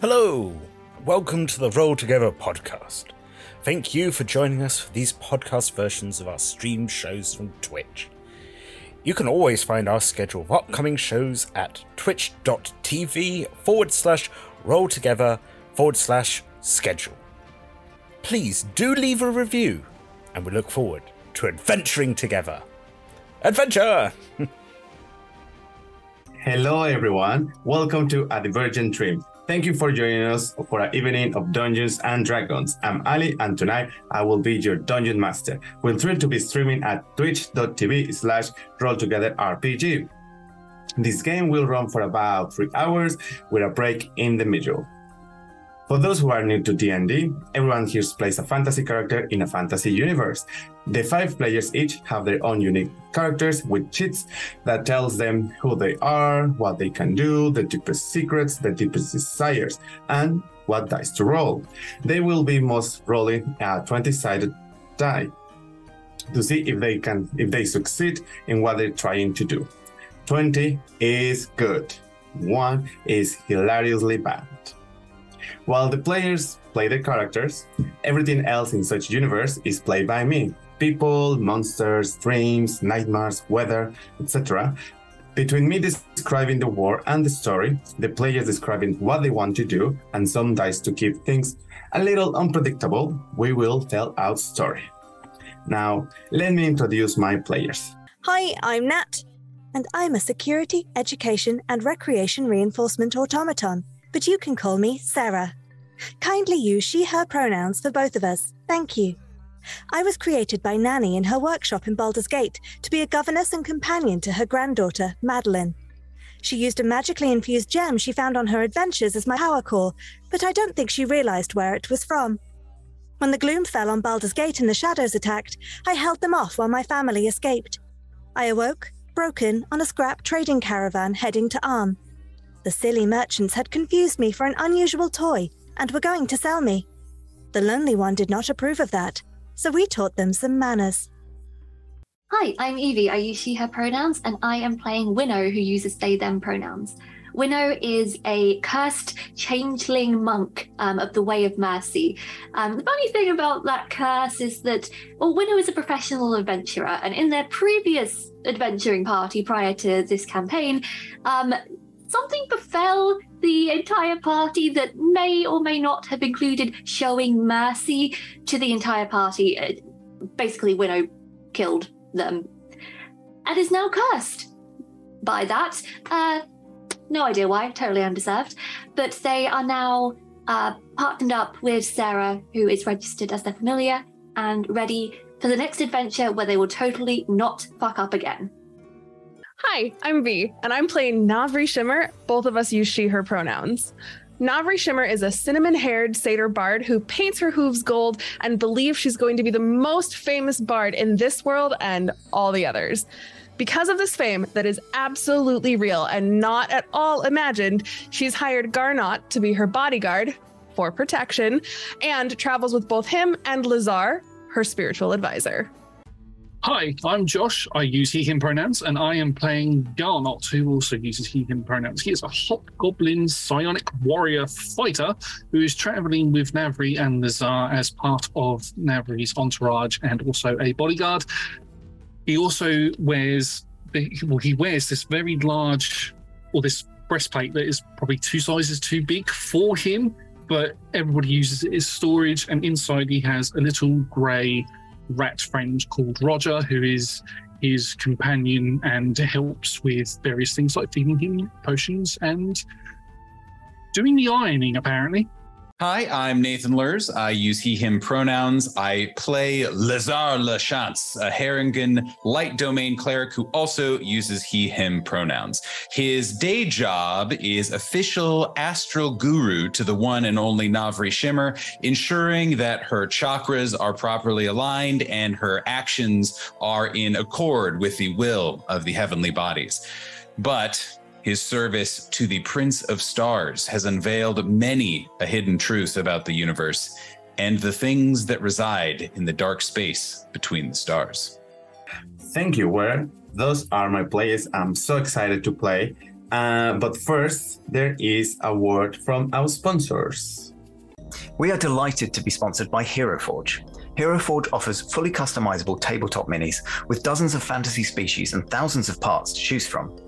Hello! Welcome to the Roll Together podcast. Thank you for joining us for these podcast versions of our stream shows from Twitch. You can always find our schedule of upcoming shows at twitch.tv forward slash roll together forward slash schedule. Please do leave a review, and we look forward to adventuring together. Adventure! Hello, everyone. Welcome to A Divergent Dream. Thank you for joining us for our evening of Dungeons and Dragons. I'm Ali, and tonight I will be your Dungeon Master. We're thrilled to be streaming at twitch.tv slash rolltogetherrpg. This game will run for about three hours with a break in the middle. For those who are new to D&D, everyone here plays a fantasy character in a fantasy universe. The five players each have their own unique characters with cheats that tells them who they are, what they can do, the deepest secrets, the deepest desires, and what dice to roll. They will be most rolling a 20-sided die to see if they can if they succeed in what they're trying to do. 20 is good. 1 is hilariously bad. While the players play their characters, everything else in such universe is played by me. People, monsters, dreams, nightmares, weather, etc. Between me describing the war and the story, the players describing what they want to do, and some dice to keep things a little unpredictable, we will tell our story. Now, let me introduce my players. Hi, I'm Nat, and I'm a security, education, and recreation reinforcement automaton but you can call me Sarah. Kindly use she, her pronouns for both of us. Thank you. I was created by Nanny in her workshop in Baldur's Gate to be a governess and companion to her granddaughter, Madeline. She used a magically infused gem she found on her adventures as my power core, but I don't think she realized where it was from. When the gloom fell on Baldur's Gate and the shadows attacked, I held them off while my family escaped. I awoke, broken, on a scrap trading caravan heading to Arm. The silly merchants had confused me for an unusual toy and we were going to sell me. The Lonely One did not approve of that, so we taught them some manners. Hi, I'm Evie. I use she, her pronouns, and I am playing Winnow, who uses they, them pronouns. Winnow is a cursed changeling monk um, of the Way of Mercy. Um, the funny thing about that curse is that, well, Winnow is a professional adventurer, and in their previous adventuring party prior to this campaign, um, something befell the entire party that may or may not have included showing mercy to the entire party. Uh, basically, Winnow killed them and is now cursed by that. Uh, no idea why, totally undeserved. But they are now uh, partnered up with Sarah, who is registered as their familiar, and ready for the next adventure where they will totally not fuck up again. Hi, I'm V, and I'm playing Navri Shimmer. Both of us use she, her pronouns. Navri Shimmer is a cinnamon haired satyr bard who paints her hooves gold and believes she's going to be the most famous bard in this world and all the others. Because of this fame that is absolutely real and not at all imagined, she's hired Garnot to be her bodyguard for protection and travels with both him and Lazar, her spiritual advisor. Hi, I'm Josh. I use he, him pronouns, and I am playing Garnot, who also uses he, him pronouns. He is a hobgoblin psionic warrior fighter who is traveling with Navri and the Lazar as part of Navri's entourage and also a bodyguard. He also wears, well, he wears this very large, or this breastplate that is probably two sizes too big for him, but everybody uses it as storage, and inside he has a little grey rat friend called Roger, who is his companion and helps with various things like feeding him potions and doing the ironing, apparently. Hi, I'm Nathan Lurs. I use he, him pronouns. I play Lazar Lachance, a Harengon light domain cleric who also uses he, him pronouns. His day job is official astral guru to the one and only Navri Shimmer, ensuring that her chakras are properly aligned and her actions are in accord with the will of the heavenly bodies. But his service to the Prince of Stars has unveiled many a hidden truth about the universe and the things that reside in the dark space between the stars. Thank you, Where. Those are my plays. I'm so excited to play. Uh, but first, there is a word from our sponsors. We are delighted to be sponsored by Hero Forge. Hero Forge offers fully customizable tabletop minis with dozens of fantasy species and thousands of parts to choose from.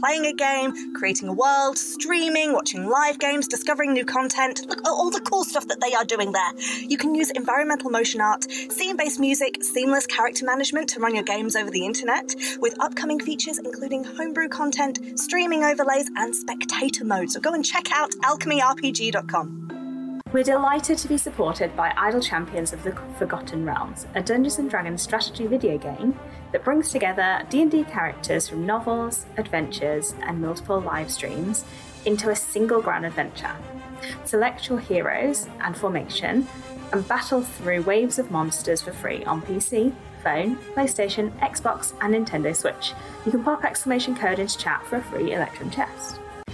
Playing a game, creating a world, streaming, watching live games, discovering new content. Look at all the cool stuff that they are doing there. You can use environmental motion art, scene based music, seamless character management to run your games over the internet, with upcoming features including homebrew content, streaming overlays, and spectator mode. So go and check out alchemyrpg.com. We're delighted to be supported by Idle Champions of the Forgotten Realms, a Dungeons Dragons strategy video game that brings together D&D characters from novels, adventures, and multiple live streams into a single grand adventure. Select your heroes and formation and battle through waves of monsters for free on PC, phone, PlayStation, Xbox, and Nintendo Switch. You can pop exclamation code into chat for a free Electrum chest.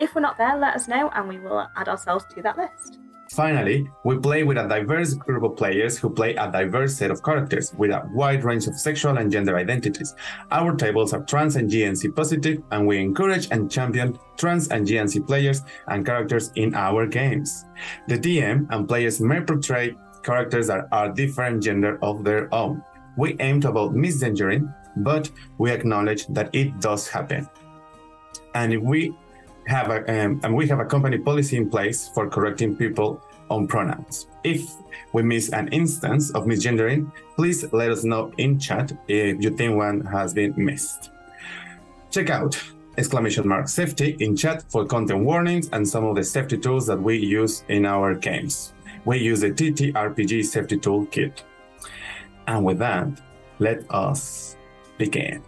If we're not there, let us know and we will add ourselves to that list. Finally, we play with a diverse group of players who play a diverse set of characters with a wide range of sexual and gender identities. Our tables are trans and GNC positive, and we encourage and champion trans and GNC players and characters in our games. The DM and players may portray characters that are different gender of their own. We aim to avoid misgendering, but we acknowledge that it does happen. And if we have a um, and we have a company policy in place for correcting people on pronouns. If we miss an instance of misgendering, please let us know in chat if you think one has been missed. Check out exclamation mark safety in chat for content warnings and some of the safety tools that we use in our games. We use the TTRPG safety toolkit. And with that, let us begin.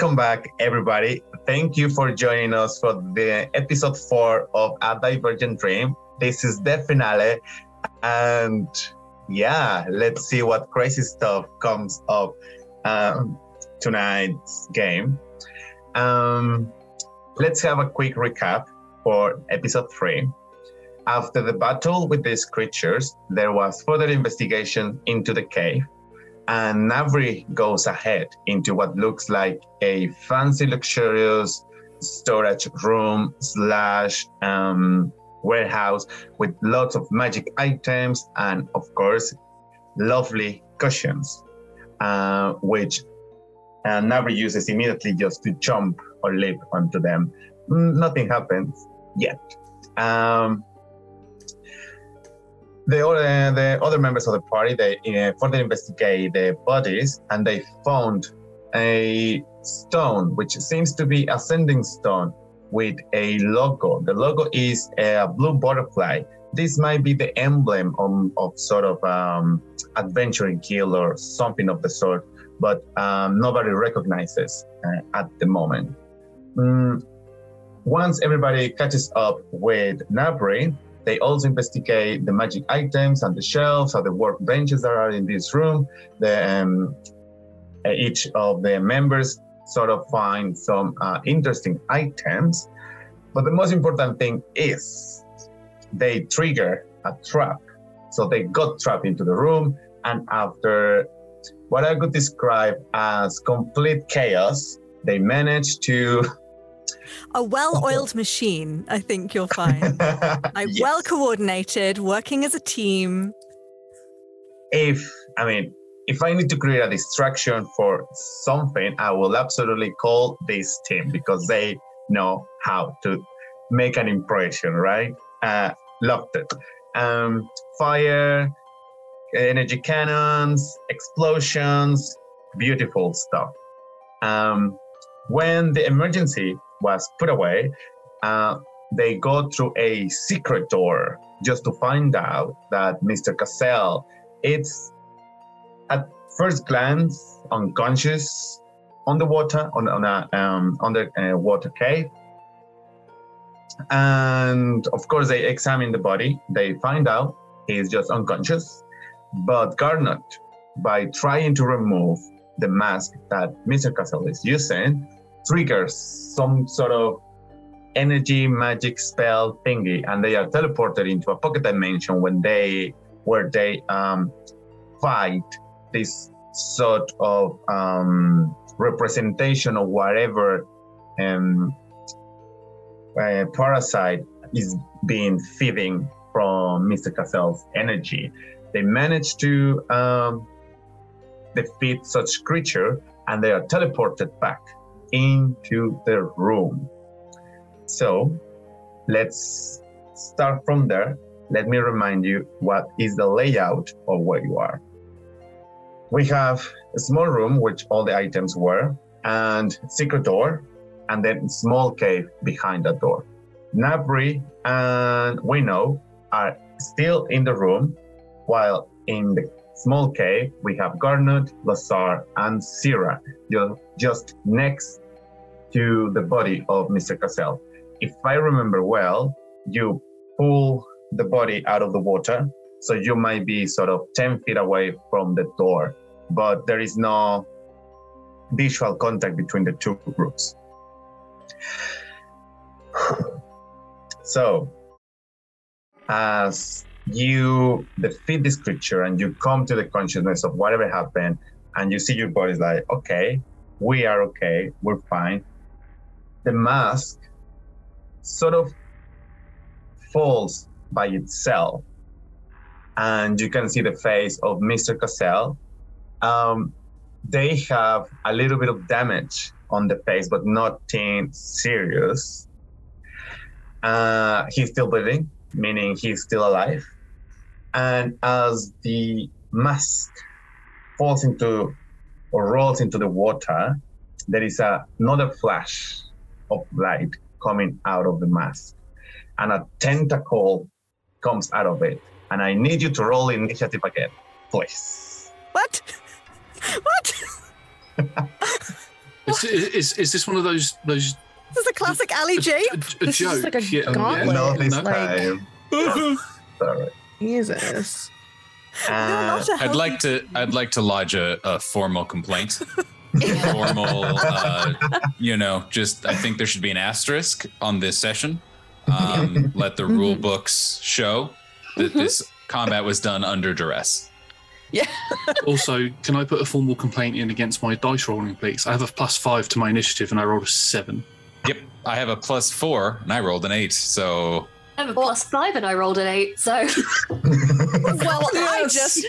Welcome back, everybody. Thank you for joining us for the episode four of A Divergent Dream. This is the finale. And yeah, let's see what crazy stuff comes up um, tonight's game. Um, let's have a quick recap for episode three. After the battle with these creatures, there was further investigation into the cave and Navri goes ahead into what looks like a fancy, luxurious storage room slash um, warehouse with lots of magic items and, of course, lovely cushions, uh, which uh, Navri uses immediately just to jump or leap onto them. Nothing happens yet. Um, the other the other members of the party they uh, further investigate the bodies and they found a stone which seems to be a sending stone with a logo. The logo is a blue butterfly. This might be the emblem of, of sort of um, adventuring kill or something of the sort, but um, nobody recognizes uh, at the moment. Mm, once everybody catches up with Nabri, they also investigate the magic items and the shelves and the workbenches that are in this room. The, um, each of the members sort of find some uh, interesting items. But the most important thing is they trigger a trap. So they got trapped into the room, and after what I could describe as complete chaos, they managed to a well-oiled machine, I think you'll find. like Yes. well coordinated, working as a team. if I mean, if I need to create a distraction for something, I will absolutely call this team because they know how to make an impression, right? Uh, loved it. Um, fire, energy cannons, explosions, beautiful stuff. Um, when the emergency was put away, uh, they go through a secret door just to find out that Mr. Cassell it's at first glance unconscious on the water on, on a um, under a water cave and of course they examine the body they find out he's just unconscious but Garnot by trying to remove the mask that mr Cassell is using triggers some sort of energy magic spell thingy and they are teleported into a pocket dimension when they where they um, fight this sort of um, representation of whatever um, uh, parasite is being feeding from Mr. Cassell's energy. They manage to um, defeat such creature and they are teleported back into the room. So let's start from there. Let me remind you what is the layout of where you are. We have a small room, which all the items were, and secret door, and then small cave behind that door. Nabri and Winnow are still in the room, while in the small k, we have Garnot, Lazar, and ju- just next to the body of Mr. Cassell. If I remember well, you pull the body out of the water, so you might be sort of 10 feet away from the door, but there is no visual contact between the two groups. So, as you defeat this creature and you come to the consciousness of whatever happened, and you see your body's like, okay, we are okay, we're fine. The mask sort of falls by itself, and you can see the face of Mr. Cassell. Um, they have a little bit of damage on the face, but nothing serious. Uh, he's still breathing, meaning he's still alive. And as the mask falls into or rolls into the water, there is a, another flash of light coming out of the mask, and a tentacle comes out of it. And I need you to roll initiative again, please. What? what? Is, is, is this one of those those This is a classic Ali Jape. a joke? Um, yeah, gauntlet. No, this no. time. Sorry. Jesus. Uh, I'd like to. I'd like to lodge a, a formal complaint. formal, uh, you know, just I think there should be an asterisk on this session. Um, let the rule books show that this combat was done under duress. Yeah. also, can I put a formal complaint in against my dice rolling, please? I have a plus five to my initiative, and I rolled a seven. Yep, I have a plus four, and I rolled an eight. So I have a plus five and I rolled an eight, so Well, I just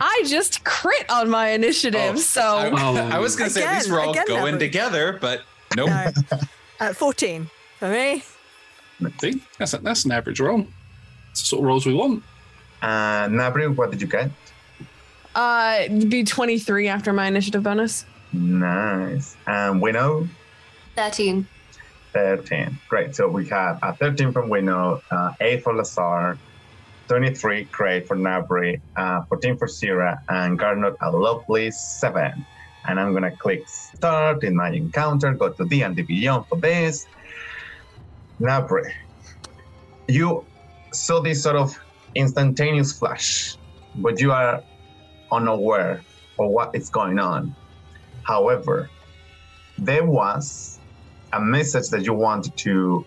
I just crit on my initiative, so I, Oh. I was going to say at least Again, we're all again, going Natalie. together, but nope. No. Uh, 14 for me. See, that's a, that's an average roll. It's the sort of rolls we want. uh, Nabri, what did you get? uh it'd be 23 after my initiative bonus. Nice. And Winnow, thirteen. 13. Great. So we have a 13 from Winnow, uh, 8 for Lazar, 23 great for Nabri, uh, 14 for Sierra, and Garnot a lovely 7. And I'm going to click start in my encounter, go to D&D Beyond for this. Nabri, you saw this sort of instantaneous flash, but you are unaware of what is going on. However, there was a message that you wanted to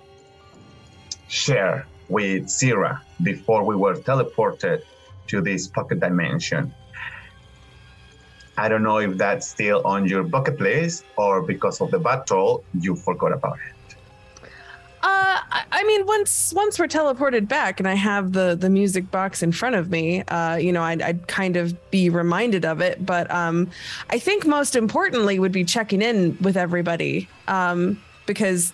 share with Sierra before we were teleported to this pocket dimension. I don't know if that's still on your bucket list or because of the battle you forgot about it. Uh, I, I mean, once once we're teleported back and I have the the music box in front of me, uh, you know, I'd, I'd kind of be reminded of it. But um, I think most importantly would be checking in with everybody, um, because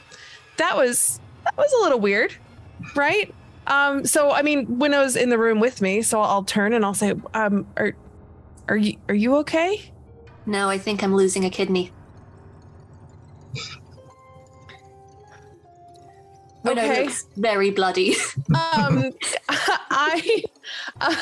that was that was a little weird, right? Um, so I mean, Winnow's in the room with me, so I'll turn and I'll say, um, are are you are you okay? No, I think I'm losing a kidney. Winnow Okay. looks very bloody. um i uh,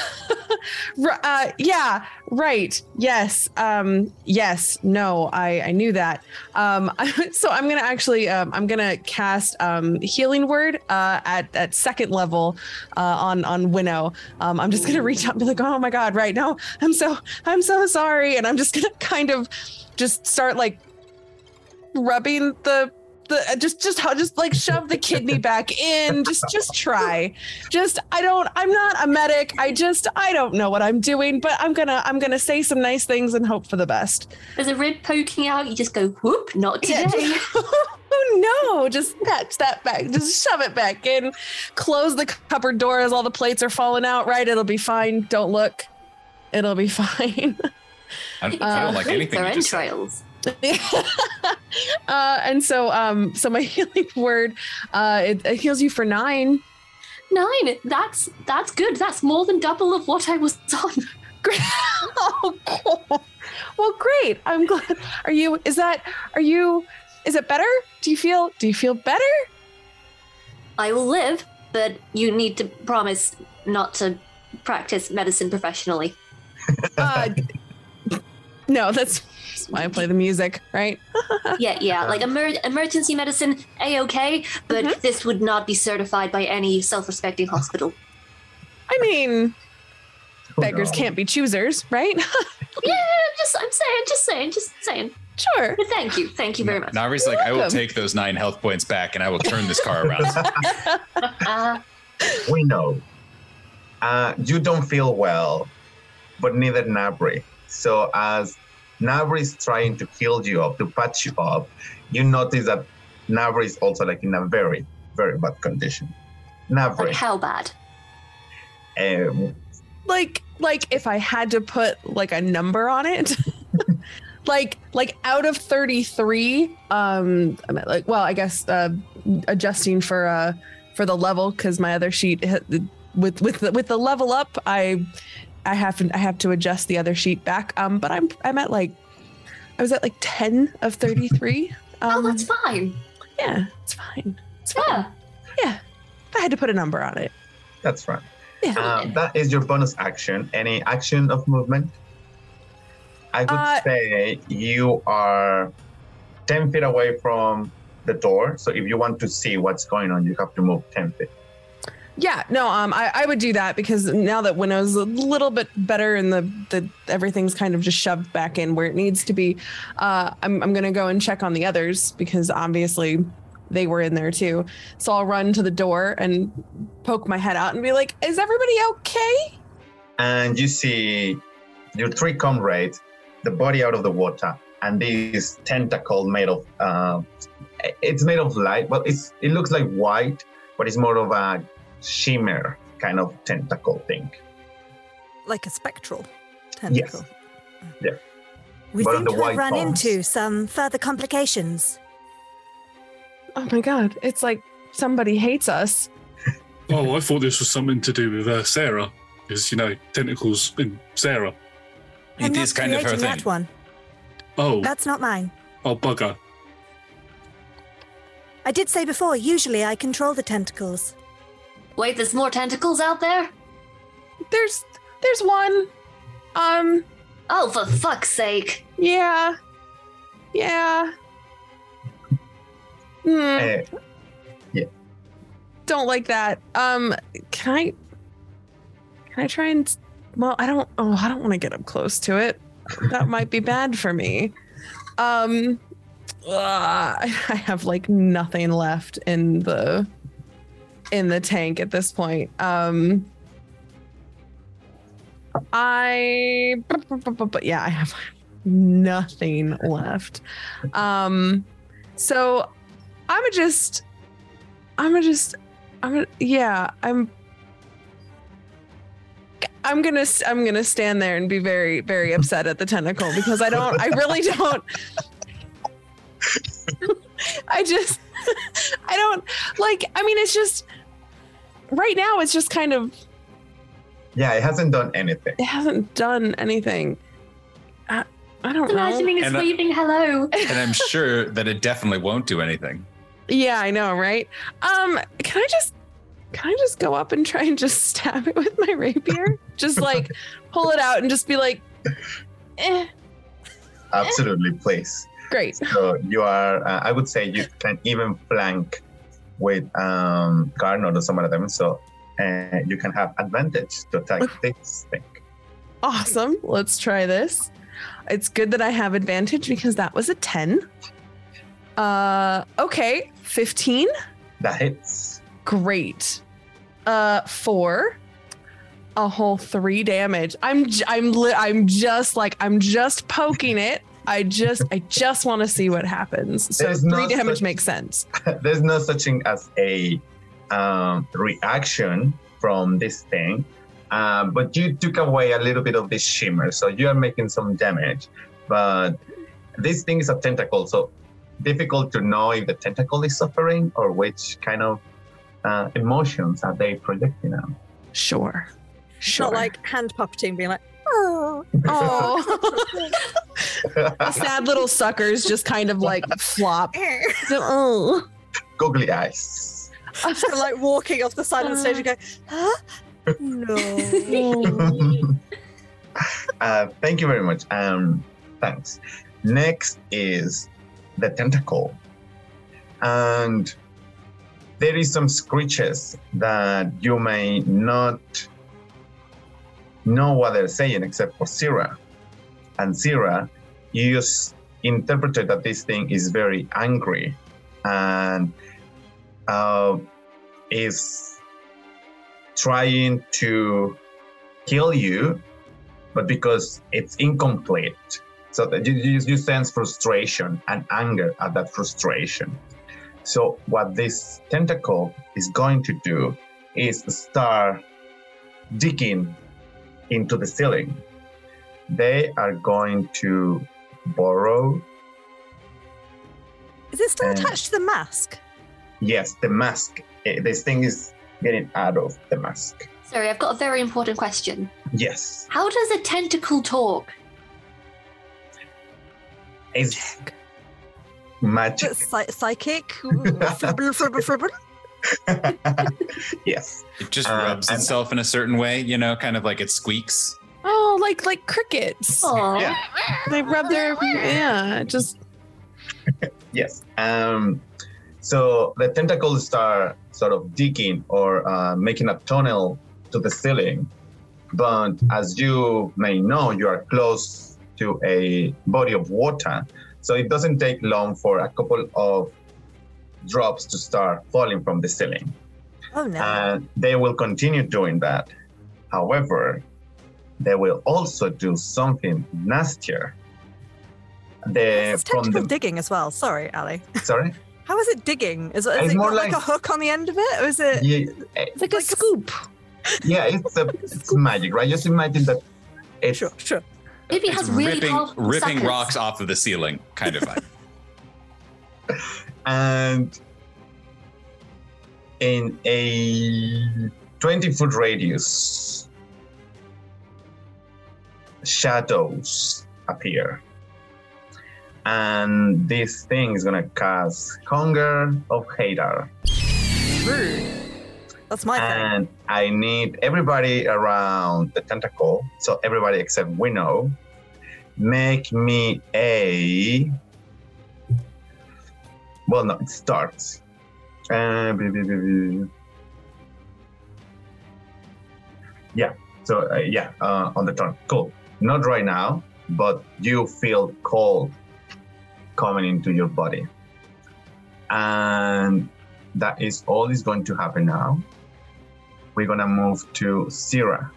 uh yeah right. Yes um yes. No i i knew that. Um so i'm gonna actually um i'm gonna cast um healing word uh at at second level uh on on winnow. Um i'm just gonna reach out and be like oh my god right now, i'm so i'm so sorry. And i'm just gonna kind of just start like rubbing the the uh, just just how just like shove the kidney back in. Just just try. Just I don't. I'm not a medic. I just I don't know what I'm doing. But I'm gonna I'm gonna say some nice things and hope for the best. There's a rib poking out. You just go whoop. Not today. Yeah, oh no! Just patch that back. Just shove it back in. Close the cupboard door as all the plates are falling out. Right, it'll be fine. Don't look. It'll be fine. I don't, I don't like anything Their you just said. Entrails. uh, and so, um, so my healing word, uh, it, it heals you for nine. Nine. That's that's good. That's more than double of what I was on. Great. oh, cool. Well, great. I'm glad. Are you? Is that? Are you? Is it better? Do you feel? Do you feel better? I will live, but you need to promise not to practice medicine professionally. Uh, no, that's, that's why I play the music, right? yeah, yeah. Like emer- emergency medicine, a okay, but this would not be certified by any self-respecting hospital. I mean, beggars can't be choosers, right? yeah, I'm just I'm saying, just saying, just saying. Sure. But thank you, thank you very much. Navri's like, I will take those nine health points back and I will turn this car around. Uh, we know. Uh, you don't feel well, but neither Nabri. So as Nabri is trying to heal you up, to patch you up, you notice that Nabri is also like in a very, very bad condition. Nabri, like how bad? um, like like if I had to put like a number on it. like like out of 33 um I'm like well i guess uh adjusting for uh for the level because my other sheet with with the, with the level up i i have to i have to adjust the other sheet back um but i'm i'm at like i was at like 10 of 33 um oh, that's fine. yeah it's fine it's fine Yeah. yeah i had to put a number on it that's fine. Yeah. Uh, that is your bonus action. Any action of movement? I would Uh, say you are 10 feet away from the door. So if you want to see what's going on, you have to move 10 feet. Yeah, no, um, I, I would do that because now that Winnow's a little bit better and the, the everything's kind of just shoved back in where it needs to be, uh, I'm, I'm gonna go and check on the others because obviously they were in there too. So I'll run to the door and poke my head out and be like, "Is everybody okay?" and you see your three comrades, the body out of the water, and this tentacle made of uh, it's made of light. Well, it's it looks like white, but it's more of a shimmer kind of tentacle thing. Like a spectral tentacle. Yeah. We One of seem the to have white run bones. into some further complications. Oh my god, it's like somebody hates us. Oh, I thought this was something to do with uh, Sarah, because you know tentacles in Sarah. I'm not creating that one. Oh, That's not mine. oh bugger. I did say before, usually I control the tentacles. Wait, there's more tentacles out there? There's there's one. Um Oh, for fuck's sake. Yeah. Yeah. Hmm. Eh, don't like that. Um, can I? Can I try and? Well, I don't. Oh, I don't want to get up close to it. That might be bad for me. Um, ugh, I have like nothing left in the in the tank at this point. Um, I. But yeah, I have nothing left. Um, so I'm just. I'm just. I'm. Yeah, I'm. I'm gonna. I'm gonna stand there and be very, very upset at the tentacle because I don't. I really don't. I just. I don't like. I mean, it's just. Right now, it's just kind of. yeah, it hasn't done anything. It hasn't done anything. I, I don't Imagining know. it's And, uh, waving hello. and I'm sure that it definitely won't do anything. Yeah, I know, right? Um, can I just can I just go up and try and just stab it with my rapier? just like pull it out and just be like, eh, Absolutely, please. great. So you are, uh, I would say you can even flank with um, Garnot or some of them. So uh, you can have advantage to attack this thing. Awesome. Let's try this. It's good that I have advantage because that was a 10. Uh, okay, 15. That hits. Great. Uh, four. A whole three damage. I'm j- I'm li- I'm just like I'm just poking it. I just I just want to see what happens. So There's three no damage such- makes sense. There's no such thing as a um, reaction from this thing, uh, but you took away a little bit of this shimmer, so you are making some damage. But this thing is a tentacle, so difficult to know if the tentacle is suffering or which kind of uh, emotions are they projecting out. Sure. It's not like hand puppeting, being like, oh, Oh, sad little suckers just kind of like flop. oh. Googly eyes. so like walking off the side of the stage and go, huh? No. Uh, thank you very much. Um, thanks. Next is the tentacle, and there is some screeches that you may not know what they're saying, except for Syrah. And Syrah, you just interpreted that this thing is very angry and uh, is trying to kill you, but because it's incomplete. So that you, you, you sense frustration and anger at that frustration. So what this tentacle is going to do is start digging into the ceiling. They are going to borrow, Is it still And- attached to the mask? yes, the mask. Eh, This thing is getting out of the mask. Sorry, I've got a very important question. Yes, How does a tentacle talk? it's magic. Psy- psychic? Fribble, fribble, fribble. yes. It just Um, rubs and- itself in a certain way, you know, kind of like it squeaks. Oh, like like crickets. Yeah. They rub their yeah, just Yes. Um, so the tentacles start sort of digging or uh, making a tunnel to the ceiling. But as you may know, you are close to a body of water. So it doesn't take long for a couple of drops to start falling from the ceiling. Oh no. And they will continue doing that. However, they will also do something nastier. The, It's from the, digging as well. Sorry, Ali. sorry? How is it digging? Is, it- is It's it more like, like- a hook on the end of it? Or is it Yeah, it's eh, like a scoop. yeah it's a it's magic right just imagine that it's sure, sure. Maybe it It's has really ripping ripping suckers. rocks off of the ceiling, kind of vibe. And in a 20 foot radius shadows appear and this thing is gonna cast hunger of Hadar. That's my thing. and I need everybody around the tentacle, so everybody except Winnow, make me a. Well, no, it starts. Uh. Yeah, so uh, yeah, uh, on the turn. Cool. Not right now, but you feel cold coming into your body. And that is all is going to happen now we're gonna move to Sira.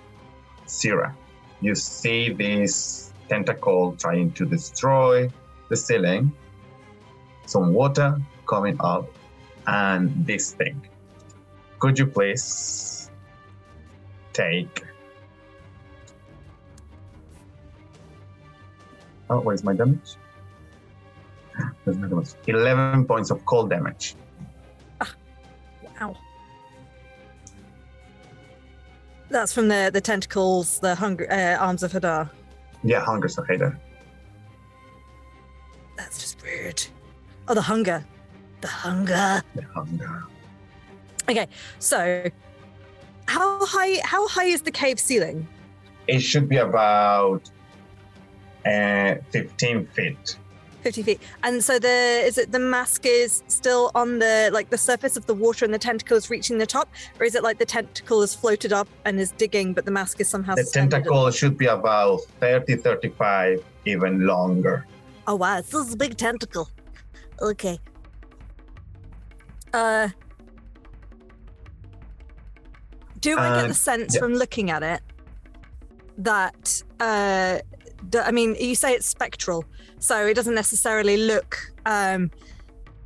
Sira, you see this tentacle trying to destroy the ceiling, some water coming up, and this thing. Could you please take? Oh, where's my damage? Where's my damage? 11 points of cold damage. Wow. That's from the the tentacles, the hunger uh, arms of Hadar. Yeah, hunger Saheda. That's just weird. Oh, the hunger. The hunger. The hunger. Okay, so how high how high is the cave ceiling? It should be about uh, 15 feet. 50 feet. And so the is it the mask is still on the like the surface of the water and the tentacle is reaching the top? Or is it like the tentacle is floated up and is digging, but the mask is somehow The tentacle should be about 30, 35, even longer. Oh wow, this is a big tentacle. Okay. Uh. Do I get Uh, the sense yeah. from looking at it that uh, d- I mean, you say it's spectral, so it doesn't necessarily look um,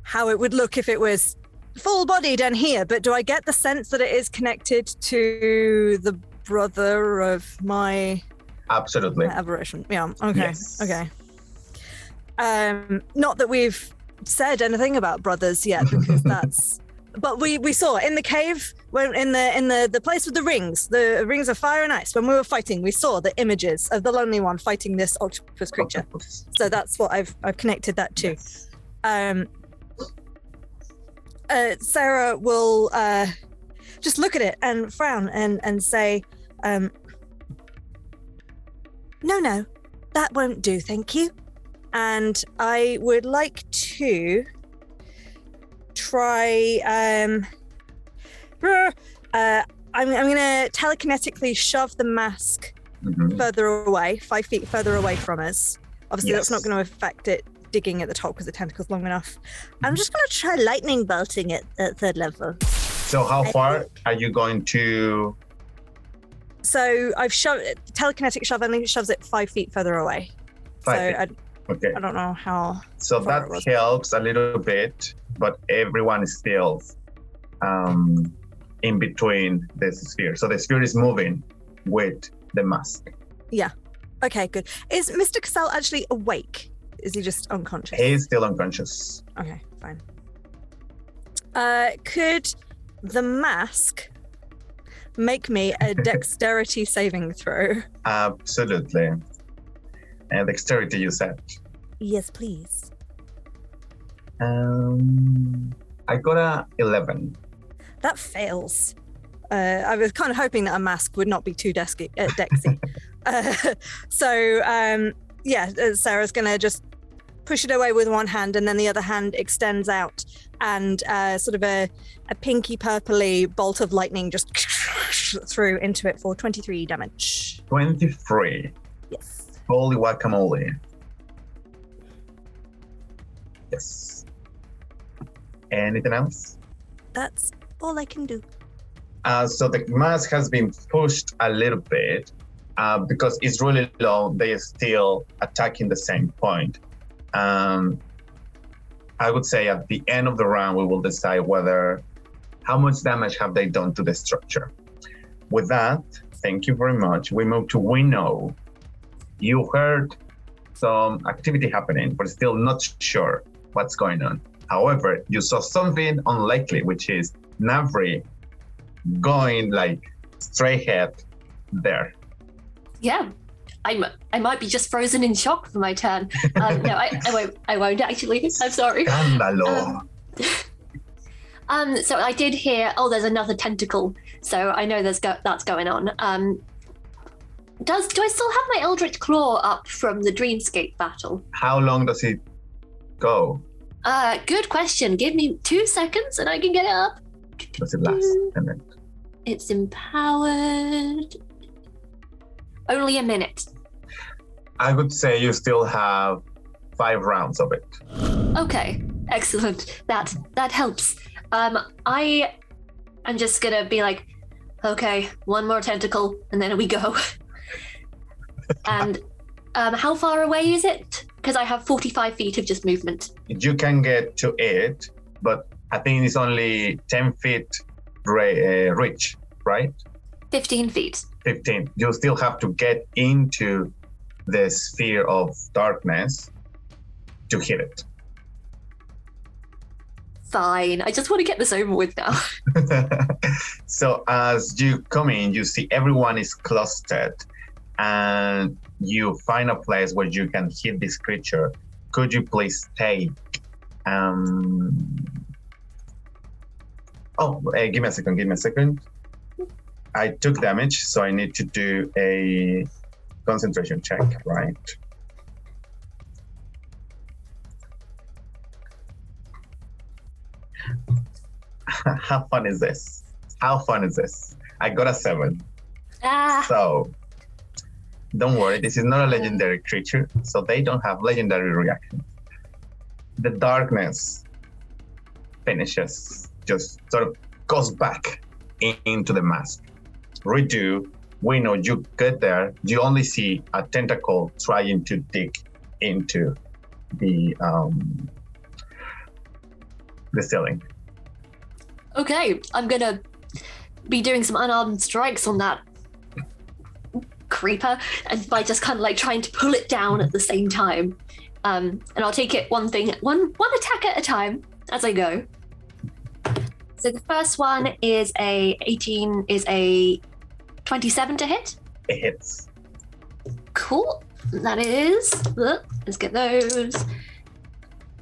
how it would look if it was full-bodied and here. But do I get the sense that it is connected to the brother of my Absolutely. aberration? Yeah. Okay. Yes. Okay. Um, not that we've said anything about brothers yet, because that's. But we we saw in the cave when in the in the the place with the rings, the rings of fire and ice. When we were fighting, we saw the images of the lonely one fighting this octopus creature. So that's what I've I've connected that to. Um, uh, Sarah will uh, just look at it and frown and and say, um, "No, no, that won't do, thank you." And I would like to try. Um, uh, I'm I'm gonna telekinetically shove the mask Mhm. further away, five feet further away from us. Obviously, that's not going to affect it digging at the top because the tentacle's long enough. I'm just going to try lightning bolting it at third level. So how far are you going to? So I've shoved telekinetic shove. I think it shoves it five feet further away. Five so feet. Okay. I don't know how. So that helps a little bit, but everyone is still um, in between the sphere. So the sphere is moving with the mask. Yeah. Okay, good. Is Mr. Cassell actually awake? Is he just unconscious? He is still unconscious. Okay, fine. Uh, could the mask make me a dexterity saving throw? Absolutely. And dexterity, you said. Yes, please. Um, I got a 11. That fails. Uh, I was kind of hoping that a mask would not be too desky, uh, dexy. uh, so, um, yeah, uh, Sarah's going to just push it away with one hand, and then the other hand extends out, and uh, sort of a, a pinky purpley bolt of lightning just through into it for 23 damage. 23. Yes. Holy guacamole. Yes. Anything else? That's all I can do. Uh, so the mask has been pushed a little bit uh, because it's really low. They are still attacking the same point. Um, I would say at the end of the round, we will decide whether how much damage have they done to the structure. With that, thank you very much. We move to Winnow. You heard some activity happening, but still not sure what's going on. However, you saw something unlikely, which is Navri going like straight ahead there. Yeah. I'm, I might be just frozen in shock for my turn. Um, no, I, I won't. I won't actually. I'm sorry. Scandalo. Um, so I did hear. Oh, there's another tentacle. So I know there's go- that's going on. Um, does do I still have my Eldritch Claw up from the Dreamscape battle? How long does it go? Uh, good question. Give me two seconds and I can get it up. Does it last a minute? It's empowered. Only a minute. I would say you still have five rounds of it. Okay, excellent. That that helps. Um, I am just gonna be like, okay, one more tentacle, and then we go. and um, how far away is it? Because I have forty-five feet of just movement. You can get to it, but I think it's only 10 feet ra- uh, reach, right? Fifteen feet. 15. You still have to get into the sphere of darkness to hit it. Fine. I just want to get this over with now. so as you come in, you see everyone is clustered, and you find a place where you can hit this creature. Could you please take? Um... Oh, uh, give me a second. Give me a second. I took damage, so I need to do a concentration check, right? How fun is this? How fun is this? I got a seven. Ah. So don't worry, this is not a legendary creature, so they don't have legendary reactions. the darkness finishes, just sort of goes back in- into the mask. Redo, we know you get there, you only see a tentacle trying to dig into the um, the ceiling. Okay, I'm gonna be doing some unarmed strikes on that creeper, and by just kind of like trying to pull it down at the same time. Um, and I'll take it one thing, one one attack at a time as I go. So the first one is a 18, is a 27 to hit. It hits. Cool. That is. Let's get those.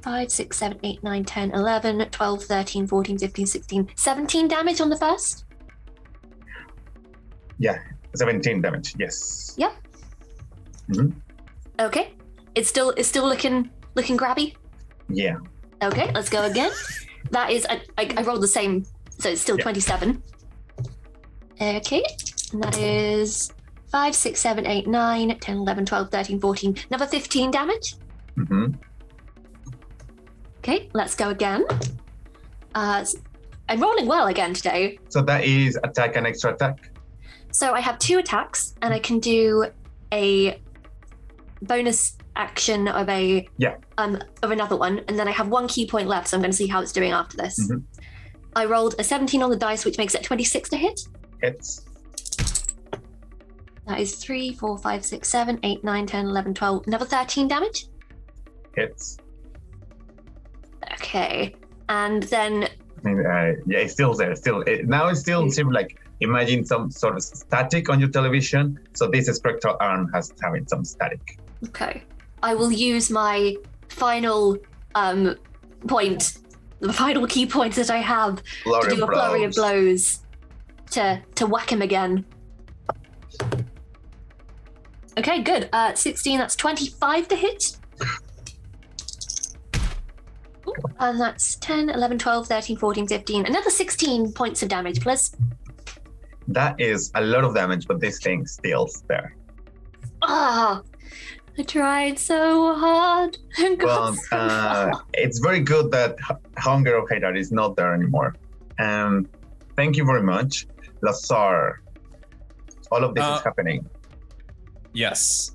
5, 6, 7, 8, 9, 10, 11, 12, 13, 14, 15, 16, 17 damage on the first. Yeah, 17 damage. Yes. Yep. Mhm. Okay. It's still it's still looking looking grabby. Yeah. Okay, let's go again. That is I, I, I rolled the same, so it's still 27. Okay. And that is 5, 6, 7, 8, 9, 10, 11, 12, 13, 14. Another 15 damage. hmm Okay, let's go again. Uh, I'm rolling well again today. So that is attack and extra attack. So I have two attacks, and I can do a bonus action of a Yeah. um of another one, and then I have one ki point left. So I'm going to see how it's doing after this. Mhm. I rolled a 17 on the dice, which makes it 26 to hit. Hits. That is 3, 4, 5, 6, 7, 8, 9, 10, 11, 12. Another 13 damage. Hits. Okay. And then, uh, yeah, it's still there. Still, it, now it's still seems like imagine some sort of static on your television. So this spectral arm has having some static. okay. I will use my final um point, the final ki point that I have Flurry to do a of flurry of blows. blows to to whack him again. Okay, good. Uh 16, that's 25 to hit. Ooh, And that's 10, 11, 12, 13, 14, 15. Another 16 points of damage, please. That is a lot of damage, but this thing still's there. Ah, I tried so hard. and got Well, so uh, it's very good that H- Hunger of Hadar is not there anymore. Um, thank you very much, Lazar. All of this Uh, is happening. Yes.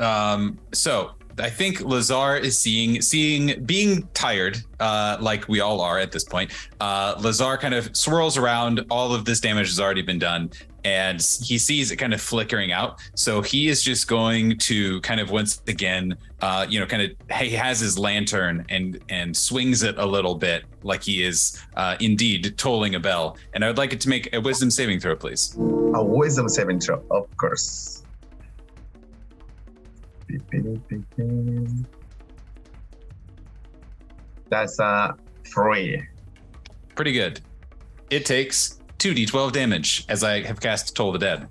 Um, so I think Lazar is seeing seeing being tired, uh, like we all are at this point. Uh, Lazar kind of swirls around. All of this damage has already been done, and he sees it kind of flickering out. So he is just going to kind of once again, uh, you know, kind of he has his lantern and and swings it a little bit, like he is uh, indeed tolling a bell. And I would like it to make a wisdom saving throw, please. A wisdom saving throw, of course. That's a three. Pretty good. It takes 2d12 damage as I have cast Toll the Dead.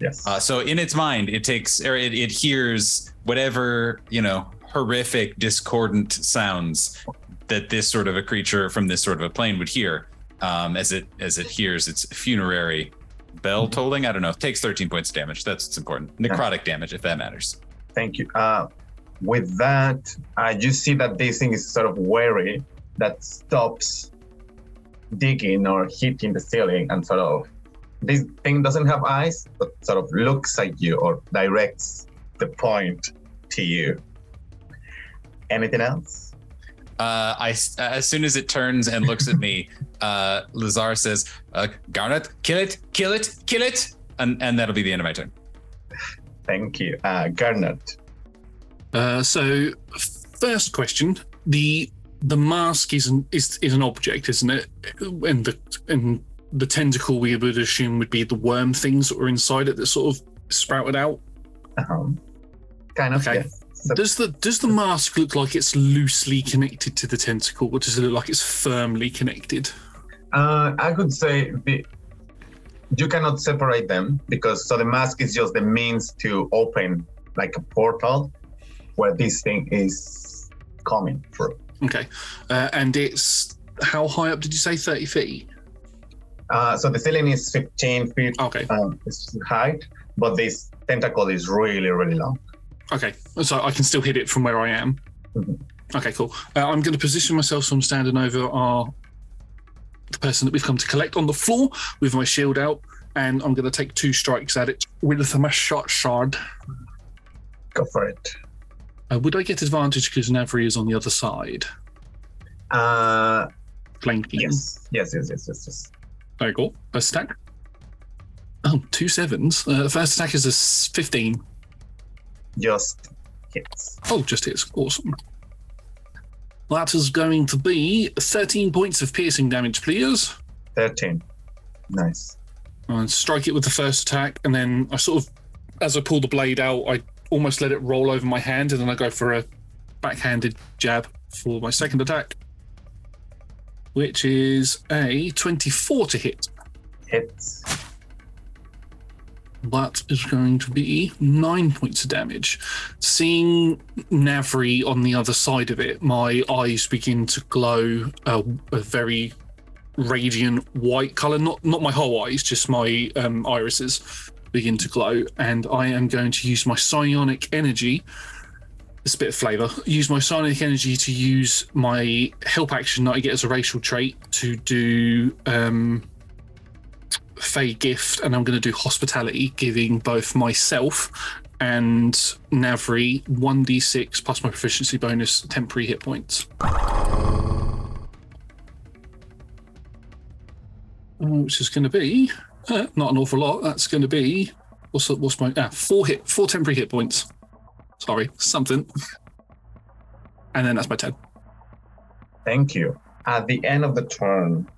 Yes. Uh, so in its mind, it takes or it, it hears whatever, you know, horrific, discordant sounds that this sort of a creature from this sort of a plane would hear um, as it as it hears its funerary bell tolling. I don't know. It takes 13 points of damage. That's what's important. Necrotic damage, if that matters. Thank you. Uh, with that, uh, you see that this thing is sort of wary that stops digging or hitting the ceiling and sort of this thing doesn't have eyes, but sort of looks at you or directs the point to you. Anything else? Uh, I as soon as it turns and looks at me, uh, Lazar says, uh, "Garnot, kill it, kill it, kill it," and and that'll be the end of my turn. Thank you. Uh, Garnot. Uh, so, first question: the the mask is an is, is an object, isn't it? And the and the tentacle we would assume would be the worm things that were inside it that sort of sprouted out. Um, kind of. Okay. Yes. Does the does the mask look like it's loosely connected to the tentacle, or does it look like it's firmly connected? Uh, I could say the, you cannot separate them because so the mask is just the means to open like a portal where this thing is coming through. Okay, uh, and it's how high up did you say? Thirty feet. Uh, so the ceiling is 15 feet okay. um, it's height, but this tentacle is really, really long. Okay, so I can still hit it from where I am. Okay, cool. Uh, I'm going to position myself so I'm standing over our the person that we've come to collect on the floor with my shield out, and I'm going to take two strikes at it with my shot shard. Go for it. Uh, would I get advantage because Navri is on the other side? Uh, Flanking. yes, yes, yes, yes, yes, yes. Very cool. First attack. Oh, two sevens. Uh, first attack is a 15. Just hits. Oh, just hits. Awesome. That is going to be 13 points of piercing damage, please. 13. Nice. And strike it with the first attack, and then I sort of, as I pull the blade out, I almost let it roll over my hand, and then I go for a backhanded jab for my second attack, which is a 24 to hit. Hits. That is going to be nine points of damage. Seeing Navri on the other side of it, my eyes begin to glow a, a very radiant white color. Not not my whole eyes, just my um, irises begin to glow, and I am going to use my psionic energy. It's a bit of flavor. Use my psionic energy to use my help action that I get as a racial trait to do. Um, Fey gift, and I'm going to do hospitality, giving both myself and Navri 1d6 plus my proficiency bonus temporary hit points. Uh, Which is going to be uh, not an awful lot. That's going to be what's what's my ah, four hit four temporary hit points. Sorry, something. And then that's my ten. Thank you. At the end of the turn,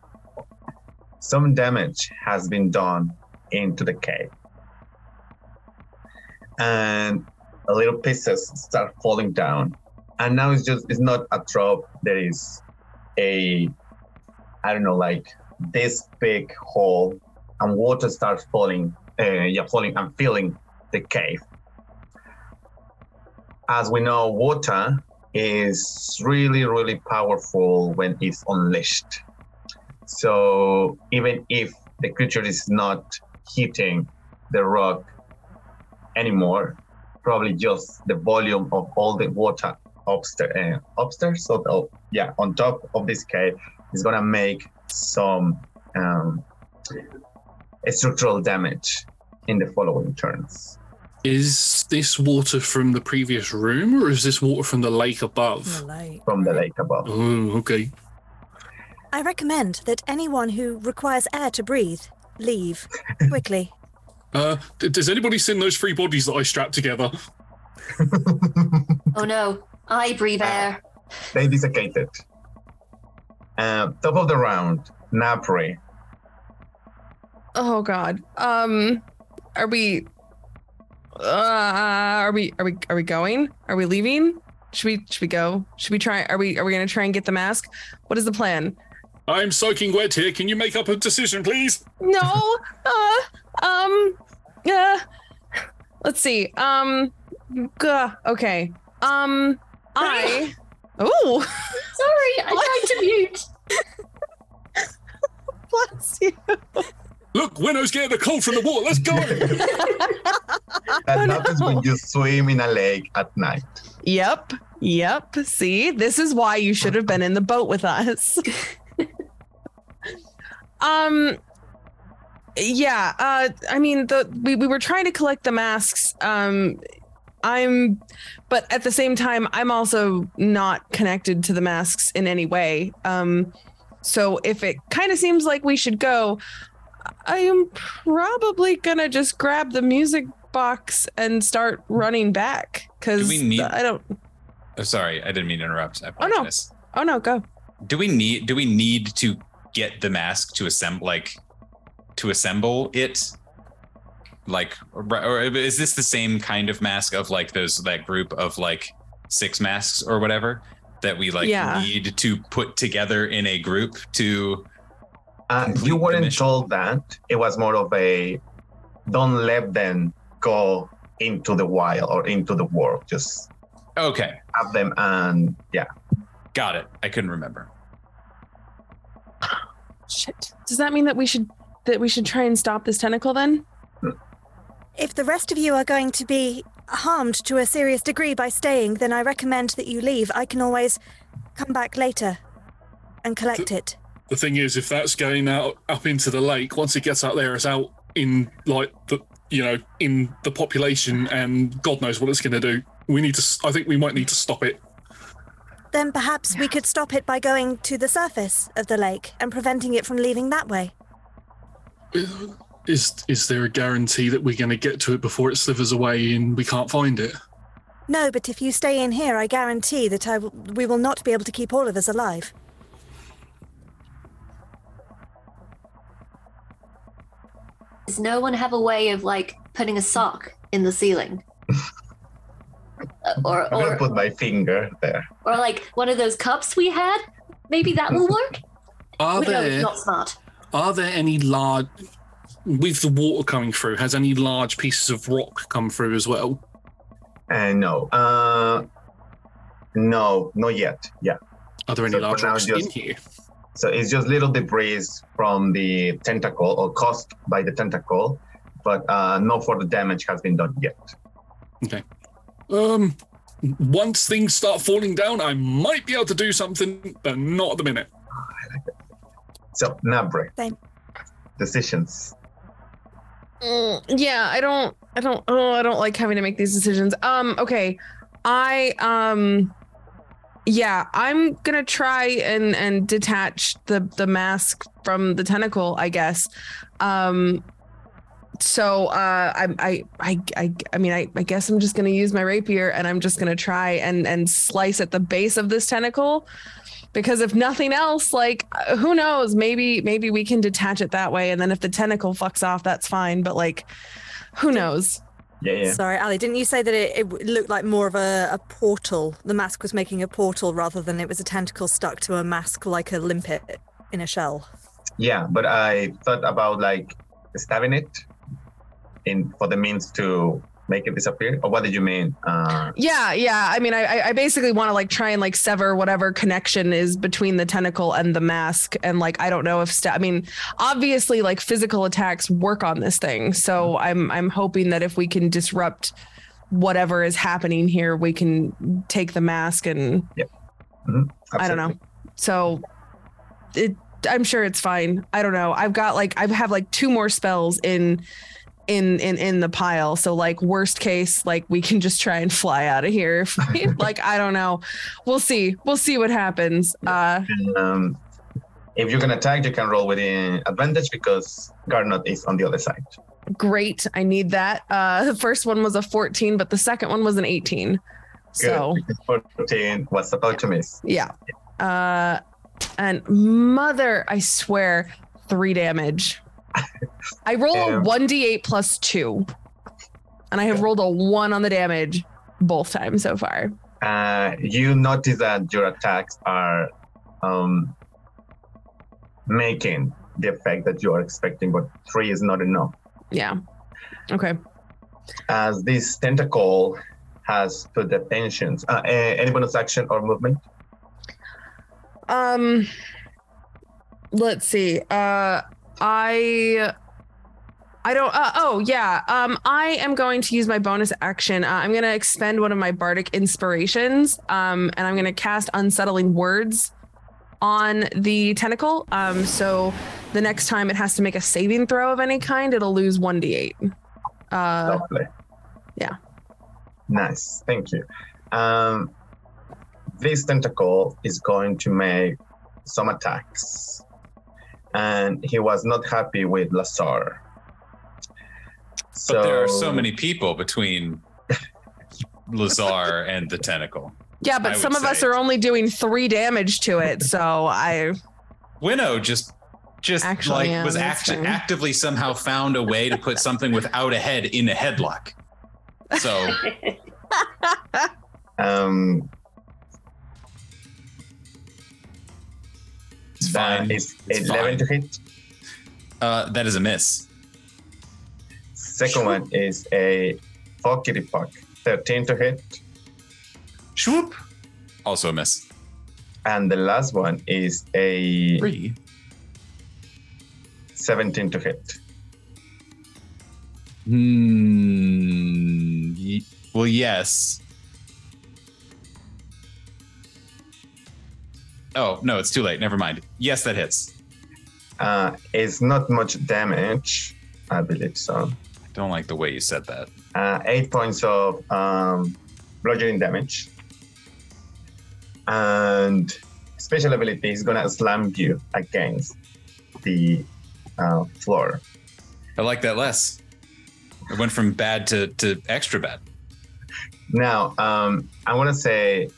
some damage has been done into the cave. And little pieces start falling down. And now it's just, it's not a drop, there is a, I don't know, like this big hole, and water starts falling, uh, yeah, falling and filling the cave. As we know, water is really, really powerful when it's unleashed. So even if the creature is not hitting the rock anymore, probably just the volume of all the water upstairs, uh, upstairs, so the, yeah, on top of this cave is gonna make some um, structural damage in the following turns. Is this water from the previous room, or is this water from the lake above? From the lake above. Oh, okay. I recommend that anyone who requires air to breathe leave quickly. Uh, d- does anybody see those three bodies that I strapped together? Oh no, I breathe air. They desiccated. Uh, top of the round, Navri. Oh God. Um, are we? Uh, are we? Are we? Are we going? Are we leaving? Should we? Should we go? Should we try? Are we? Are we gonna try and get the mask? What is the plan? I'm soaking wet here. Can you make up a decision, please? No. Uh. Um. Uh. Let's see. Um. Gah, okay. Um. I. Oh. Sorry, I tried to mute. Bless you. Look, Winnow's getting a cold from the water. Let's go. That happens when you swim in a lake at night. Yep. Yep. See, this is why you should have been in the boat with us. um yeah, uh I mean the we, we were trying to collect the masks. Um I'm but at the same time I'm also not connected to the masks in any way. Um so if it kind of seems like we should go, I am probably gonna just grab the music box and start running back because Do we need- I don't. Oh, sorry, I didn't mean to interrupt. I Oh no! Oh no! Go. Do we need do we need to get the mask to assemble like to assemble it? Like or, or is this the same kind of mask of like those that group of like six masks or whatever that we like Yeah. need to put together in a group to Uh, you weren't told that. It was more of a don't let them go into the wild or into the world. Just okay have them and yeah. Got it. I couldn't remember. Shit. Does that mean that we should that we should try and stop this tentacle then? If the rest of you are going to be harmed to a serious degree by staying, then I recommend that you leave. I can always come back later and collect it. The thing is, if that's going out up into the lake, once it gets out there, it's out in like the you know in the population, and God knows what it's going to do. We need to. I think we might need to stop it. Then perhaps we could stop it by going to the surface of the lake and preventing it from leaving that way. Is is there a guarantee that we're going to get to it before it slithers away and we can't find it? No, but if you stay in here, I guarantee that I w- we will not be able to keep all of us alive. Does no one have a way of like putting a sock in the ceiling? Uh, or I'm or put my finger there. or like one of those cups we had? Maybe that will work. Are we there it's not smart. are there any large with the water coming through? Has any large pieces of rock come through as well? And no, uh, no, not yet. Yeah. Are there any So large now, rocks in here? So it's just little debris from the tentacle or caused by the tentacle, but uh, no further damage has been done yet. Okay. Um, once things start falling down, I might be able to do something, but not at the minute. So Navri, decisions. Mm, yeah, I don't, I don't, oh, I don't like having to make these decisions. Um, okay, I, um, yeah, I'm gonna try and and detach the the mask from the tentacle, I guess. Um, so uh, I, I, I, I, I mean, I, I guess I'm just gonna use my rapier and I'm just gonna try and and slice at the base of this tentacle. Because if nothing else, like uh, who knows, maybe maybe we can detach it that way, and then if the tentacle fucks off, that's fine. But like, who knows? Yeah, Sorry, Ali, didn't you say that it, it looked like more of a, a portal? The mask was making a portal rather than it was a tentacle stuck to a mask like a limpet in a shell. Yeah, but I thought about like stabbing it in for the means to make it disappear. Or what did you mean? Uh, Yeah, yeah. I mean, I I- basically want to like try and like sever whatever connection is between the tentacle and the mask, and like I don't know if sta- I mean, obviously like physical attacks work on this thing, so I'm I'm hoping that if we can disrupt whatever is happening here, we can take the mask and I don't know. So it I'm sure it's fine. I don't know. I've got like I have like two more spells in in in in the pile. So like worst case, like we can just try and fly out of here. If we- like I don't know. We'll see. We'll see what happens. Uh um, if you can attack, you can roll with advantage because Garnot is on the other side. great. I need that. Uh the first one was a 14, but the second one was an 18. So Good, because 14 was about to miss. yeah. Uh and mother, I swear, three damage. I roll a Um, 1d8 plus two. And I have rolled a one on the damage both times so far. Uh, you notice that your attacks are um, making the effect that you are expecting, but three is not enough. Yeah. Okay. As this tentacle has put the tensions, uh, any bonus action or movement? Um let's see. Uh I I don't uh, oh yeah. Um I am going to use my bonus action. Uh, I'm going to expend one of my bardic inspirations um and I'm going to cast unsettling words on the tentacle. Um so the next time it has to make a saving throw of any kind, it'll lose 1d8. Uh Lovely. yeah. Nice, thank you. Um, this tentacle is going to make some attacks, and he was not happy with Lazar. So But there are so many people between Lazar and the tentacle. Yeah, but I some would of us are only doing 3 damage to it, so I Winnow just just Actually, like yeah, was that's act- fine. actively somehow found a way to put something without a head in a headlock. So um, it's fine. is It's 11 to hit. Uh, that is a miss. Second one is a pockety puck, 13 to hit. Swoop. Also a miss. And the last one is a Three. 17 to hit. Hmm. Well, yes. Oh, no, it's too late. Never mind. Yes, that hits. Uh, it's not much damage, I believe so. I don't like the way you said that. Uh, eight points of um, bludgeoning damage. And special ability is gonna slam you against the uh, floor. I like that less. It went from bad to, to extra bad. Now, um, I want to say,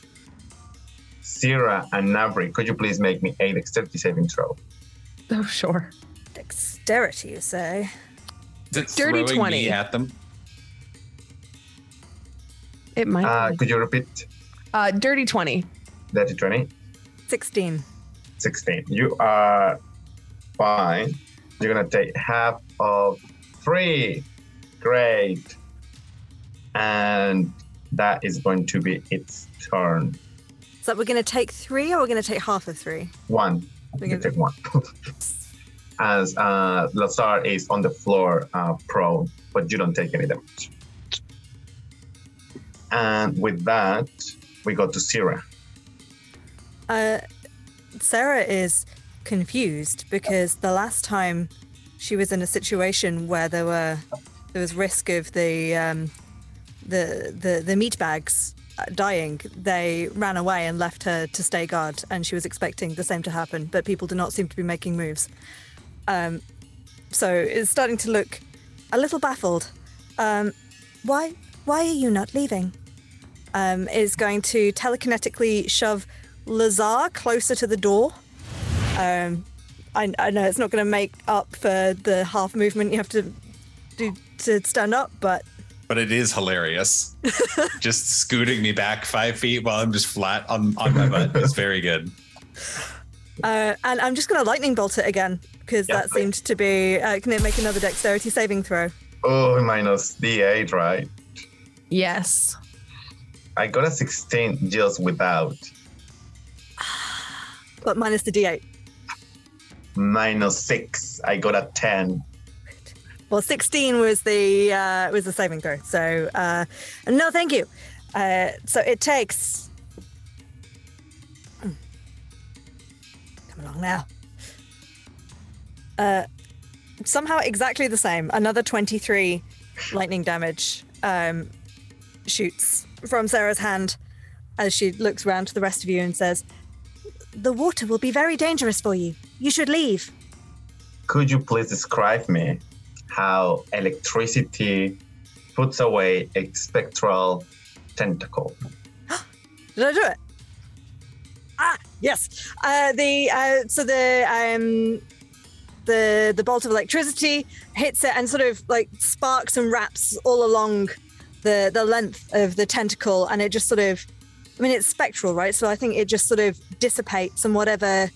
Sierra and Navri, could you please make me a dexterity saving throw? Oh, sure. Dexterity, you say? Is it Dirty throwing 20. me at them? It might. Uh, be. could you repeat Uh, dirty 20. Dirty 20? 16. 16. You are fine. You're gonna take half of three. Great. And that is going to be its turn. So we're going to take three or we're going to take half of three? One. We're gonna- take one. As uh, Lazar is on the floor, uh, prone, but you don't take any damage. And with that, we go to Sierra. Uh, Sarah is confused because the last time she was in a situation where there were there was risk of the um, the the the meat bags dying, they ran away and left her to stay guard, and she was expecting the same to happen, but people do not seem to be making moves. Um, so it's starting to look a little baffled. Um, why why are you not leaving? um, is going to telekinetically shove Lazar closer to the door. Um, I, I know it's not going to make up for the half movement you have to do to stand up, but But it is hilarious. just scooting me back five feet while I'm just flat on, on my butt is very good. uh, and I'm just going to lightning bolt it again because Yeah, that seemed to be. Uh, can it make another dexterity saving throw? Oh, minus D8, right? Yes. I got a 16 just without. But minus the d8. Minus 6. I got a 10. Well, 16 was the uh, was the saving throw. So uh, no, thank you. Uh, so it takes. Hmm. Come along now. Uh, somehow exactly the same. Another 23 lightning damage um, shoots from Sarah's hand as she looks around to the rest of you and says, "The water will be very dangerous for you. You should leave." Could you please describe me how electricity puts away a spectral tentacle? Did I do it? Ah, yes. Uh, the uh, so the um, the the bolt of electricity hits it and sort of like sparks and wraps all along the the length of the tentacle, and it just sort of, I mean, it's spectral, right? So I think it just sort of dissipates, and whatever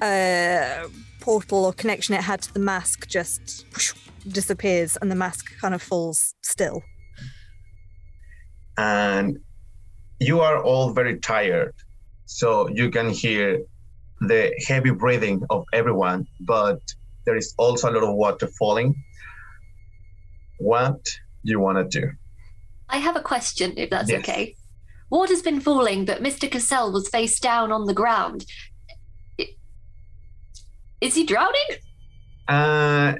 uh, portal or connection it had to the mask just whoosh, disappears, and the mask kind of falls still. And you are all very tired. So you can hear the heavy breathing of everyone, but there is also a lot of water falling. What do you want to do? I have a question, if that's Yes. okay. Water's been falling, but Mr. Cassell was face down on the ground. Is he drowning? Uh,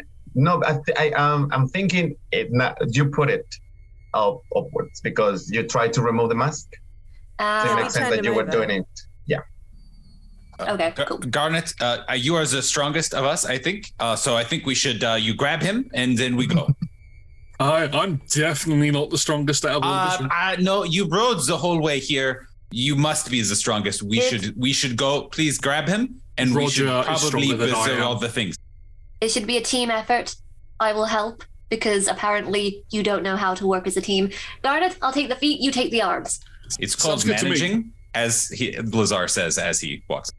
no, I, th- I um, I'm thinking it. Not, you put it up upwards because you tried to remove the mask. So Uh, it makes sense that you were doing it. Yeah. Okay, Gar- Garnot, uh, uh, you are the strongest of us, I think. Uh, so I think we should uh, you grab him and then we go. I, I'm definitely not the strongest out of all of us. Uh, uh, no, you rode the whole way here. You must be the strongest. We should we should go. Please grab him, and we should probably stronger than I visit all the things. It should be a team effort. I will help because apparently you don't know how to work as a team. Garnot, I'll take the feet, you take the arms. It's called Sounds good to me. managing, as he, Lazar says as he walks.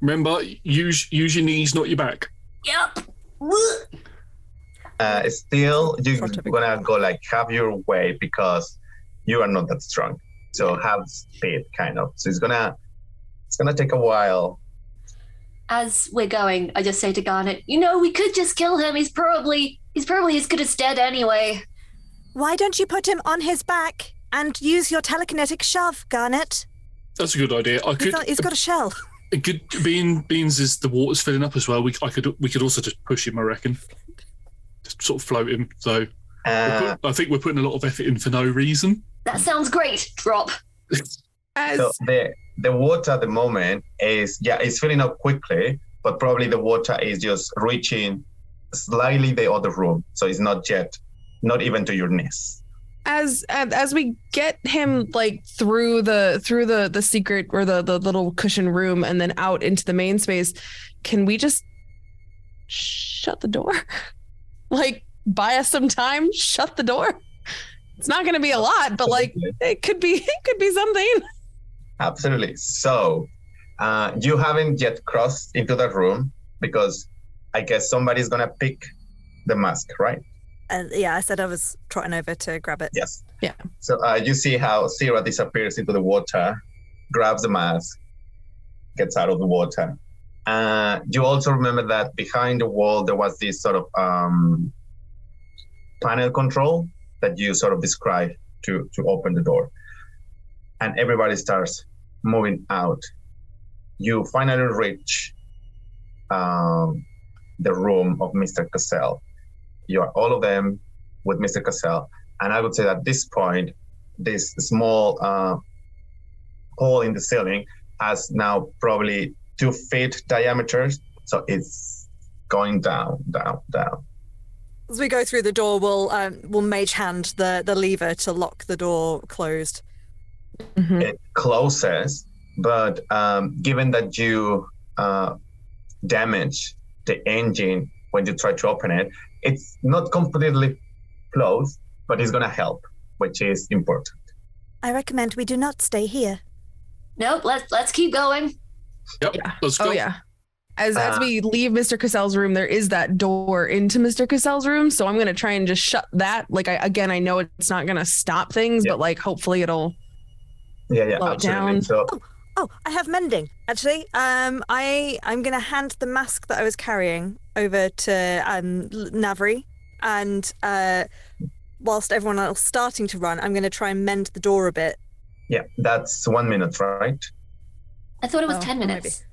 Remember, use use your knees, not your back. Yep. Uh, still, you're gonna go like have your way because you are not that strong. So have speed, kind of. So it's gonna it's gonna take a while. As we're going, I just say to Garnot, you know, we could just kill him. He's probably he's probably as good as dead anyway. Why don't you put him on his back? and use your telekinetic shove, Garnot. That's a good idea. I He's, could. got, he's got a shell. It could being beans is the water's filling up as well. We I could we could also just push him. I reckon. Just sort of float him. So Uh, put- I think we're putting a lot of effort in for no reason. That sounds great. Drop. As so the the water at the moment is yeah, it's filling up quickly, but probably the water is just reaching slightly the other room, so it's not yet, not even to your knees. as as as we get him like through the through the the secret or the the little cushion room and then out into the main space can we just shut the door? Like buy us some time shut the door. It's not going to be a lot but like it could be it could be something Absolutely. So, uh, you haven't yet crossed into that room because I guess somebody's gonna pick the mask, right? Uh, yeah, I said I was trotting over to grab it. Yes. Yeah. So uh, you see how Sira disappears into the water, grabs the mask, gets out of the water. Uh, you also remember that behind the wall there was this sort of um, panel control that you sort of described to to open the door, and everybody starts moving out. You finally reach um, the room of Mr. Cassell. You are all of them with Mr. Cassell, and I would say at this point, this small uh, hole in the ceiling has now probably two feet diameter, so it's going down, down, down. As we go through the door, we'll um, we'll mage hand the the lever to lock the door closed. It closes, but um, given that you uh, damage the engine when you try to open it, it's not completely closed, but it's gonna help, which is important. I recommend we do not stay here. Nope. Let's let's keep going. Yep. Let's oh yeah as as Uh, we leave mr cassell's room there is that door into mr cassell's room so i'm going to try and just shut that like i again i know it's not going to stop things but like hopefully it'll Yeah, yeah, absolutely. down. So Oh, I have mending. Actually, um, I I'm gonna hand the mask that I was carrying over to um Navri, and uh, whilst everyone else starting to run, I'm gonna try and mend the door a bit. yeah, that's one minute, right? I thought it was Oh, ten well, minutes.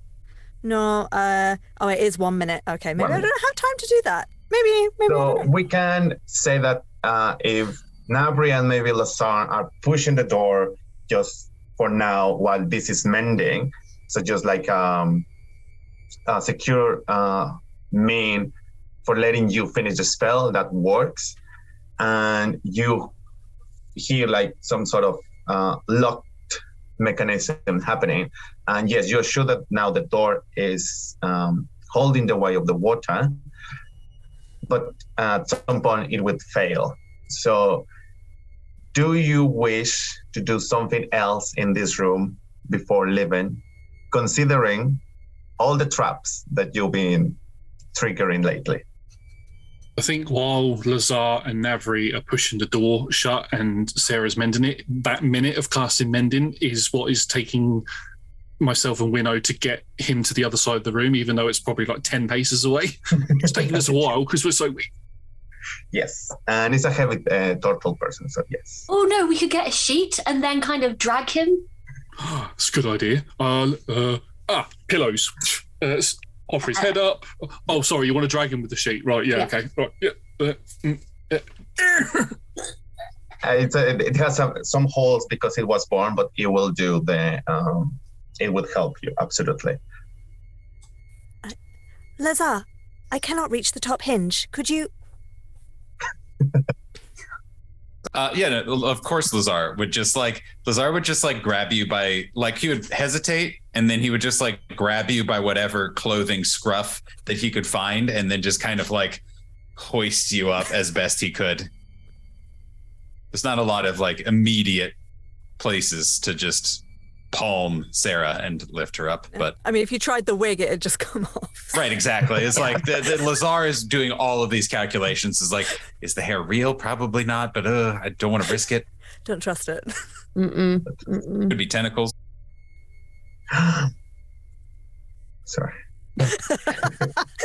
No, uh, oh, it is one minute. Okay, maybe One I don't have time to do that. Maybe, maybe. So we can say that uh, if Navri and maybe Lazar are pushing the door just for now while this is mending, so just like um, a secure uh, for letting you finish the spell that works, and you hear like some sort of uh, locked mechanism happening, and yes, you're sure that now the door is um, holding the way of the water. But at some point it would fail. So, do you wish to do something else in this room before leaving, considering all the traps that you've been triggering lately? I think while Lazar and Navri are pushing the door shut and Sarah's mending it, that minute of casting mending is what is taking myself and Winnow to get him to the other side of the room, even though it's probably like 10 paces away. it's taking us a while because we're so weak. Yes, and it's a heavy uh, turtle person, so yes. Oh no, we could get a sheet and then kind of drag him. It's a good idea. Uh, uh, ah, pillows. Uh, offer his head up. Oh, sorry, you want to drag him with the sheet. Right, yeah, Yeah. okay. Right, yeah. Uh, mm, uh, Uh, it's a, it has some, some holes because it was born, but it will do the. Um, it would help you absolutely. Lazar, I cannot reach the top hinge. Could you? Uh, yeah, no, of course, Lazar would just like Lazar would just like grab you by like he would hesitate, and then he would just like grab you by whatever clothing scruff that he could find, and then just kind of like hoist you up as best he could. There's not a lot of like immediate places to just palm Sarah and lift her up, but I mean, if you tried the wig, it'd just come off. Right, exactly. It's like the, the Lazar is doing all of these calculations. Is like, is the hair real? Probably not, but uh, I don't want to risk it. Don't trust it. Mm-mm. Mm-mm. Could be tentacles. Sorry.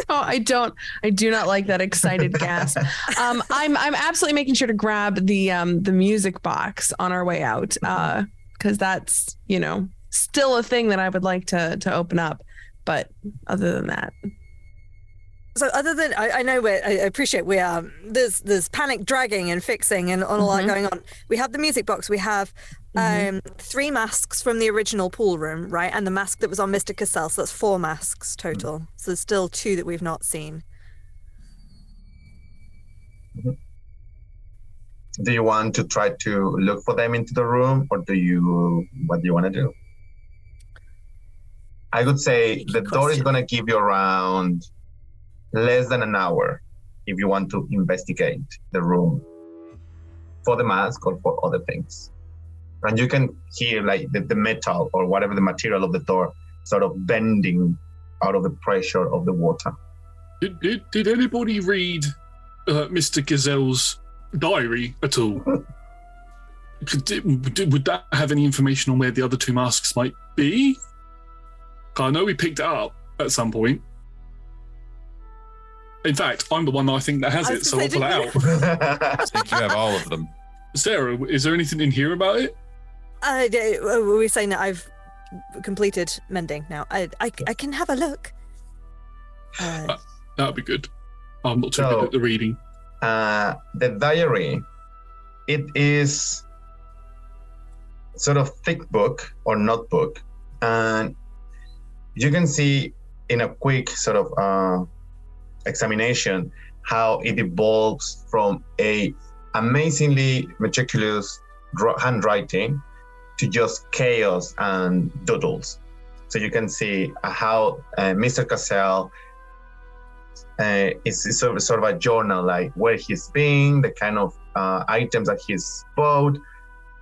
Oh, I don't. I do not like that excited gasp. Um, I'm I'm absolutely making sure to grab the um the music box on our way out, uh, because that's you know still a thing that I would like to to open up. But other than that, So other than I, I know we're I appreciate we are there's there's panic dragging and fixing and all Mhm. that going on. We have the music box. We have um three masks from the original pool room, right? And the mask that was on Mr. Cassell. So that's four masks total. So there's still two that we've not seen. Do you want to try to look for them into the room, or do you? What do you want to do? I would say the door is going to give you around less than an hour if you want to investigate the room for the mask or for other things. And you can hear like the, the metal or whatever the material of the door sort of bending out of the pressure of the water. Did, did, did anybody read uh, Mr. Cassell's diary at all? Could- did- did- would that have any information on where the other two masks might be? I know we picked it up at some point. In fact, I'm the one that I think that has it, so I'll gonna pull it out. I think you have all of them. Sarah, is there anything in here about it? Uh, d- uh, were we saying that I've completed mending now? I I, I can have a look. Uh, That'd be good. I'm not too So- good at the reading. Uh, the diary it is sort of thick book or notebook and you can see in a quick sort of uh, examination how it evolves from a amazingly meticulous handwriting to just chaos and doodles. So you can see how uh, mr cassell uh, it's, it's sort, of, sort of a journal, like where he's been, the kind of uh, items that he's bought,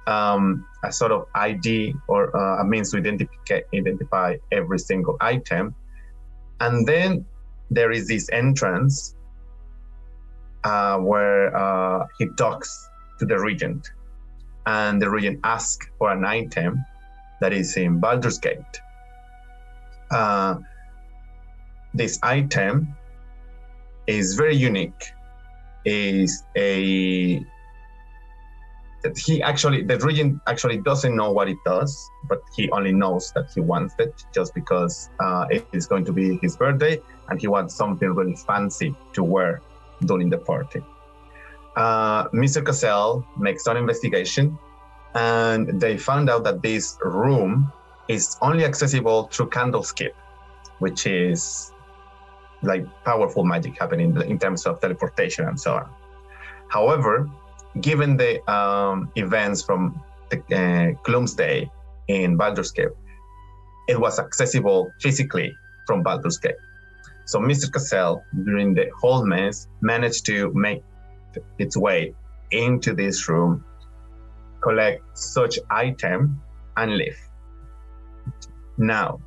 um, a sort of ID or uh, a means to identify, identify every single item. And then there is this entrance uh, where uh, he talks to the regent, and the regent asks for an item that is in Baldur's Gate. Uh, this item is very unique. Is a that he actually the regent actually doesn't know what it does but he only knows that he wants it just because uh, it is going to be his birthday and he wants something really fancy to wear during the party. Uh, mr cassell makes an investigation and they found out that this room is only accessible through Candlekeep which is like powerful magic happening in terms of teleportation and so on. However, given the um, events from the uh, Day in Baldur's Gate, it was accessible physically from Baldur's Gate. So Mr. Cassell, during the whole mess, managed to make its way into this room, collect such item, and leave. Now,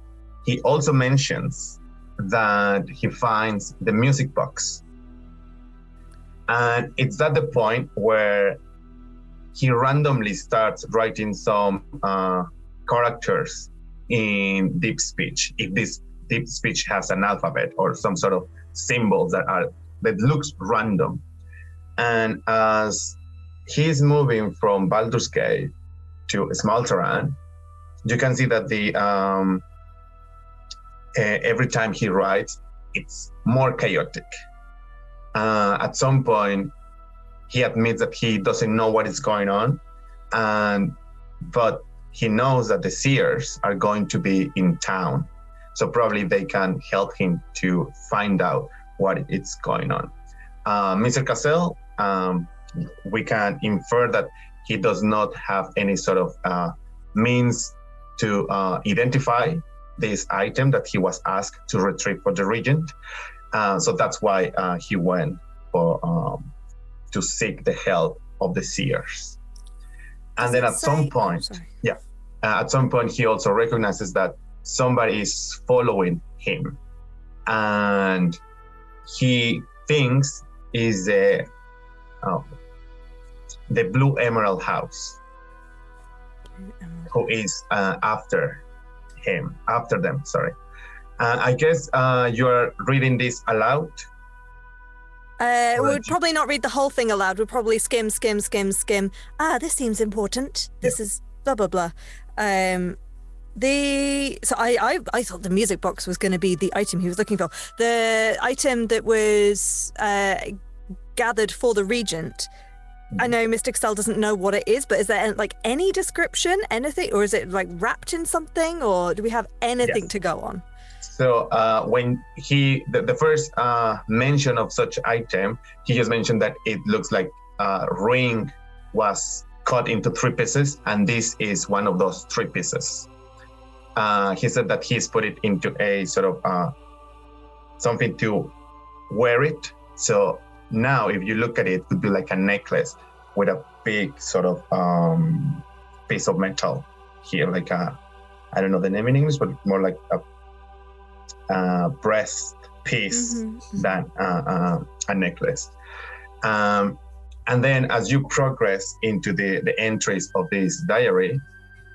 he also mentions that he finds the music box. And it's at the point where he randomly starts writing some uh, characters in deep speech. If this deep speech has an alphabet or some sort of symbols that are that looks random. And as he's moving from Baldur's Gate to Smalteran, you can see that the um, uh, every time he writes, it's more chaotic. Uh, at some point, he admits that he doesn't know what is going on, and but he knows that the seers are going to be in town, so probably they can help him to find out what is going on. Uh, Mr. Cassell, um, we can infer that he does not have any sort of uh, means to uh, identify this item that he was asked to retrieve for the regent. Uh, so that's why uh, he went for um, to seek the help of the seers. And then at some point, yeah, uh, at some point he also recognizes that somebody is following him, and he thinks is the uh, the Blue Emerald House, who is uh, after him, after them, sorry. Uh, I guess uh, you're reading this aloud. Uh, we would probably not read the whole thing aloud. We'd probably skim, skim, skim, skim. Ah, this seems important. This is blah blah blah. Um, the so I, I I thought the music box was going to be the item he was looking for. The item that was uh, gathered for the regent. I know Mr. Cassell doesn't know what it is, but is there like any description, anything, or is it like wrapped in something, or do we have anything Yes. to go on? So uh, when he the, the first uh, mention of such item, he just mentioned that it looks like a ring was cut into three pieces, and this is one of those three pieces. Uh, he said that he's put it into a sort of uh, something to wear it. So now, if you look at it, it would be like a necklace with a big sort of um, piece of metal here, like a I don't know the name in English, but more like a uh, breast piece than uh, uh, a necklace. Um, and then as you progress into the, the entries of this diary,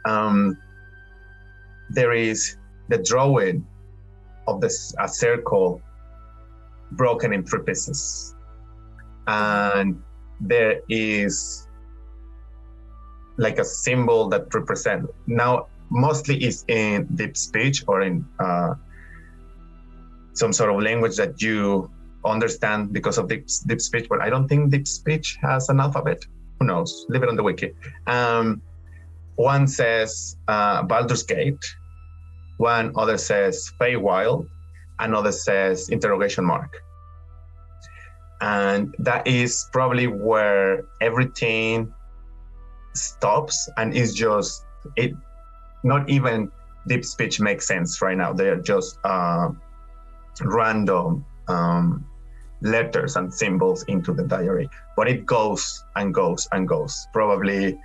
um, there is the drawing of this a circle broken in three pieces. And there is like a symbol that represent now mostly is in deep speech or in uh, some sort of language that you understand because of deep, deep speech, but I don't think deep speech has an alphabet. Who knows? Leave it on the wiki. Um, one says uh, Baldur's Gate, one other says Feywild, another says interrogation mark. And that is probably where everything stops and is just it not even deep speech makes sense right now. They're just uh, random um, letters and symbols into the diary, but it goes and goes and goes. Probably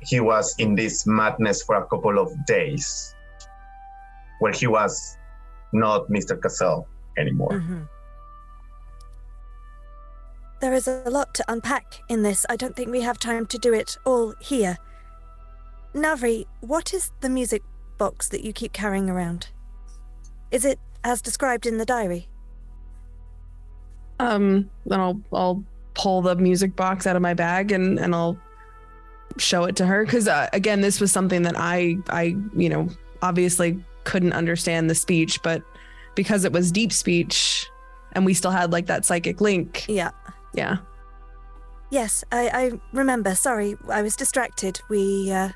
he was in this madness for a couple of days where he was not Mr. Cassell anymore. Mhm. There is a lot to unpack in this. I don't think we have time to do it all here. Navri, what is the music box that you keep carrying around? Is it as described in the diary? Um, then I'll I'll pull the music box out of my bag and and I'll show it to her because uh, again, this was something that I I you know obviously couldn't understand the speech, but because it was deep speech and we still had like that psychic link. Yeah. Yeah. Yes, I, I remember. Sorry, I was distracted. We uh,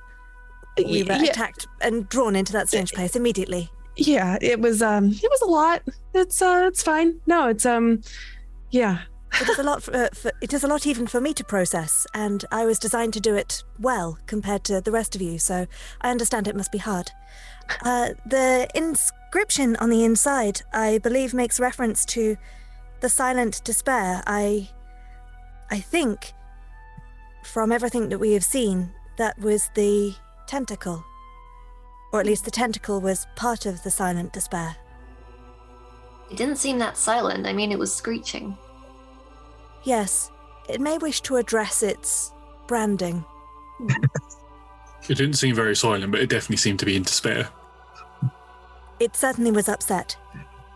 we were Yeah. attacked and drawn into that strange place immediately. Yeah, it was um it was a lot. It's uh it's fine. No, it's um yeah. It is a lot. For, uh, for, it is a lot even for me to process, and I was designed to do it well compared to the rest of you. So I understand it must be hard. Uh, the inscription on the inside, I believe, makes reference to the silent despair. I, I think, from everything that we have seen, that was the tentacle, or at least the tentacle was part of the silent despair. It didn't seem that silent. I mean, it was screeching. Yes, it may wish to address its branding. It didn't seem very silent, but it definitely seemed to be in despair. It certainly was upset.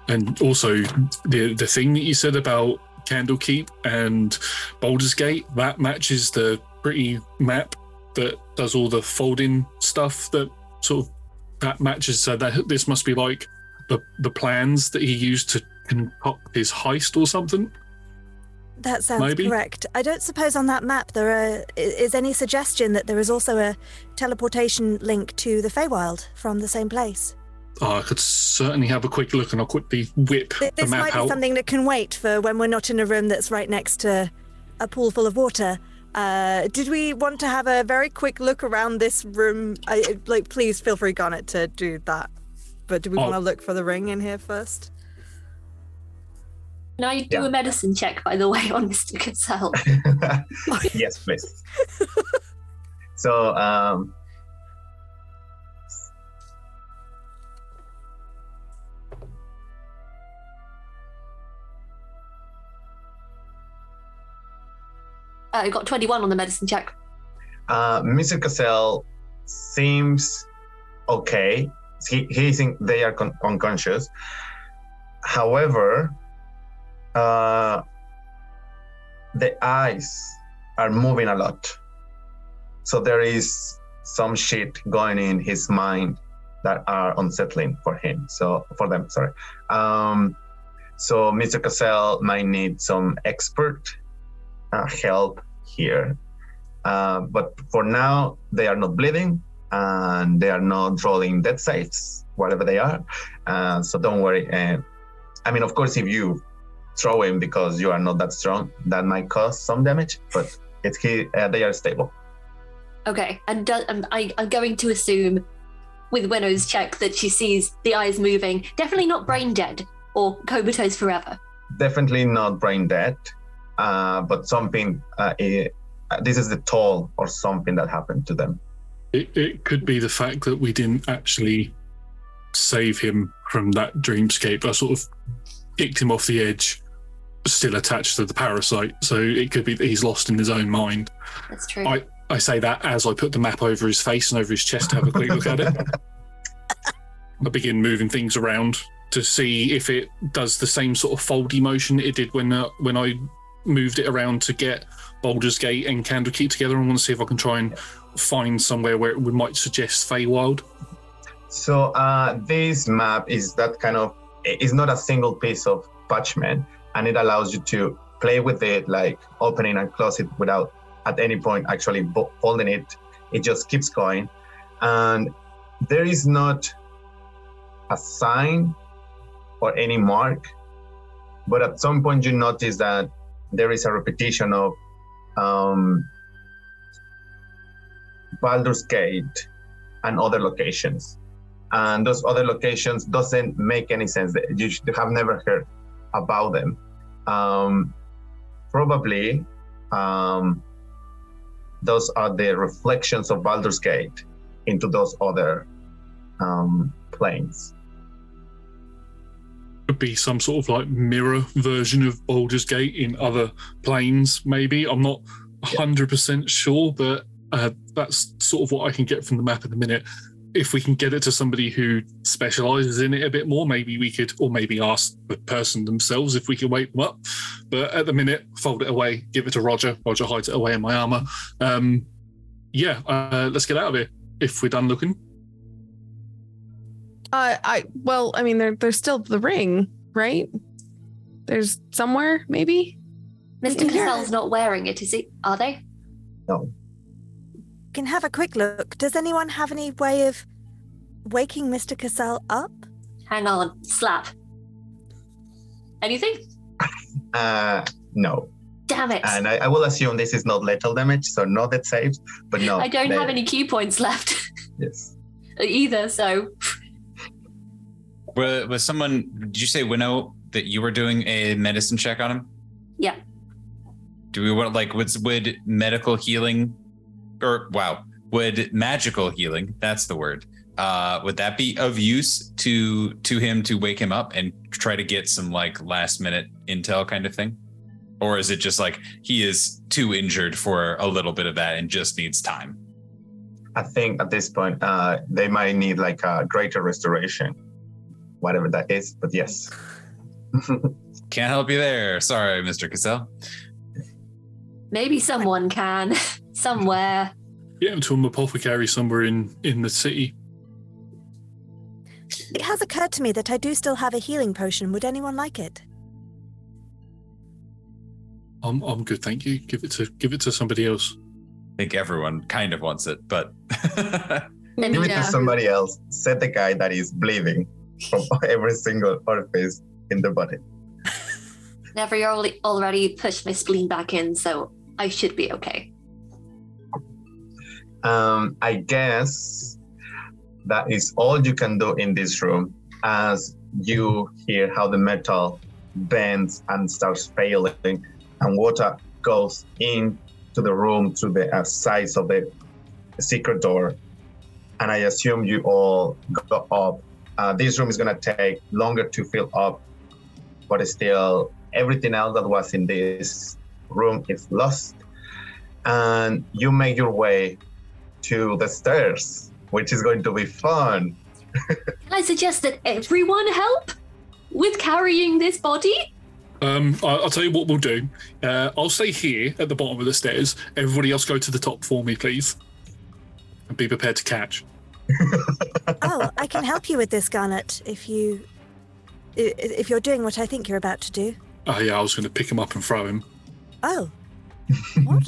And also, the the thing that you said about Candlekeep and Baldur's Gate that matches the pretty map that does all the folding stuff. That sort of that matches. So that this must be like the the plans that he used to concoct his heist or something. That sounds Maybe. correct. I don't suppose on that map there are, is any suggestion that there is also a teleportation link to the Feywild from the same place. Oh, I could certainly have a quick look, and I'll quickly whip Th- the This map might be out. something that can wait for when we're not in a room that's right next to a pool full of water. Uh, did we want to have a very quick look around this room? I, like, please feel free, Garnot, to do that. But do we Oh. want to look for the ring in here first? Can I do a medicine check, by the way, on Mr. Cassell. yes, please. so, um, I got 21 on the medicine check. uh, Mr. Cassell seems okay. he, he think they are con- unconscious. However, uh, the eyes are moving a lot. So there is some shit going in his mind that are unsettling for him. So for them, sorry. Um, so Mr. Cassell might need some expert uh, help here. Uh, but for now, they are not bleeding and they are not rolling dead saves, whatever they are. Uh, so don't worry. Uh, I mean, of course, if you throw him because you are not that strong, that might cause some damage, but it's he, uh, they are stable. Okay, and do, um, I, I'm going to assume with Winnow's check that she sees the eyes moving. Definitely not brain dead or comatose forever. Definitely not brain dead, uh, but something. Uh, eh, this is the toll or something that happened to them. It, it could be the fact that we didn't actually save him from that dreamscape. I sort of kicked him off the edge, still attached to the parasite. So it could be that he's lost in his own mind. That's true. I, I say that as I put the map over his face and over his chest to have a quick look at it. I begin moving things around to see if it does the same sort of foldy motion it did when uh, when I moved it around to get Baldur's Gate and Candlekeep together. I want to see if I can try and find somewhere where we might suggest Feywild. So uh, this map is that kind of is not a single piece of parchment, and it allows you to play with it, like opening and close it without at any point actually folding it. It just keeps going, and there is not a sign or any mark, but at some point you notice that there is a repetition of um, Baldur's Gate and other locations. And those other locations doesn't make any sense. You have never heard about them. Um, probably um, those are the reflections of Baldur's Gate into those other um, planes. Could be some sort of like mirror version of Baldur's Gate in other planes, maybe. I'm not 100% sure, but uh, that's sort of what I can get from the map at the minute. If we can get it to somebody who specializes in it a bit more, maybe we could, or maybe ask the person themselves if we can wake them up. But at the minute, fold it away, give it to Roger. Roger hides it away in my armor. Um, yeah, uh, let's get out of here if we're done looking. Uh, I well, I mean, there, there's still the ring, right? There's somewhere, maybe. Mr. Cassell's not wearing it, is he? Are they? No. Can have a quick look. Does anyone have any way of waking Mr. Cassell up? Hang on, slap. Anything? Uh, no. Damn it. And I, I will assume this is not lethal damage, so no that saves, but no. I don't they- have any ki points left Yes. either, so Was, was someone? Did you say Winnow that you were doing a medicine check on him? yeah. Do we want like would would medical healing, or wow, would magical healing? That's the word. Uh, would that be of use to to him to wake him up and try to get some like last minute intel kind of thing, or is it just like he is too injured for a little bit of that and just needs time? I think at this point, uh, they might need like a greater restoration, whatever that is, but yes. Can't help you there. Sorry, Mr. Cassell. Maybe someone can. Somewhere. Get him to an apothecary somewhere in in the city. It has occurred to me that I do still have a healing potion. Would anyone like it? I'm I'm good, thank you. Give it to give it to somebody else. I think everyone kind of wants it, but Give it to somebody else. Set the guy that is bleeding from every single orifice in the body. Navri already, already pushed my spleen back in, so I should be okay. Um, I guess that is all you can do in this room as you hear how the metal bends and starts failing, and water goes into the room through the uh, sides of the secret door. And I assume you all go up. Uh, this room is going to take longer to fill up, but still, everything else that was in this room is lost. And you make your way to the stairs, which is going to be fun. Can I suggest that everyone help with carrying this body? Um, I- I'll tell you what we'll do. Uh, I'll stay here at the bottom of the stairs. Everybody else go to the top for me, please. And be prepared to catch. Oh, I can help you with this, Garnot, if you if you're doing what I think you're about to do. Oh, yeah, I was going to pick him up and throw him. Oh. What?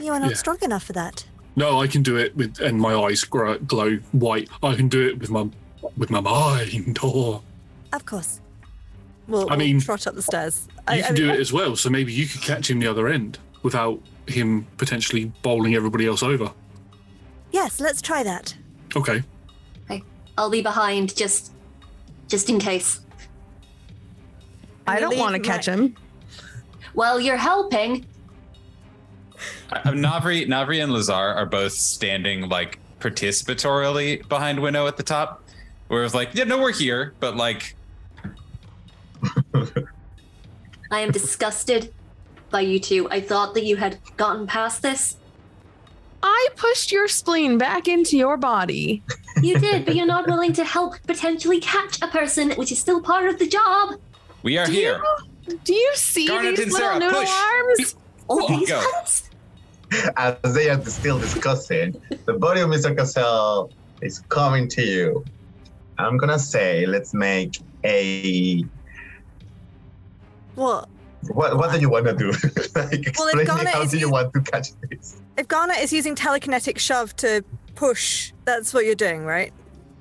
you are not Yeah. strong enough for that. No, I can do it with, and my eyes grow, glow white. I can do it with my, with my mind. Oh, Of course. We'll, I we'll mean, trot up the stairs. you I, can I do it as well. So maybe you could catch him the other end without him potentially bowling everybody else over. Yes, let's try that. Okay. Okay, I'll be behind just, just in case. I don't want to catch him. Well, you're helping. Uh, Navri, Navri and Lazar are both standing like participatorily behind Winnow at the top. Where it's like, yeah, no, we're here, but like, I am disgusted by you two. I thought that you had gotten past this. I pushed your spleen back into your body. You did, but you're not willing to help potentially catch a person, which is still part of the job. we are here. Do you see Garnot these little Sarah, noodle push. arms? Oh, these go. As they are still discussing, the body of Mr. Cassell is coming to you. I'm gonna say, let's make a. What? What, what do you want to do? like, Well, explain me how is do you using- want to catch this? If Garnot is using telekinetic shove to push, that's what you're doing, right?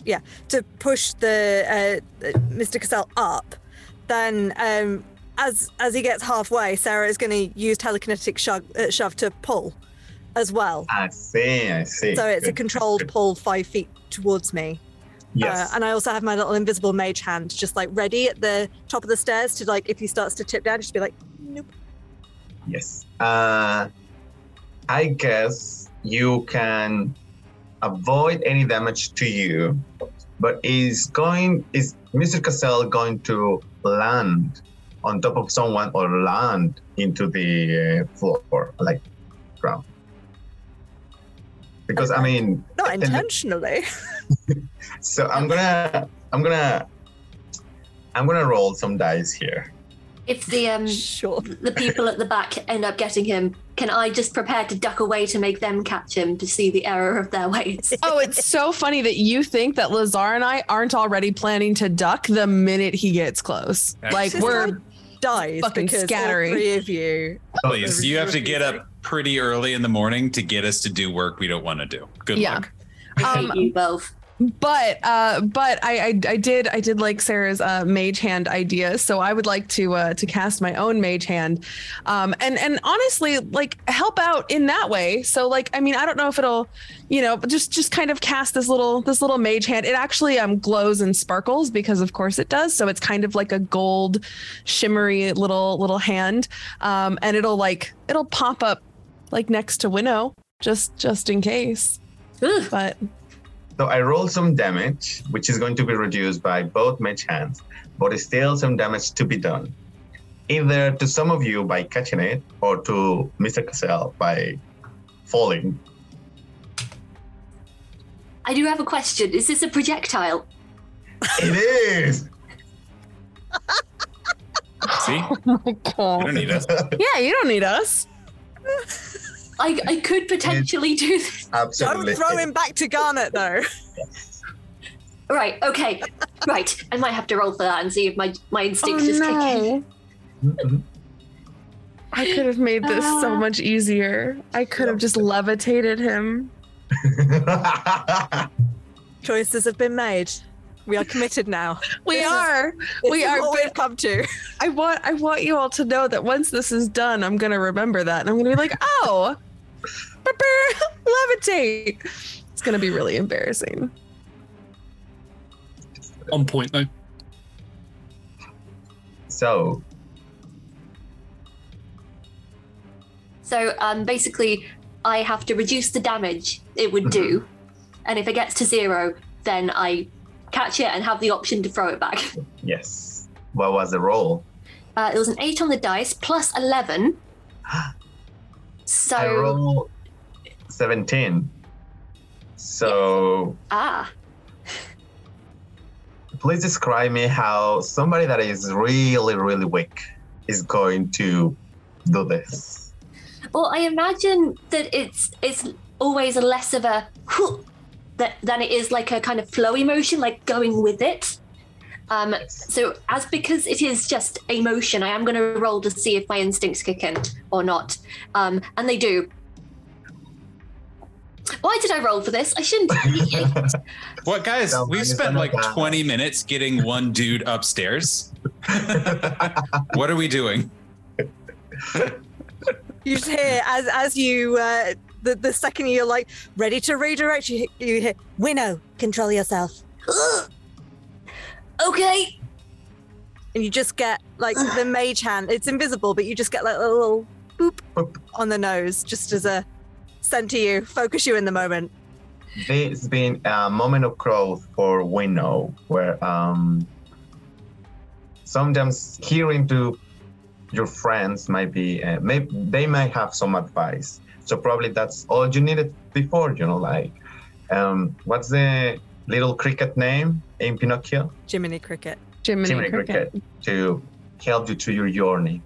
Yeah, to push the uh, uh, Mr. Cassell up, then um, as as he gets halfway, Sarah is going to use telekinetic shove, uh, shove to pull as well. I see, I see. So it's a Good. controlled pull five feet towards me. Yes. Uh, and I also have my little invisible mage hand just like ready at the top of the stairs to like if he starts to tip down, just be like, nope. Yes. Uh, I guess you can avoid any damage to you, but is going is Mr. Cassell going to land on top of someone or land into the uh, floor, like ground? Because I mean, Not intentionally. so I'm gonna I'm gonna I'm gonna roll some dice here. If the um the people at the back end up getting him, can I just prepare to duck away to make them catch him to see the error of their ways? Oh, it's so funny that you think that Lazar and I aren't already planning to duck the minute he gets close. Like we're like dies fucking because all scattering. three of you. Please, you have to get up pretty early in the morning to get us to do work we don't want to do. Good Yeah. luck. I Um, you both. But uh but I, I i did i did like sarah's uh mage hand idea. So i would like to uh to cast my own mage hand. Um and and honestly like help out in that way. So like i mean i don't know if it'll you know just just kind of cast this little this little mage hand. It actually um glows and sparkles because of course it does. So it's kind of like a gold shimmery little little hand. Um and it'll like it'll pop up like next to winnow just just in case. But So I roll some damage, which is going to be reduced by both mage hands, but it's still some damage to be done. Either to some of you by catching it, or to Mr. Cassell by falling. I do have a question. Is this a projectile? It is! See? oh my god You don't need us. yeah you don't need us I, I could potentially do this. Absolutely. Don't throw him back to Garnot though. Right, okay. right. I might have to roll for that and see if my my instincts Oh, just kick no. in. I could have made this so Ah. much easier. I could have just levitated him. Choices have been made. We are committed now. We This are. this we are. what we've come to. I want. I want you all to know that once this is done, I'm gonna remember that, and I'm gonna be like, oh, levitate. It's gonna be really embarrassing. On point though. so, So um basically I have to reduce the damage it would do. And if it gets to zero, then I catch it and have the option to throw it back. yes. What was the roll? Uh, it was an eight on the dice plus eleven. So I roll 17. So, ah. please describe me how somebody that is really, really weak is going to do this. Well, I imagine that it's it's always less of a that than it is like a kind of flowy motion, like going with it. Um, so as because it is just a motion, I am going to roll to see if my instincts kick in or not, um, and they do. Why did I roll for this? I shouldn't. What guys? No, We've spent like die. 20 minutes getting one dude upstairs. what are we doing? You just hear as as you uh, the the second you're like ready to redirect, you you hear Winnow, control yourself, okay. and you just get like the mage hand. It's invisible, but you just get like a little boop on the nose, just as a center you, focus you in the moment. This has been a moment of growth for Winnow, where um, sometimes hearing to your friends might be, uh, may, they might have some advice. So probably that's all you needed before, you know, like, um, what's the little cricket name in Pinocchio? Jiminy Cricket. Jiminy, Jiminy Cricket. Cricket, to help you to your journey.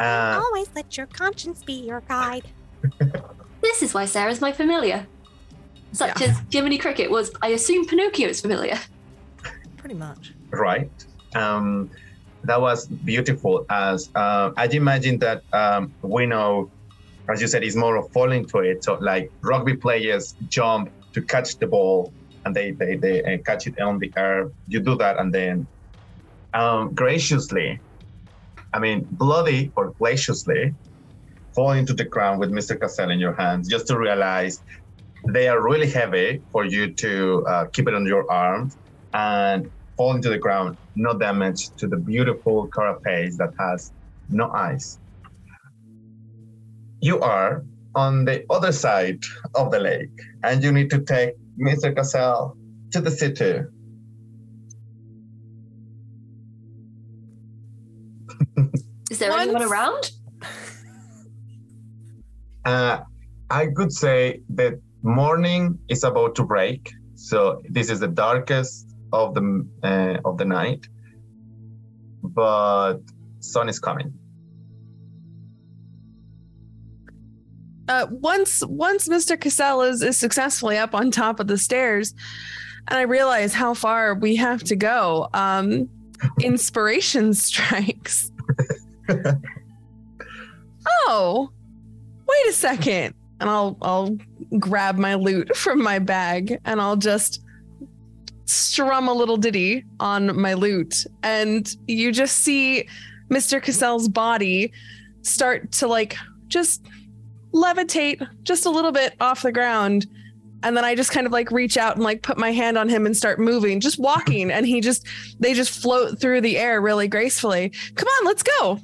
Uh, Always let your conscience be your guide. This is why Sarah's my familiar. Such as Jiminy Cricket was, I assume Pinocchio's familiar. Pretty much. right um that was beautiful as uh, i imagine that um we know as you said is more of falling to it so like rugby players jump to catch the ball and they they, they uh, catch it on the air you do that and then um graciously i mean bloody or graciously fall into the ground with mr cassell in your hands just to realize they are really heavy for you to uh, keep it on your arms and fall into the ground, no damage to the beautiful carapace that has no eyes. You are on the other side of the lake, and you need to take Mr. Cassell to the city. Is there anyone around? Uh, I could say that morning is about to break, so this is the darkest of the uh, of the night, but sun is coming. Uh, once once Mr. Cassell is, is successfully up on top of the stairs, and I realize how far we have to go, um, inspiration strikes. oh, wait a second, and I'll I'll grab my lute from my bag and I'll just strum a little ditty on my lute, and you just see Mr. Cassell's body start to like just levitate just a little bit off the ground and then i just kind of like reach out and like put my hand on him and start moving just walking and he just they just float through the air really gracefully come on let's go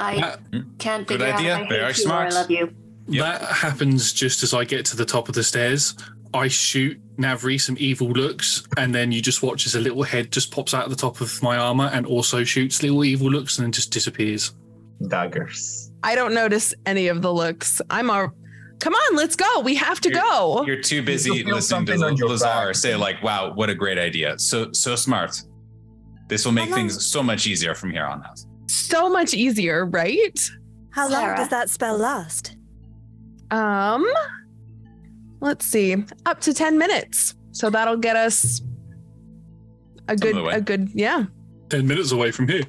I can't good figure idea. out I Very hate you or I love you. That happens just as I get to the top of the stairs. I shoot Navri some evil looks, and then you just watch as a little head just pops out of the top of my armor and also shoots little evil looks and then just disappears. Daggers. I don't notice any of the looks i'm a come on let's go we have to go You're too busy You listening to something Lazar back. say like, "Wow, what a great idea! So so smart. This will make things so much easier from here on out." so much easier right How long does that spell last? um let's see up to 10 minutes so that'll get us a good a good yeah 10 minutes away from here.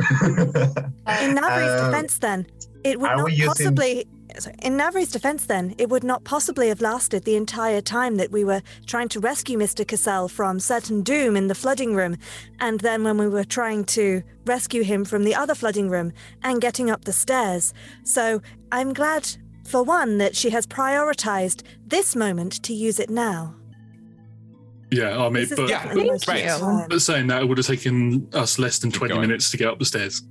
In Navri's Um, defense, then, it would are not we using- possibly. sorry, In Navri's defense, then, it would not possibly have lasted the entire time that we were trying to rescue Mr. Cassell from certain doom in the flooding room, and then when we were trying to rescue him from the other flooding room and getting up the stairs. So I'm glad, for one, that she has prioritized this moment to use it now. Yeah, I mean, This is but, definitely the most Thank you. but saying that, it would have taken us less than Keep 20 going. minutes to get up the stairs.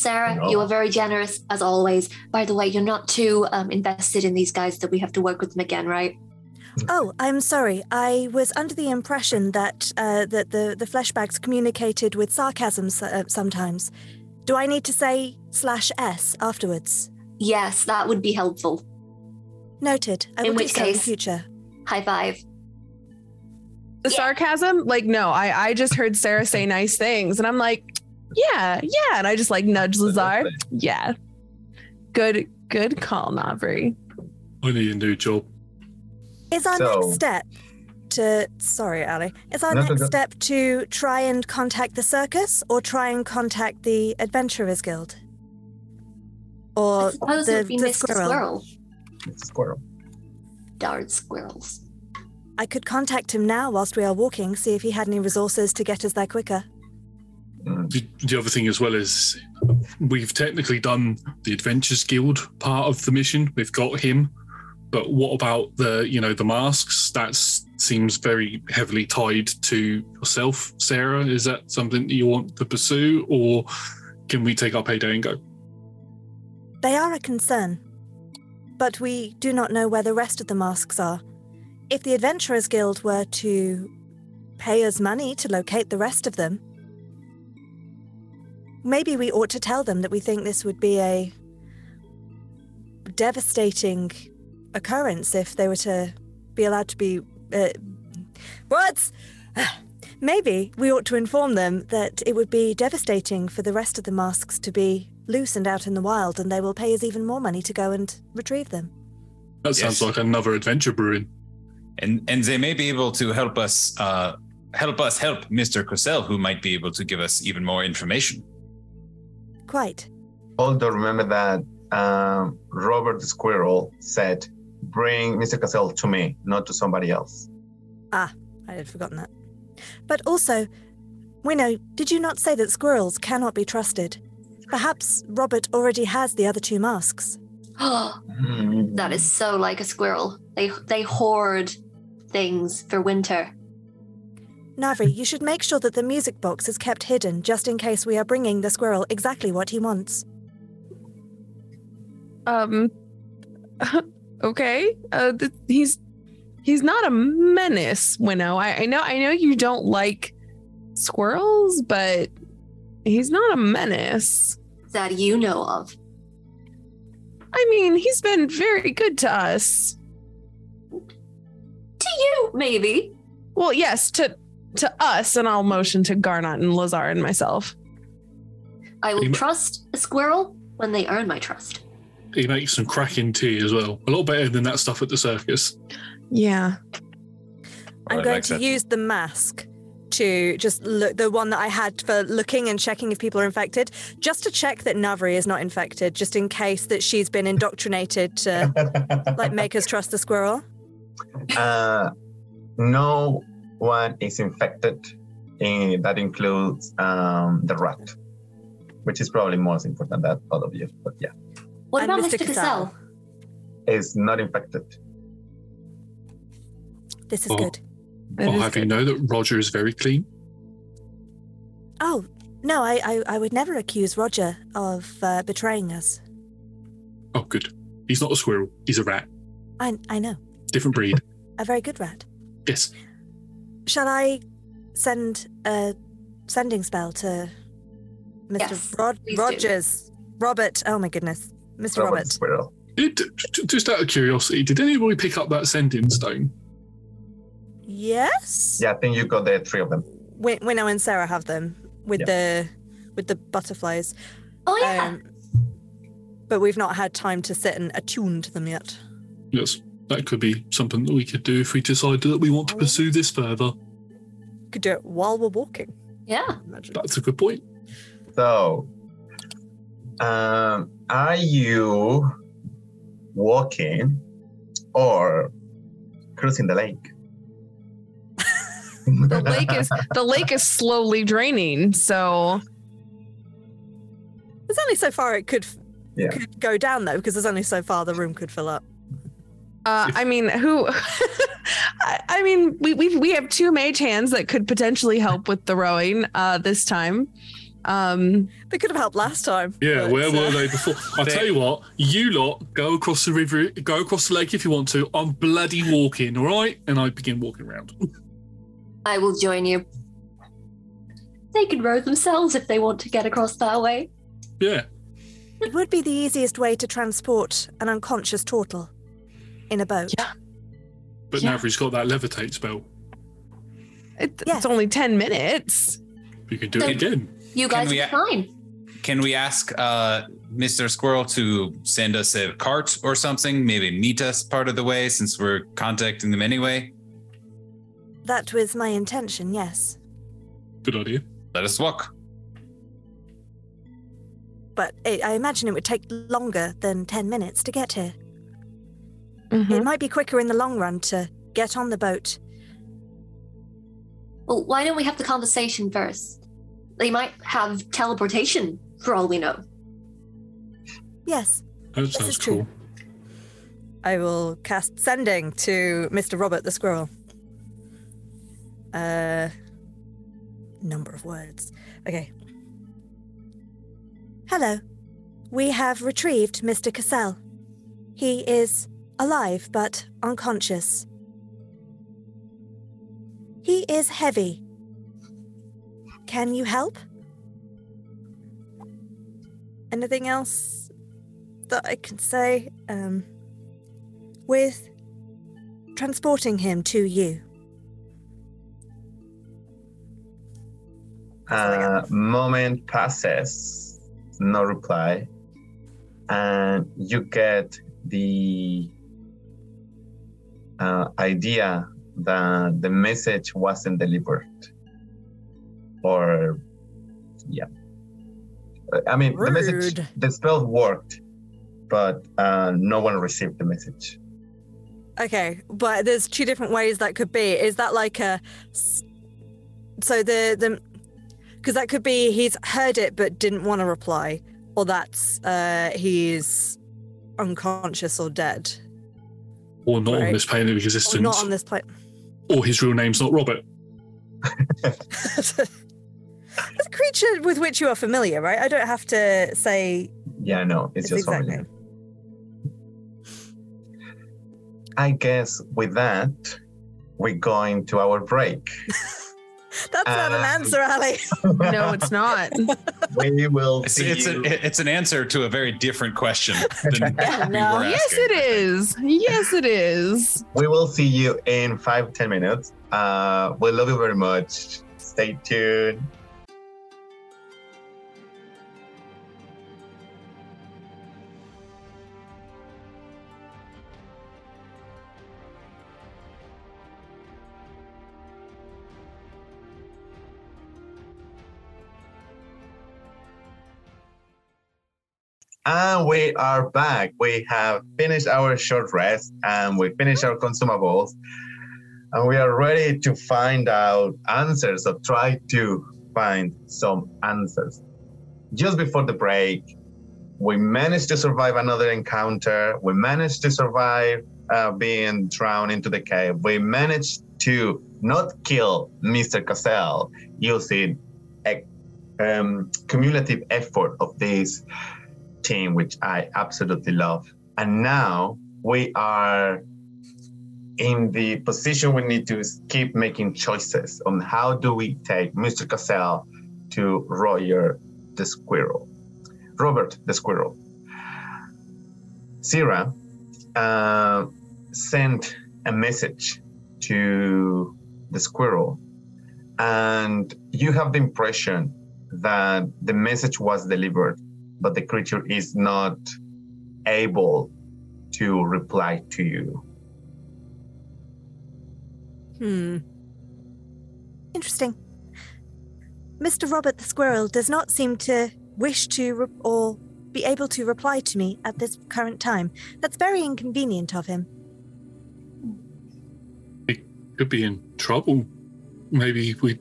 Sarah, No. you are very generous as always. By the way, you're not too um, invested in these guys that we have to work with them again, right? Oh, I'm sorry. I was under the impression that uh, that the the flesh bags communicated with sarcasm uh, sometimes. Do I need to say slash s afterwards? Yes, that would be helpful. Noted. I In will which do so in the case- future. High five. the sarcasm? Like, no, I I just heard Sarah say nice things, and I'm like, yeah, yeah, and I just like nudge Lazar. Yeah, good, good call, Navri. I need a new job. Is our So- next step to sorry, Ali. Is our No, no, next no. step to try and contact the circus or try and contact the Adventurers Guild? Or suppose the, it would be the Mr. squirrel. Squirrel. Squirrel. Dart squirrels. I could contact him now whilst we are walking, see if he had any resources to get us there quicker. The, the other thing as well is we've technically done the Adventures Guild part of the mission. We've got him, but what about the you know the masks? That seems very heavily tied to yourself, Sarah. Is that something that you want to pursue, or can we take our payday and go? They are a concern, but we do not know where the rest of the masks are. If the Adventurers Guild were to pay us money to locate the rest of them, maybe we ought to tell them that we think this would be a devastating occurrence if they were to be allowed to be. Uh, words! Maybe we ought to inform them that it would be devastating for the rest of the masks to be loose and out in the wild, and they will pay us even more money to go and retrieve them. That sounds Yes. like another adventure brewing. and and they may be able to help us uh, help us help Mr. Cassell, who might be able to give us even more information. Quite. Also, remember that um, Robert the Squirrel said, "Bring Mr. Cassell to me, not to somebody else." Ah, I had forgotten that. But also, Winnow, did you not say that squirrels cannot be trusted? Perhaps Robert already has the other two masks. Oh, that is so like a squirrel. They they hoard things for winter. Navri, you should make sure that the music box is kept hidden just in case we are bringing the squirrel exactly what he wants. Um, okay. Uh, th- he's he's not a menace, Winnow. I, I know I know you don't like squirrels, but he's not a menace. That you know of. I mean, he's been very good to us. To you, maybe. Well, yes, to to us, and I'll motion to Garnot and Lazar and myself. I will You- trust a squirrel when they earn my trust. He makes some cracking tea as well. A lot better than that stuff at the circus. Yeah. I'm going to use the mask to just look the one that I had for looking and checking if people are infected, just to check that Navri is not infected, just in case that she's been indoctrinated to like make us trust the squirrel. Uh, no one is infected. And that includes um, the rat, which is probably most important than all of you. But yeah, What And about Mr. Mr. Cassell? is not infected. This is Oh. good. I'll have you know that Roger is very clean. Oh, no, I, I, I would never accuse Roger of uh, betraying us. Oh, good. He's not a squirrel. He's a rat. I, I know. Different breed. A very good rat. yes. Shall I send a sending spell to Mr. Yes, Rod- please do. Rogers? Robert. Oh my goodness. Mr. Robert Robert. Squirrel. It, just out of curiosity, did anybody pick up that sending stone? Yes? Yeah, I think you got the three of them. Win- Winnow and Sarah have them with Yeah. the with the butterflies. Oh yeah. Um, but we've not had time to sit and attune to them yet. Yes. That could be something that we could do if we decided that we want to pursue this further. Could do it while we're walking. yeah. Imagine. That's a good point. So, um, are you walking or cruising the lake? The lake is the lake is slowly draining, so There's only so far it could Yeah. could go down though, because there's only so far the room could fill up. Uh, I mean, who? I, I mean, we we we have two mage hands that could potentially help with the rowing uh, this time. Um, They could have helped last time. Yeah, but, where uh, were they before? I'll tell you what, you lot go across the river, go across the lake if you want to. I'm bloody walking, all right? And I begin walking around. I will join you. They can row themselves if they want to get across that way. Yeah. It would be the easiest way to transport an unconscious turtle in a boat. Yeah. But Yeah. Navri's got that levitate spell. It, It's only 10 minutes. We can do So- it again. You Can guys we are fine. Can we ask uh, Mr. Squirrel to send us a cart or something? Maybe meet us part of the way since we're contacting them anyway? That was my intention, yes. Good idea. Let us walk. But I I imagine it would take longer than 10 minutes to get here. Mm-hmm. It might be quicker in the long run to get on the boat. Well, why don't we have the conversation first? They might have teleportation for all we know. Yes, That this sounds is true. I will cast sending to Mr. Robert the squirrel. Uh, number of words. Okay. Hello. We have retrieved Mr. Cassell. He is alive but unconscious. He is heavy. Can you help? Anything else that I can say? Um, with transporting him to you. A moment passes, no reply, and you get the uh, idea that the message wasn't delivered. Or, yeah. I mean, the message, the spell worked, but uh, no one received the message. Okay, but there's two different ways that could be. Is that like a so the the because that could be he's heard it but didn't want to reply, or that's uh he's unconscious or dead, Or not on this plane of or existence. not on this plane. Or his real name's not Robert. It's a creature with which you are familiar, right? I don't have to say Yeah, no, it's its just exact familiar. name. I guess with that, we're going to our break. That's not an Um, answer, Ali. No, it's not. we will It's, see it's, you. a, it's an answer to a very different question than Yeah, we no. were yes, asking. it is. Yes, it is. We will see you in five ten minutes. Uh, we love you very much. Stay tuned. And we are back. We have finished our short rest and we finished our consumables. And we are ready to find out answers or try to find some answers. Just before the break, we managed to survive another encounter. We managed to survive uh, being drowned into the cave. We managed to not kill Mr. Cassell using a um, cumulative effort of this team, which I absolutely love. And now we are in the position we need to keep making choices on how do we take Mr. Cassell to Roger the squirrel, Robert the squirrel. Sierra uh, sent a message to the squirrel, and you have the impression that the message was delivered, but the creature is not able to reply to you. Hmm. Interesting. Mr. Robert the Squirrel does not seem to wish to re- or be able to reply to me at this current time. That's very inconvenient of him. He could be in trouble. Maybe we.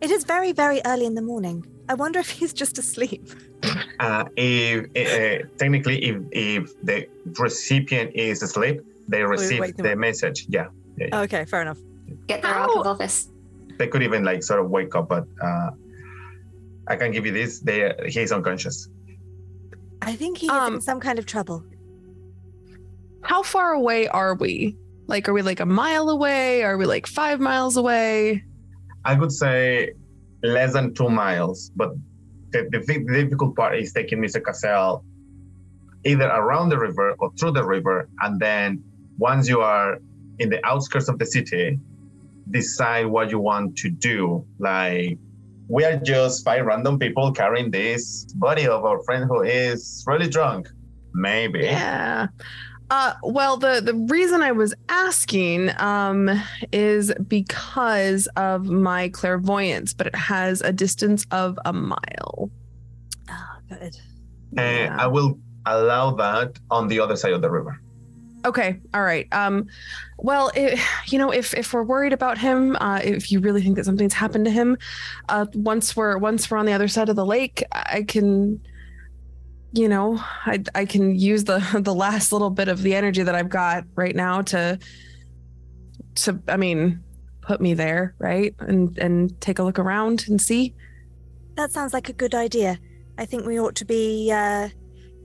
It is very, very early in the morning. I wonder if he's just asleep. Uh, if uh, technically, if if the recipient is asleep, they receive wake them the up. message. Yeah, yeah, yeah. Okay, fair enough. Get their out of office. they could even like sort of wake up, but uh, I can give you this: they he's unconscious. I think he's Um, in some kind of trouble. How far away are we? Like, are we like a mile away? Are we like five miles away? I would say less than two miles, but the, the, the difficult part is taking Mr. Cassell either around the river or through the river, and then once you are in the outskirts of the city, decide what you want to do. Like, we are just five random people carrying this body of our friend who is really drunk. Maybe. Yeah. Uh, well, the the reason I was asking um, is because of my clairvoyance, but it has a distance of a mile. Oh, good. And I will allow that on the other side of the river. Okay, all right. Um, well, it, you know, if if we're worried about him, uh, if you really think that something's happened to him, uh, once we're once we're on the other side of the lake, I can, you know, I I can use the the last little bit of the energy that I've got right now to to I mean, put me there, right, and and take a look around and see. That sounds like a good idea. I think we ought to be uh,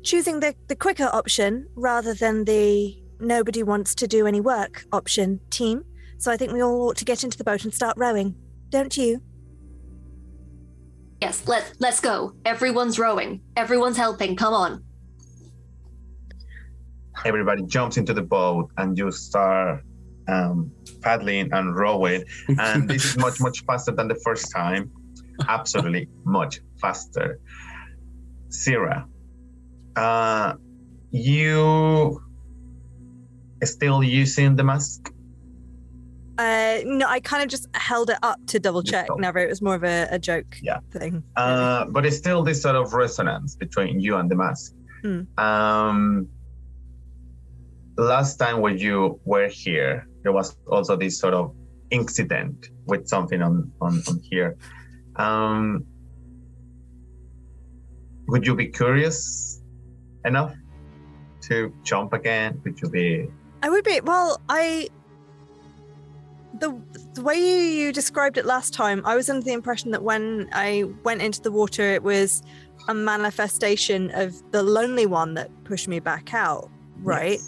choosing the, the quicker option rather than the nobody wants to do any work option team. So I think we all ought to get into the boat and start rowing. Don't you? Yes, let let's go. Everyone's rowing. Everyone's helping. Come on. Everybody jumps into the boat and you start um, paddling and rowing. And this is much, much faster than the first time. Absolutely much faster. Sarah, uh, you still using the mask? Uh, no, I kind of just held it up to double check. Never, it was more of a, a joke Yeah. thing. Uh, but it's still this sort of resonance between you and the mask. Hmm. Um, last time when you were here, there was also this sort of incident with something on on, on here. Um, would you be curious enough to jump again? Would you be? I would be. Well, I. The, the way you, you described it last time, I was under the impression that when I went into the water, it was a manifestation of the lonely one that pushed me back out, right?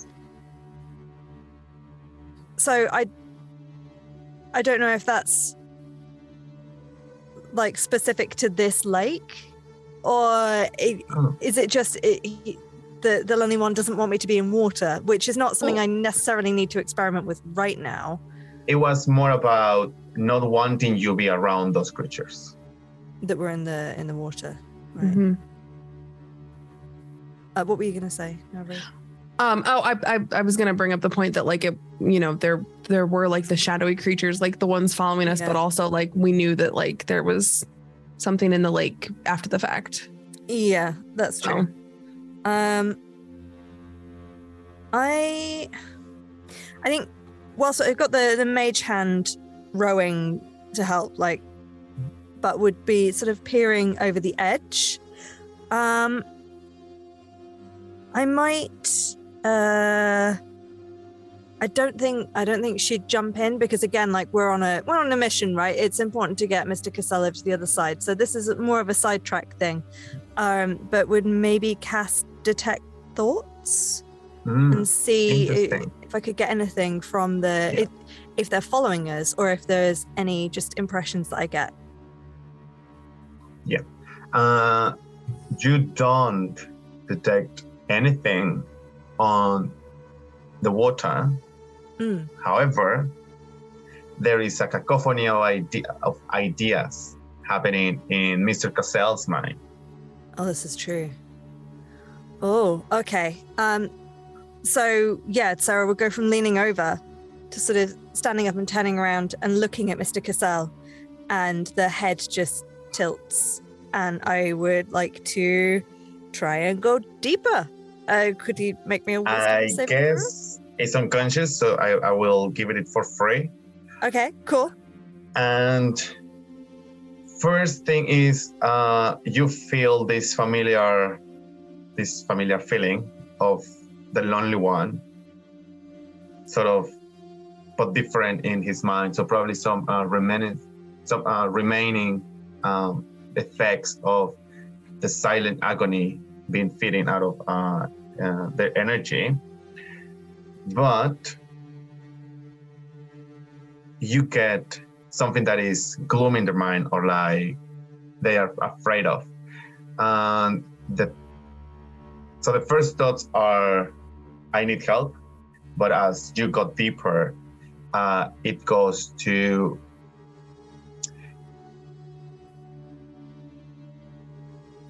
So I. I don't know if that's like specific to this lake, or hmm. is it just it, he- the the lonely one doesn't want me to be in water, which is not something I necessarily need to experiment with right now. It was more about not wanting you be around those creatures. That we're in the in the water. Mhm. Uh, what were you gonna say, Navri? Um. Oh, I, I I was gonna bring up the point that like it, you know, there there were like the shadowy creatures, like the ones following us, Yeah. but also like we knew that like there was something in the lake after the fact. Yeah, that's true. Um, I, I think. Well, so I've got the the mage hand rowing to help, like, but would be sort of peering over the edge. Um, I might. Uh, I don't think I don't think she'd jump in because again, like we're on a we're on a mission, right? It's important to get Mr. Cassell to the other side. So this is more of a sidetrack thing. Um, but would maybe cast detect thoughts Mm, and see if I could get anything from the if, if they're following us or if there's any just impressions that I get. Yeah. Uh, you don't detect anything on the water. Mm. However, there is a cacophony of, idea, of ideas happening in Mr. Cassell's mind. Oh, this is true. Oh, okay. Um, so yeah, Sarah would go from leaning over to sort of standing up and turning around and looking at Mr. Cassell, and the head just tilts. And I would like to try and go deeper. Uh, could you make me a wisdom I guess it's unconscious, so I, I will give it for free. Okay, cool. And first thing is uh, you feel this familiar this familiar feeling of the lonely one sort of but different in his mind so probably some uh, remaining some uh, remaining um, effects of the silent agony being feeding out of uh, uh, their energy but you get something that is gloom in their mind or like they are afraid of. And the so the first thoughts are I need help, but as you got deeper, uh, it goes to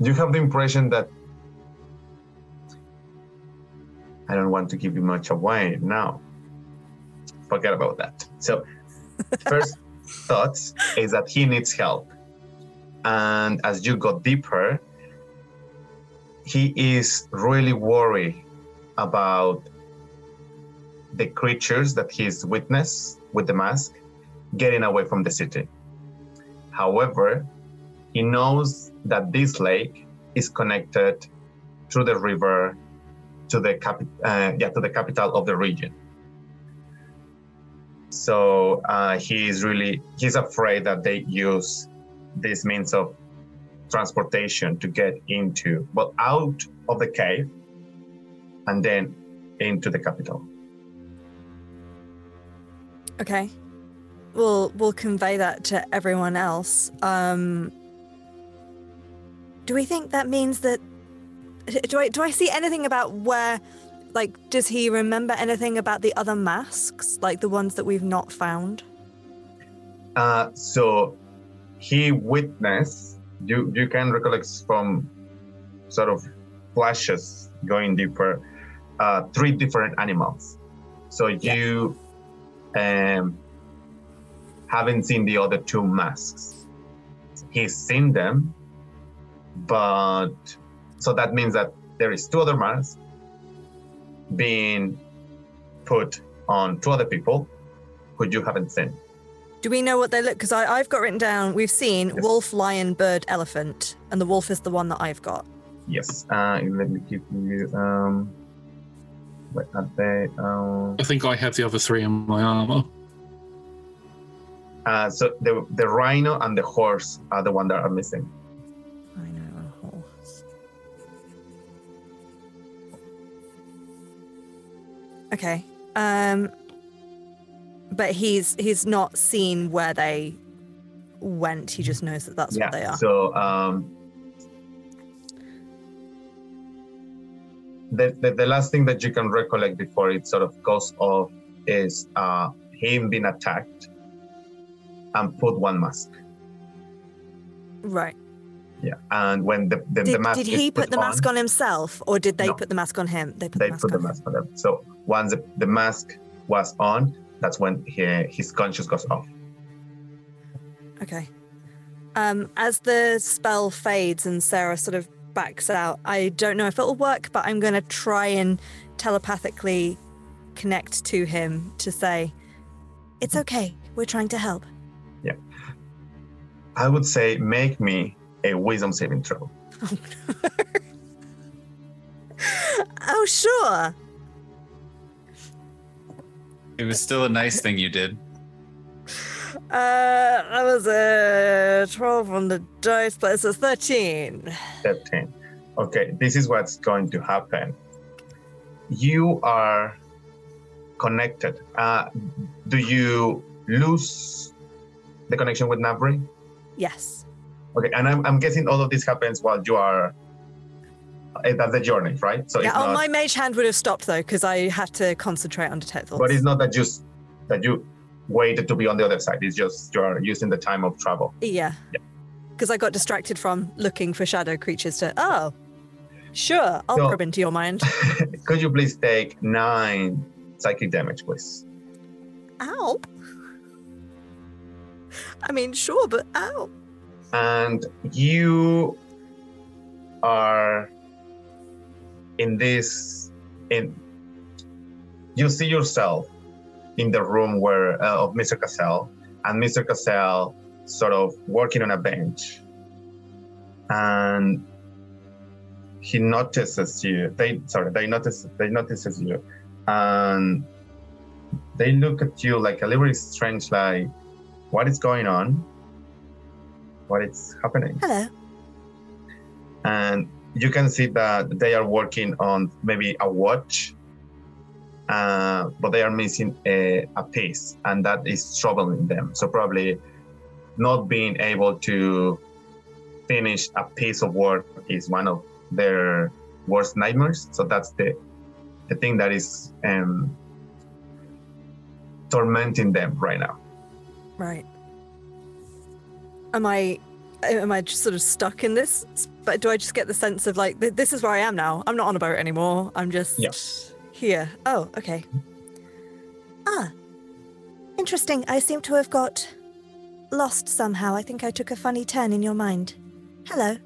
you have the impression that I don't want to give you much away now. Forget about that. So, first thoughts is that he needs help. And as you go deeper, he is really worried about the creatures that he's witnessed with the mask getting away from the city. However, he knows that this lake is connected through the river to the capi- uh, yeah to the capital of the region. So uh, he is really he's afraid that they use this means of transportation to get into well out of the cave and then into the capital. Okay. We'll we'll convey that to everyone else. Um do we think that means that do I do I see anything about where like does he remember anything about the other masks like the ones that we've not found? Uh, so he witnessed you you can recollect from sort of flashes going deeper uh, three different animals so you um, haven't seen the other two masks he's seen them but so that means that there is two other masks being put on two other people who you haven't seen Do we know what they look? Because I've got written down. We've seen wolf, lion, bird, elephant, and the wolf is the one that I've got. Yes. Uh, let me give you. Um, what are they? Um, I think I have the other three in my armor. uh, so the the rhino and the horse are the one that are missing. Rhino and horse. Okay. Um. But he's he's not seen where they went. He just knows that that's yeah. what they are. So um, the, the the last thing that you can recollect before it sort of goes off is uh, him being attacked and put one mask. right. Yeah, and when the the, Did, the mask did he put the mask on himself, or did they No. put the mask on him? They put they the mask put on him. mask on them. So once the, the mask was on, that's when he, his conscious goes off. Okay. Um, as the spell fades and Sarah sort of backs out, I don't know if it'll work, but I'm going to try and telepathically connect to him to say, "It's mm-hmm. okay. We're trying to help." Yeah. I would say make me a wisdom saving throw. Oh, oh sure. It was still a nice thing you did. Uh, that was a 12 on the dice, but it's a 13. 13. Okay, this is what's going to happen. You are connected. Uh, do you lose the connection with Navri? Yes. Okay, and I'm, I'm guessing all of this happens while you are. eh, That's the journey, right? So yeah, oh, not, my mage hand would have stopped though, because I had to concentrate on detect thoughts. but it's not that you that you waited to be on the other side. It's just you're using the time of travel. Yeah. Because I got distracted from looking for shadow creatures to, oh, sure, I'll So- probe into your mind. Could you please take nine psychic damage, please? Ow. I mean, sure, but ow. and you are in this in you see yourself in the room where uh, of mr cassell and mr cassell sort of working on a bench. And he notices you. They sorry they notice they notices you. And they look at you like a little bit strange like what is going on? What is happening? Hello. and you can see that they are working on maybe a watch uh, but they are missing a, a piece and that is troubling them so probably not being able to finish a piece of work is one of their worst nightmares so that's the the thing that is um, tormenting them right now. Right. Am I am I just sort of stuck in this? But do I just get the sense of like th- this is where I am now? I'm not on a boat anymore. I'm just Yes. Here. Oh, okay. Ah. Interesting. I seem to have got lost somehow. I think I took a funny turn in your mind. Hello.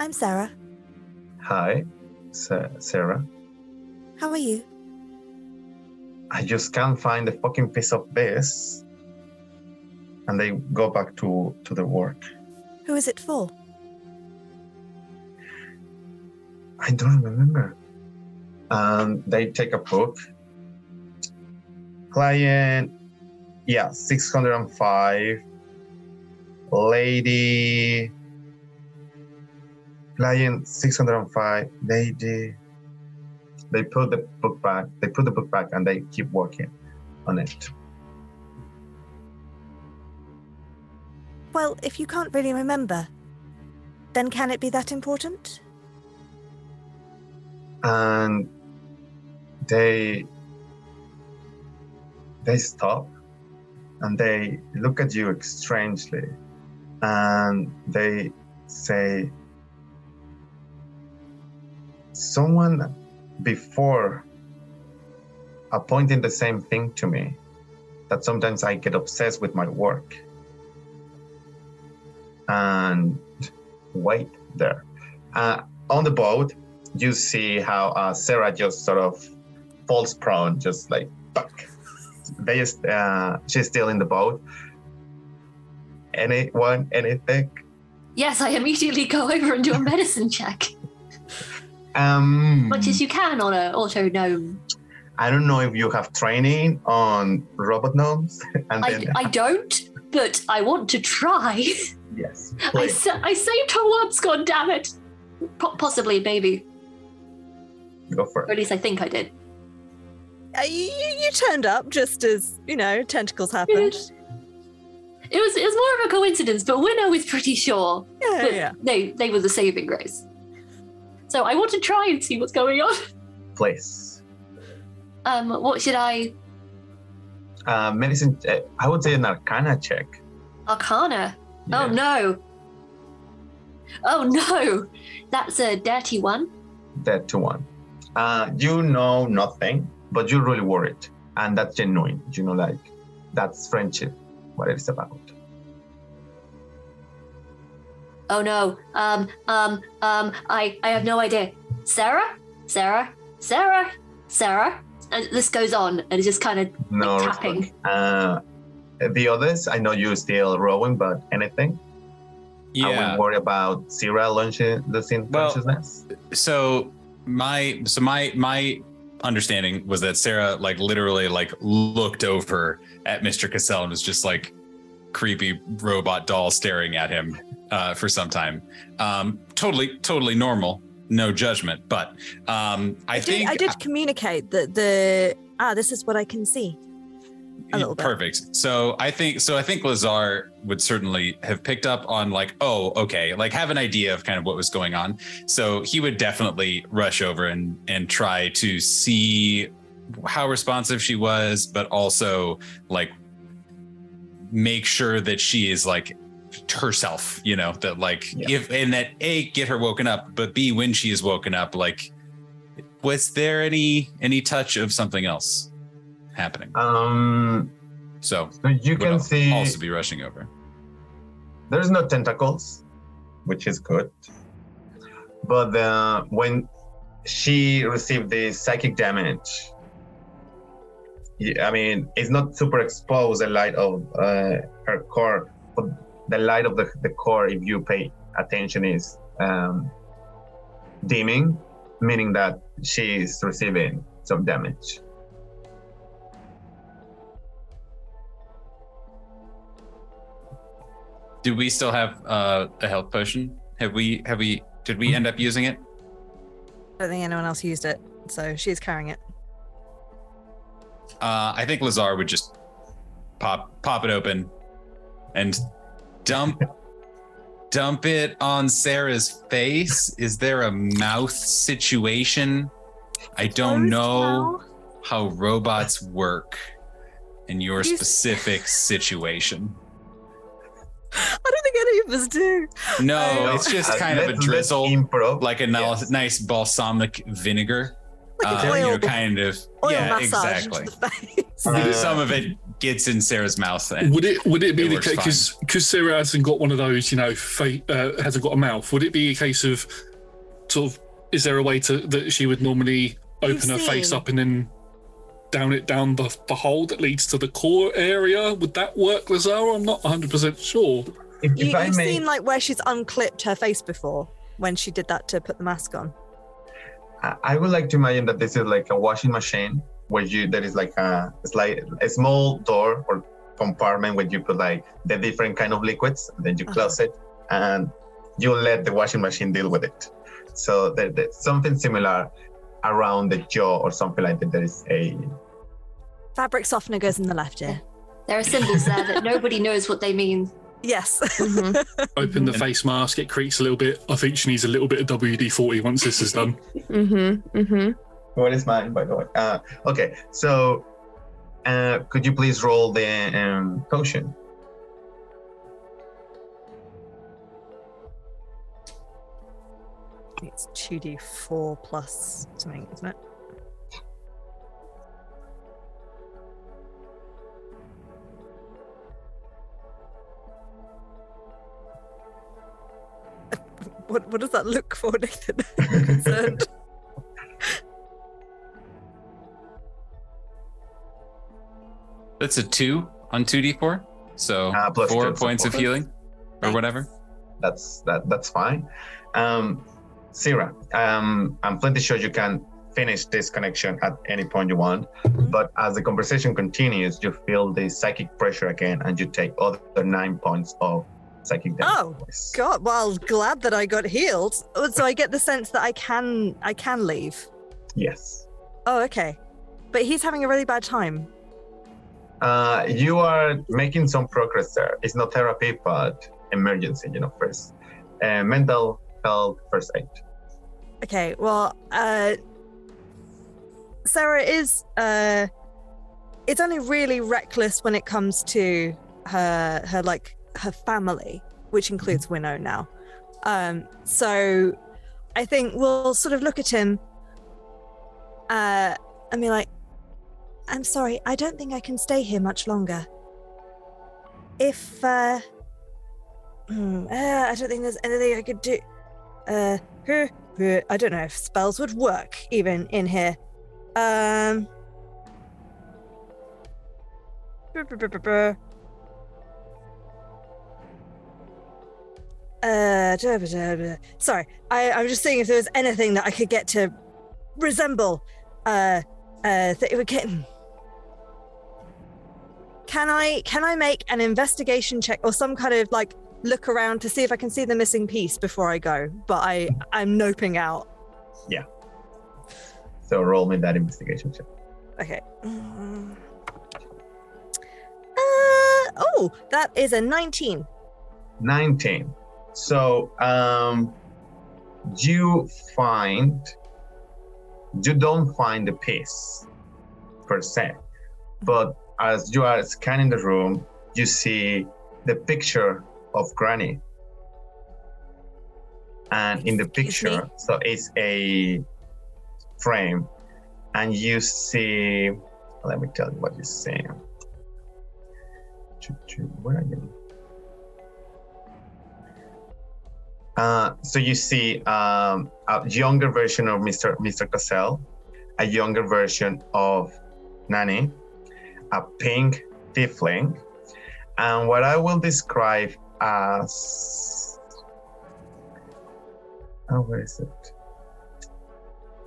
I'm Sarah. Hi, Sa- Sarah. How are you? I just can't find the fucking piece of this. And they go back to to the work. Who is it for? I don't remember. And they take a book. Client, yeah, 605. Lady, client 605. Lady. They put the book back. They put the book back and they keep working on it. Well, if you can't really remember, then can it be that important? and they they stop and they look at you strangely and they say someone before appointing the same thing to me that sometimes i get obsessed with my work and wait there. Uh, on the boat you see how uh, Sarah just sort of falls prone, just like fuck. They just, uh, she's still in the boat. Anyone, anything? Yes, I immediately go over and do a medicine check, Um, much as you can on an autognome. I don't know if you have training on robot gnomes, and I, then I don't, but I want to try. yes, I, sa- I saved her once, god damn it. Po- possibly, maybe. go for Or it. at least I think I did. Uh, you, you you turned up just as, you know, tentacles happened. It was it was more of a coincidence, but Winnow is pretty sure. Yeah, that yeah. They they were the saving grace. So I want to try and see what's going on. Please. Um, what should I Uh, medicine. Uh, I would say an Arcana check. Arcana? Oh no. Oh no. That's a dirty one. That to one. Uh, you know nothing, but you're really worried, and that's genuine. You know, like that's friendship, what it's about. Oh no. Um, um, um, I, I have no idea. Sarah? Sarah? Sarah? Sarah? And this goes on and it's just kind of No like tapping. response. Uh, the others, I know you're still rowing, but anything? I Yeah. would worry about Sarah launching losing Well, consciousness. so my so my my understanding was that Sarah like literally like looked over at Mr. Cassell and was just like creepy robot doll staring at him uh, for some time. Um, totally, totally normal, no judgment. But um, I, I did, think I did communicate that the ah, this is what I can see. Little bit. Perfect. So I think so. I think Lazar would certainly have picked up on like, oh, okay, like have an idea of kind of what was going on. So he would definitely rush over and and try to see how responsive she was, but also like make sure that she is like herself. You know that like if and that a get her woken up, but b when she is woken up, like was there any any touch of something else happening? Um, so you can see also be rushing over. there's no tentacles, which is good. But uh, when she received the psychic damage, I mean, it's not super exposed the light of uh, her core, but the light of the, the core, if you pay attention, is um, dimming, meaning that she is receiving some damage. Do we still have uh, a health potion? Have we? Have we? Did we end up using it? I don't think anyone else used it, so she's carrying it. Uh, I think Lazar would just pop pop it open and dump dump it on Sarah's face. Is there a mouth situation? I don't know how robots work. in your You- specific situation. I don't think any of us do. No, it's just Uh, kind of a let's- let's drizzle, like a Yes. nice balsamic vinegar. Like Uh, an you know, kind of. oil yeah, exactly. into the face. Uh, Some of it gets in Sarah's mouth. And Would it would it be It the case because Sarah hasn't got one of those, you know, fa- uh, hasn't got a mouth? Would it be a case of sort of is there a way to that she would normally open You've her face up and then down it down the, the hole that leads to the core area? Would that work, Lazaro? I'm not 100 percent sure. If, You, if I you've may, seen like where she's unclipped her face before when she did that to put the mask on. I- I would like to imagine that this is like a washing machine where you there is like a it's like a small door or compartment where you put like the different kind of liquids, and then you uh-huh. close it, and you let the washing machine deal with it. So there, there's something similar around the jaw or something like that. There is a Fabric softener goes in the left ear. There are symbols there that nobody knows what they mean. Yes. Open the face mask, it creaks a little bit. I think she needs a little bit of WD 40 once this is done. Mm-hmm. Mm-hmm. what is mine by the way? Uh, okay, so uh, could you please roll the um, potion? it's 2d4 plus something, isn't it? What, what does that look for, Nathan? I'm concerned. That's a two on 2d4. So Ah, plus four two, so points of healing or whatever. that's that that's fine. Um, Sarah, um, I'm plenty sure you can finish this connection at any point you want. But as the conversation continues, you feel the psychic pressure again, and you take other nine points of psychic damage. Oh God! Well, glad that I got healed. Oh, So I get the sense that I can I can leave. Yes. Oh, okay. But he's having a really bad time. Uh, you are making some progress there. It's not therapy, but emergency. You know, first uh, mental health first aid. Okay, well, uh, Sarah is, uh, it's only really reckless when it comes to her, her, like, her family, which includes Winnow now. Um, so I think we'll sort of look at him, uh, and be like, I'm sorry, I don't think I can stay here much longer. If, uh, hmm, uh, I don't think there's anything I could do. Uh, I don't know if spells would work even in here. Um. Uh, sorry, I, I was just seeing if there was anything that I could get to resemble. Uh, uh, th- it would get. Can I can I make an investigation check or some kind of like look around to see if I can see the missing piece before I go? But I I'm noping out. Yeah. So roll me that investigation check. Okay. Uh, oh, that is a 19. 19. So um, you find, you don't find the piece per se, but as you are scanning the room, you see the picture of Granny. And in the picture, so it's a frame, and you see, let me tell you what you see. Where are you? Uh, so you see um, a younger version of Mr. Mr. Cassell, a younger version of Nanny, a pink tiefling, and what I will describe as oh, where is it?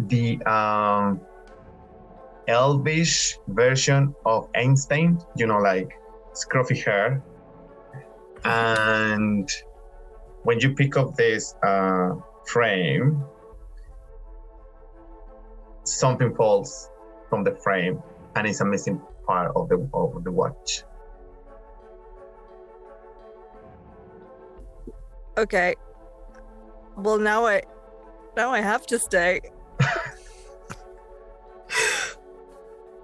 The um, elvish version of Einstein, you know, like scruffy hair, and when you pick up this uh, frame, something falls from the frame, and it's a missing part of the of the watch. Okay. Well, now I now I have to stay.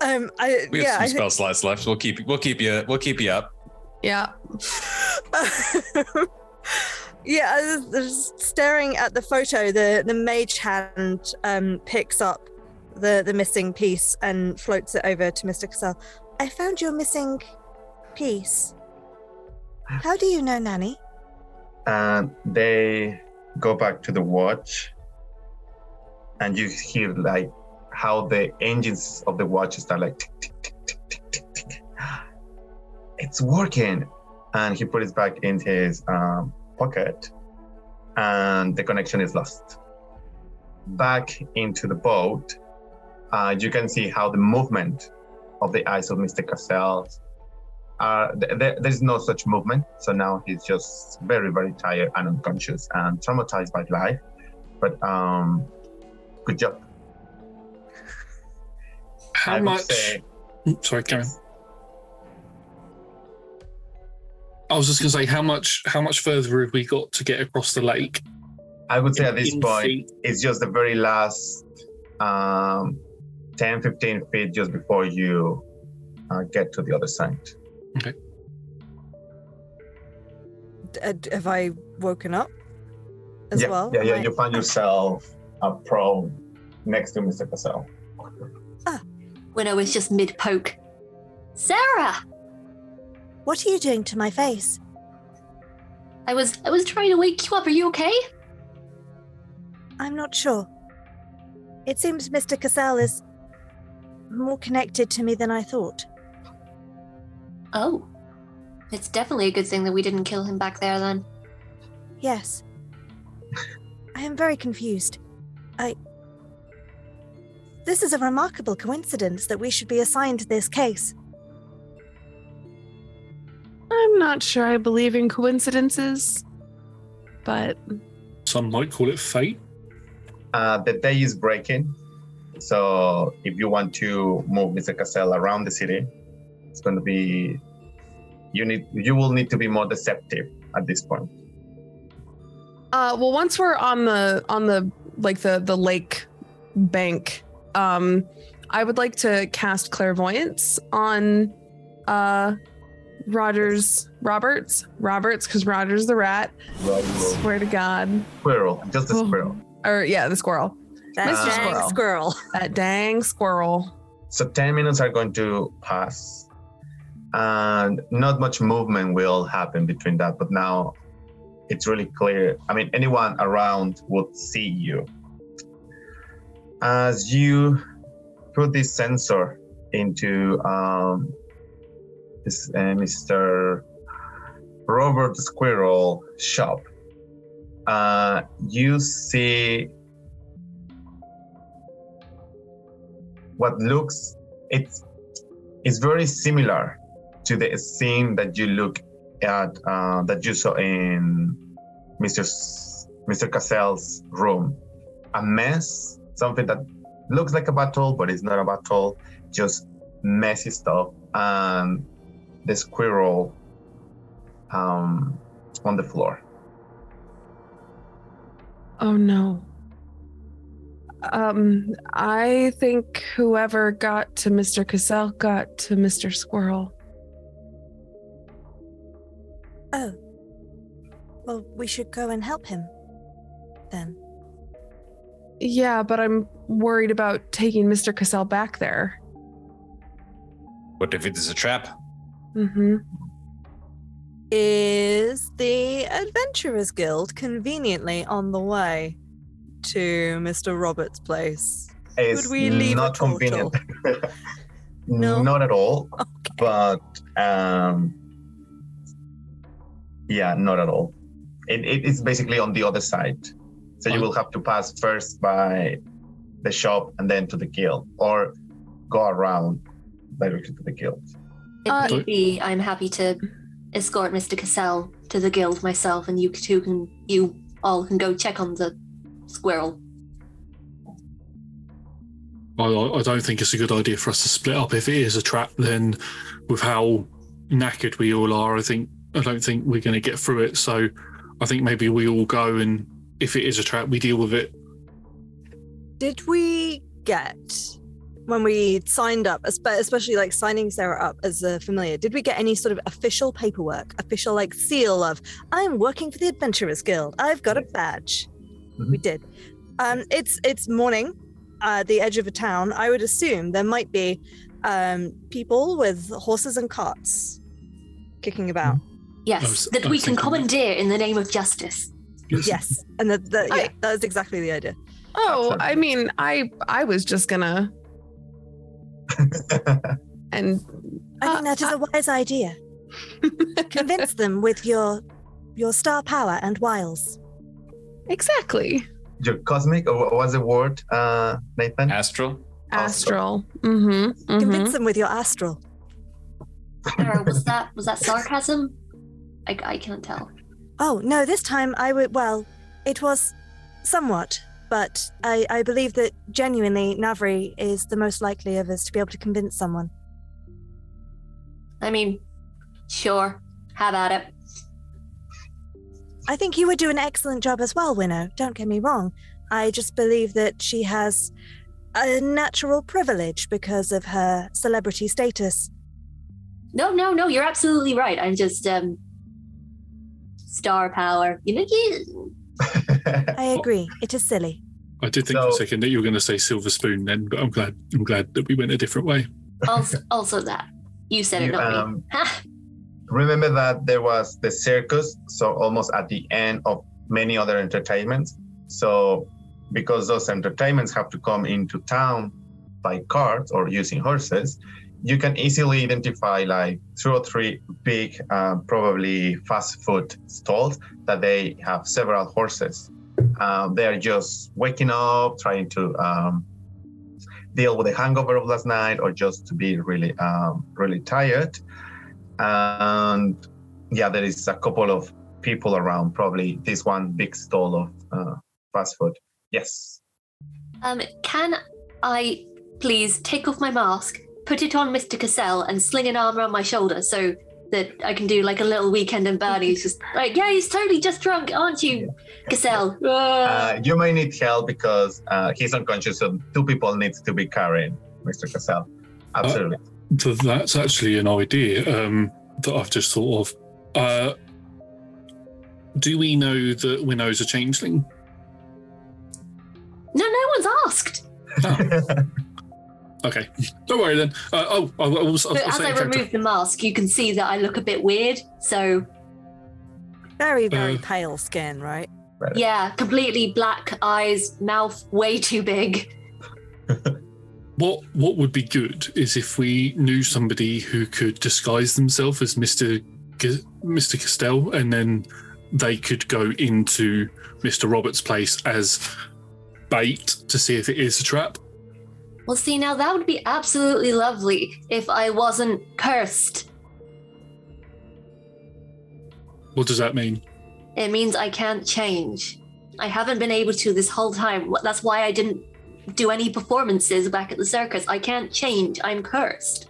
Um, I We have yeah, some I spell think, slots left. We'll keep we'll keep you we'll keep you up. Yeah. yeah. I was- I was staring at the photo, the the mage hand um picks up the the missing piece and floats it over to Mr. Cassell. I found your missing piece. How do you know, Nanny? and they go back to the watch and you hear like how the engines of the watch start like tick, tick, tick, tick, tick, tick, tick. it's working and he put it back in his um, pocket and the connection is lost back into the boat uh, you can see how the movement of the eyes of mr cassell uh, th- th- there's no such movement. So now he's just very, very tired and unconscious and traumatized by life. But um, good job. How I much? say- sorry, Karen. I was just going to say how much how much further have we got to get across the lake? I would say at this point, feet. it's just the very last um, 10, 15 feet just before you uh, get to the other side. Okay. D- uh, have I woken up as yeah, well? yeah, yeah. I- You find yourself uh, prone next to Mr. Cassell. Winnow is just mid poke. Sarah! What are you doing to my face? I was I was trying to wake you up. Are you okay? I'm not sure. It seems Mr. Cassell is more connected to me than I thought. Oh. It's definitely a good thing that we didn't kill him back there then. Yes. I am very confused. I. This is a remarkable coincidence that we should be assigned this case. I'm not sure I believe in coincidences, but Some might call it fate. Uh, the day is breaking. So if you want to move Mr. Cassell around the city, it's going to be you need you will need to be more deceptive at this point. Uh, well, once we're on the on the like the the lake bank, um, I would like to cast clairvoyance on uh Rogers Roberts Roberts because Rogers the rat. Swear to God, Squirrel, just a Oh. squirrel. or yeah, the squirrel. That Mr. dang Squirrel. squirrel. That dang squirrel. So 10 minutes are going to pass, and not much movement will happen between that. But now it's really clear. I mean, anyone around would see you. As you put this sensor into um, this, uh, Mr. Robert Squirrel shop, uh, you see what looks it's it's very similar to the scene that you look at uh, that you saw in Mr. Mr. Cassell's room. A mess, something that looks like a battle, but it's not a battle, just messy stuff, and the squirrel um, on the floor. Oh no. Um, I think whoever got to Mr. Cassell got to Mr. Squirrel. Oh. Well, we should go and help him. Then. Yeah, but I'm worried about taking Mr. Cassell back there. What if it is a trap? Mm-hmm. Is the Adventurers Guild conveniently on the way to Mr. Roberts' place? It's Would we leave not a convenient. No? Not at all. But um, yeah, not at all. It, it is basically on the other side. So you will have to pass first by the shop and then to the guild, or go around directly to the guild. If Uh, need be, I'm happy to escort Mr. Cassell to the guild myself, and you two can, you all can go check on the squirrel. I, I I don't think it's a good idea for us to split up. If it is a trap, then with how knackered we all are, I think I don't think we're going to get through it. So I think maybe we all go and if it is a trap, we deal with it. Did we get when we signed up, especially like signing Sarah up as a familiar, did we get any sort of official paperwork, official like seal of I'm working for the Adventurers Guild. I've got a badge. We did. Um, it's it's morning, uh, the edge of a town. I would assume there might be um, people with horses and carts kicking about. Yes, was- that I we can thinking- commandeer in the name of justice. Yes, and that that yeah, that was exactly the idea. Oh, I mean, I I was just gonna. and I think that is a wise idea. Convince them with your your star power and wiles. Exactly. Your cosmic, or what was the word, uh, Nathan? Astral. Astral. Mm-hmm. Convince them with your astral. Sarah, was that was that sarcasm? I, I can't tell. Oh no, this time I would. Well, it was somewhat, but I I believe that genuinely Navri is the most likely of us to be able to convince someone. I mean, sure. How about it? I think you would do an excellent job as well, Winnow. Don't get me wrong. I just believe that she has a natural privilege because of her celebrity status. No, no, no. You're absolutely right. I'm just um star power. You know, you, I agree. It is silly. I did think for a second that you were going to say silver spoon then, but I'm glad I'm glad that we went a different way. also also that you said it, not um, me. Remember that there was the circus, so almost at the end of many other entertainments. So, because those entertainments have to come into town by carts or using horses, you can easily identify like two or three big, uh, probably fast food stalls that they have several horses. Um, they're just waking up, trying to um, deal with the hangover of last night, or just to be really, um, really tired and yeah, there is a couple of people around. Probably this one big stall of uh, fast food. Yes. Um, can I please take off my mask, put it on Mr. Cassell, and sling an arm around my shoulder so that I can do like a little weekend in Bernie's just like, yeah, he's totally just drunk, aren't you, Cassell? Uh, you may need help because uh, he's unconscious, so two people need to be carrying Mr. Cassell. Absolutely. So that's actually an idea um, that I've just thought of. Uh, do we know that Winnow's a changeling? No, no one's asked. Okay, don't worry then. Uh, oh, I, I was, I was But as I saying character- remove the mask, you can see that I look a bit weird. So Very, very Uh, pale skin, right? yeah, completely black eyes, mouth way too big. What what would be good is if we knew somebody who could disguise themselves as Mister G- Mister Cassell, and then they could go into Mister Roberts' place as bait to see if it is a trap. Well, see, now that would be absolutely lovely if I wasn't cursed. What does that mean? It means I can't change. I haven't been able to this whole time. That's why I didn't do any performances back at the circus. I can't change. I'm cursed.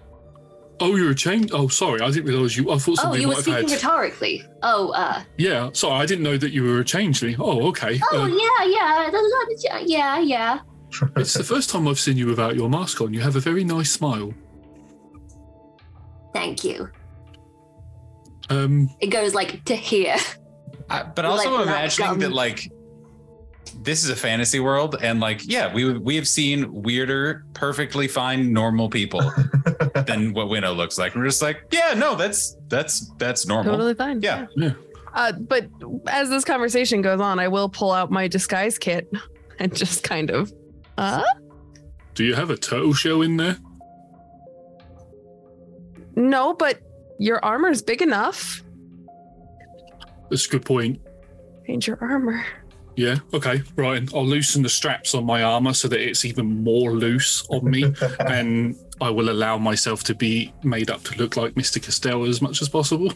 Oh, you're a change. Oh, sorry, I didn't realise you. I thought Oh, you were speaking had. rhetorically. Oh, uh. Yeah, sorry, I didn't know that you were a changeling. Oh, okay. Oh, Uh, yeah, yeah. Yeah, yeah. It's the first time I've seen you without your mask on. You have a very nice smile. Thank you. Um, It goes like to here. I, but also Like, imagining um, that like this is a fantasy world and like yeah we we have seen weirder perfectly fine normal people than what winnow looks like we're just like yeah no that's that's that's normal Totally fine. yeah Uh, but as this conversation goes on, I will pull out my disguise kit and just kind of, uh, do you have a turtle shell in there? no, but your armor's big enough. That's a good point. Change your armor. Yeah. Okay. Right. I'll loosen the straps on my armor so that it's even more loose on me, and I will allow myself to be made up to look like Mr. Costello as much as possible.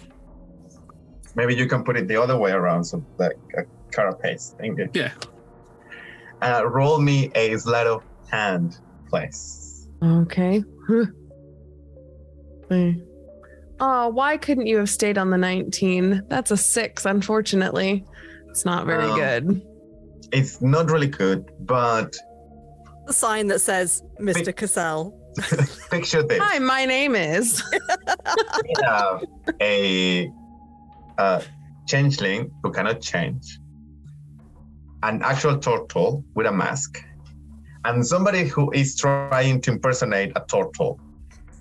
Maybe you can put it the other way around, so like a carapace. Thank you. Yeah. Uh, roll me a sleight of hand, please. Okay. Oh, why couldn't you have stayed on the 19? That's a six, unfortunately. It's not very Oh. good. It's not really good, but The sign that says Mr. Cassell. Picture this. Hi, my name is. we have a uh, changeling who cannot change, an actual turtle with a mask, and somebody who is trying to impersonate a turtle.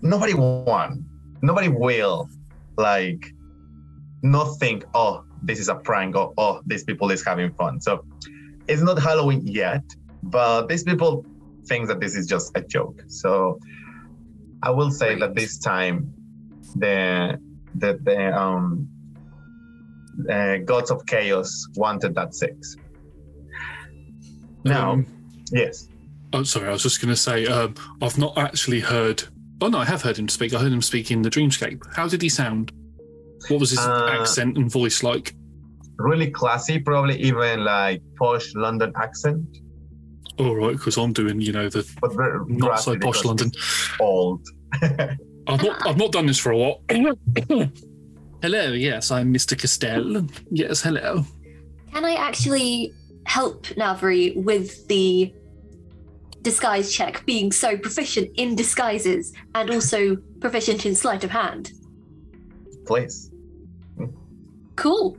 Nobody won. Nobody will like not think, oh, this is a prank or oh, these people is having fun. So it's not Halloween yet, but these people think that this is just a joke. So I will say that this time the the, the um uh, gods of chaos wanted that six. Now, Um, yes. Oh, sorry. I was just going to say um, I've not actually heard. Oh no, I have heard him speak. I heard him speak in the Dreamscape. How did he sound? What was his Uh, accent and voice like? Really classy, probably even like posh London accent, All right, because I'm doing, you know, the but not so posh London. Old. I've not, I've not done this for a while. hello, yes, I'm Mr. Cassell. Yes, hello. Can I actually help Navri with the disguise check, being so proficient in disguises and also proficient in sleight of hand? Please. Cool.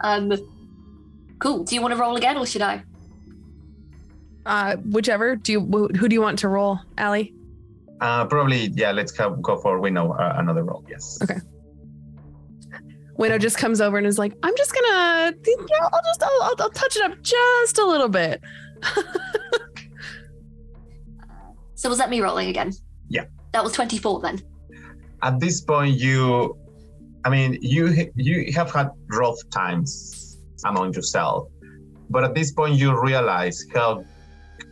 Um, cool. Do you want to roll again, or should I? Uh, whichever. Do you? Who do you want to roll, Allie? Uh, probably, yeah. Let's go, go for we know uh, another roll. Yes. Okay. Winnow just comes over and is like, "I'm just gonna, you know, I'll just, I'll, I'll, I'll touch it up just a little bit." So was that me rolling again? Yeah. That was twenty-four then. At this point, you, I mean, you you have had rough times among yourself, but at this point, you realize how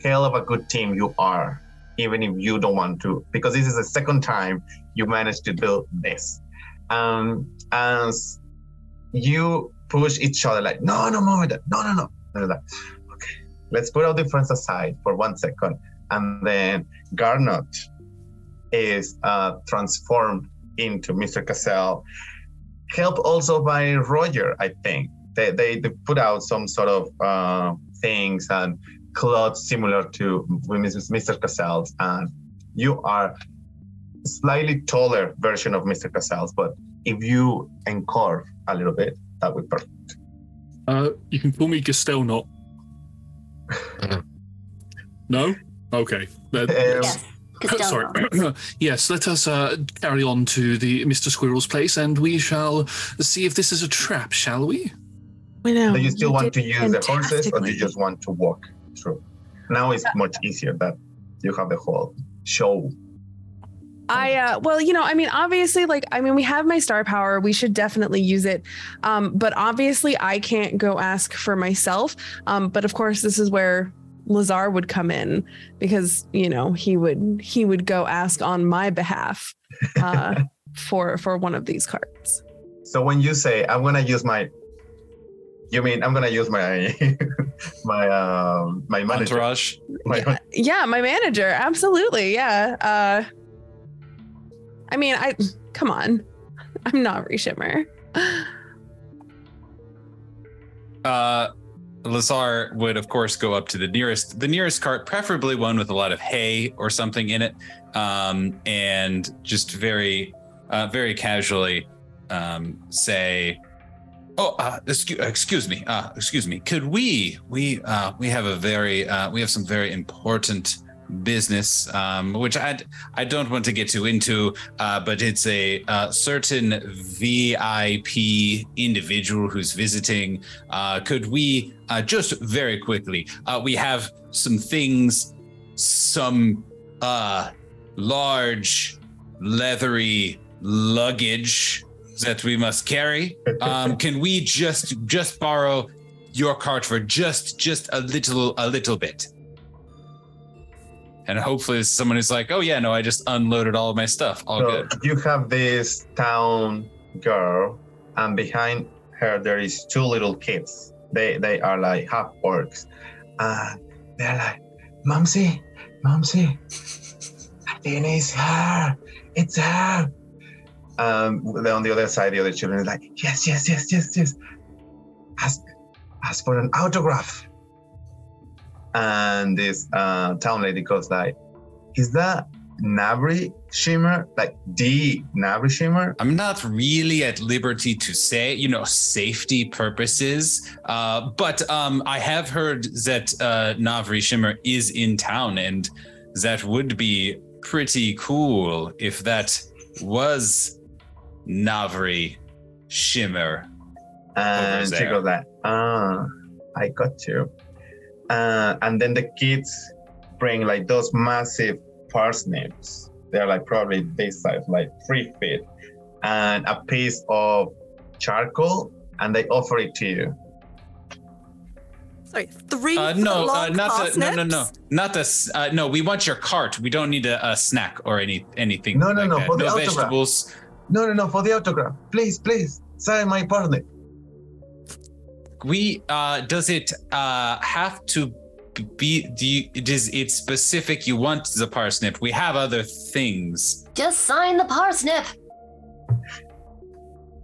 hell of a good team you are, even if you don't want to, because this is the second time you managed to do this. Um, as you push each other, like, no, no more that, no, no, no. Okay, let's put our difference aside for one second, and then Garnot is uh, transformed into Mr. Cassell. Helped also by Roger, I think. They, they, they put out some sort of uh, things and clothes similar to Mrs. Mr. Cassell's. And you are slightly taller version of Mr. Cassell's, but if you encurve a little bit, that would be perfect. Uh, you can call me Gastel, not. no. Okay. Uh, Yes. Sorry. Yes, let us uh, carry on to the Mr. Squirrel's place, and we shall see if this is a trap, shall we? Winnow. Do you still you want to use the horses or do you just want to walk through? Now it's much easier that you have the whole show. I uh well, you know, I mean, obviously, like, I mean, we have my star power. We should definitely use it. Um, but obviously I can't go ask for myself. Um, but of course, this is where Lazar would come in because, you know, he would he would go ask on my behalf uh for for one of these cards. So when you say I'm gonna use my, you mean I'm gonna use my my um my manager, Entourage. my, Yeah, my manager, absolutely. Yeah. Uh I mean, I come on. I'm not Reshimmer. Uh, Lazar would, of course, go up to the nearest the nearest cart, preferably one with a lot of hay or something in it, um, and just very, uh, very casually um, say, "Oh, uh, excuse, excuse me, uh, excuse me. Could we we uh, we have a very uh, we have some very important." Business um, which i i don't want to get too into uh, but it's a uh, certain vip individual who's visiting. Uh, could we uh, just very quickly uh, we have some things some uh, large leathery luggage that we must carry. Um, can we just just borrow your cart for just just a little a little bit and hopefully someone is like oh yeah no i just unloaded all of my stuff all so good you have this town girl, and behind her there is two little kids. They they are like half orcs, and they're like, "Momsy, Momsy, I think it's her. It's her." Um, then on the other side, the other children are like, "Yes, yes, yes, yes, yes." Ask, ask for an autograph. And this uh, town lady goes like, "Is that Navri Shimmer? Like the Navri Shimmer?" I'm not really at liberty to say, you know, safety purposes. Uh, but um, I have heard that uh, Navri Shimmer is in town, and that would be pretty cool if that was Navri Shimmer. And she goes like, "Ah, I got you." Uh, and then the kids bring like those massive parsnips. They're like probably this size, like three feet, and a piece of charcoal, and they offer it to you. Sorry, three Uh, foot no, uh, long not the, no, no, no, not the. Uh, no, we want your cart. We don't need a, a snack or any anything. No, no, like no, that. for the no autograph. vegetables. No, no, no, for the autograph, please, please, sign my parsnip. We uh, does it uh have to be? Do you, is it specific? You want the parsnip? We have other things. Just sign the parsnip.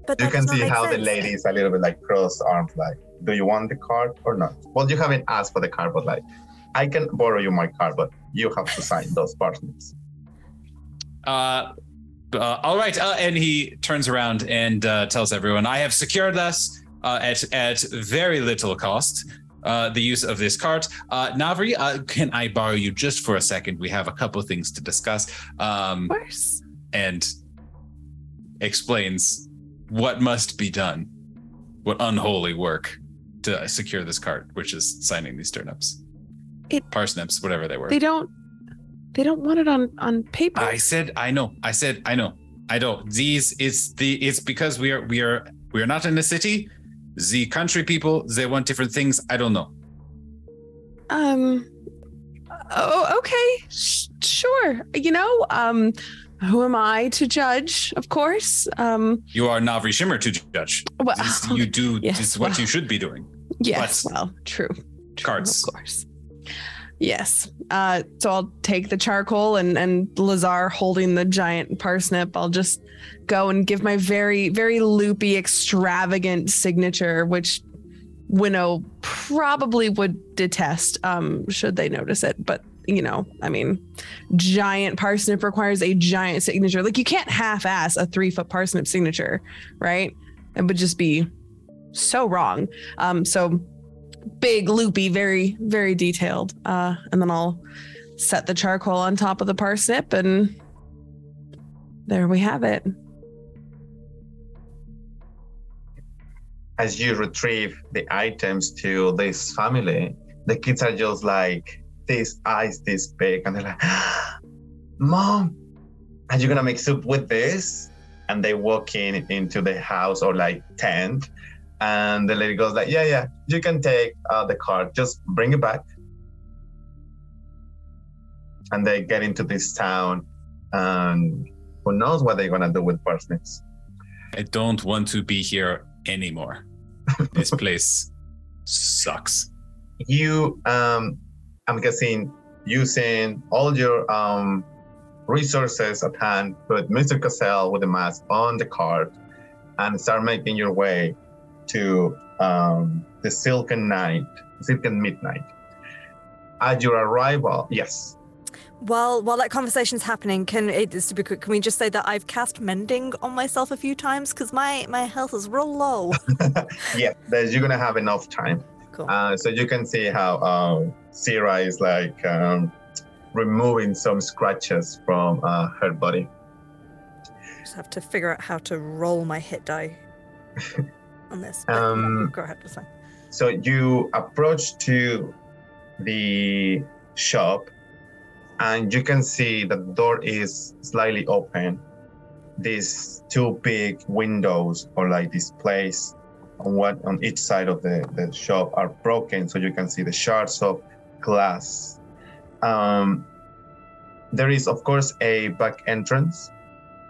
But you can see make how the lady is a little bit like cross arms, like, do you want the card or not? Well, you haven't asked for the card, but like, I can borrow you my card, but you have to sign those parsnips. Uh, uh, all right. Uh, and he turns around and uh, tells everyone, "I have secured us uh, at at very little cost." Uh, the use of this cart. Uh, Navri, uh, can I borrow you just for a second? We have a couple of things to discuss. Um, Of course. and explains what must be done, what unholy work to secure this cart, which is signing these turnips, It- parsnips, whatever they were. They don't. They don't want it on on paper. I said I know. I said I know. I know. These it's the it's because we are we are we are not in the city. The country people they want different things. I don't know. Um. Oh, okay. Sh- sure. You know, um, who am I to judge? Of course. Um. You are Navri Shimmer to judge. Well, This you do yes, this is what well. you should be doing. Yes. But- well, true. Cards, Of course. Yes. Uh, so I'll take the charcoal and and Lazar holding the giant parsnip. I'll just go and give my very very loopy extravagant signature, which Winnow probably would detest um, should they notice it. But you know, I mean, giant parsnip requires a giant signature. Like you can't half-ass a three foot parsnip signature, right? It would just be so wrong. Um, so big, loopy, very, very detailed. Uh, and then I'll set the charcoal on top of the parsnip, and there we have it. As you retrieve the items to this family, the kids are just like these eyes this big, and they're like, "Mom, are you gonna make soup with this?" And they walk in into the house or like tent, and the lady goes like, "Yeah, yeah, you can take uh, the card. Just bring it back." And they get into this town, and who knows what they're gonna do with parsnips? I don't want to be here anymore. this place sucks. you um i'm guessing using all your um resources at hand put mr cassell with the mask on the cart and start making your way to um the silken night silken midnight at your arrival yes While while that conversation's happening, can it is to be quick? Can we just say that I've cast mending on myself a few times because my my health is real low. yeah there's you're gonna have enough time Cool. uh, so you can see how um Sarah is like um removing some scratches from uh, her body just have to figure out how to roll my hit die on this. Um, go ahead. So you approach to the shop and you can see that the door is slightly open. These two big windows or like displays on what on each side of the, the shop are broken so you can see the shards of glass. Um, there is of course a back entrance,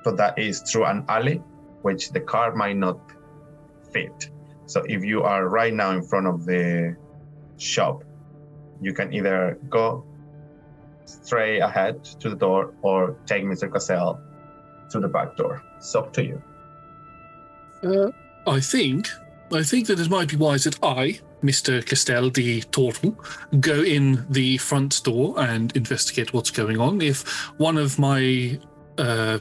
but that is through an alley, which the car might not fit. So if you are right now in front of the shop, you can either go straight ahead to the door or take Mr. Cassell to the back door. It's up to you. Uh, I think, I think that it might be wise that I, Mr. Cassell the Turtle go in the front door and investigate what's going on. If one of my uh,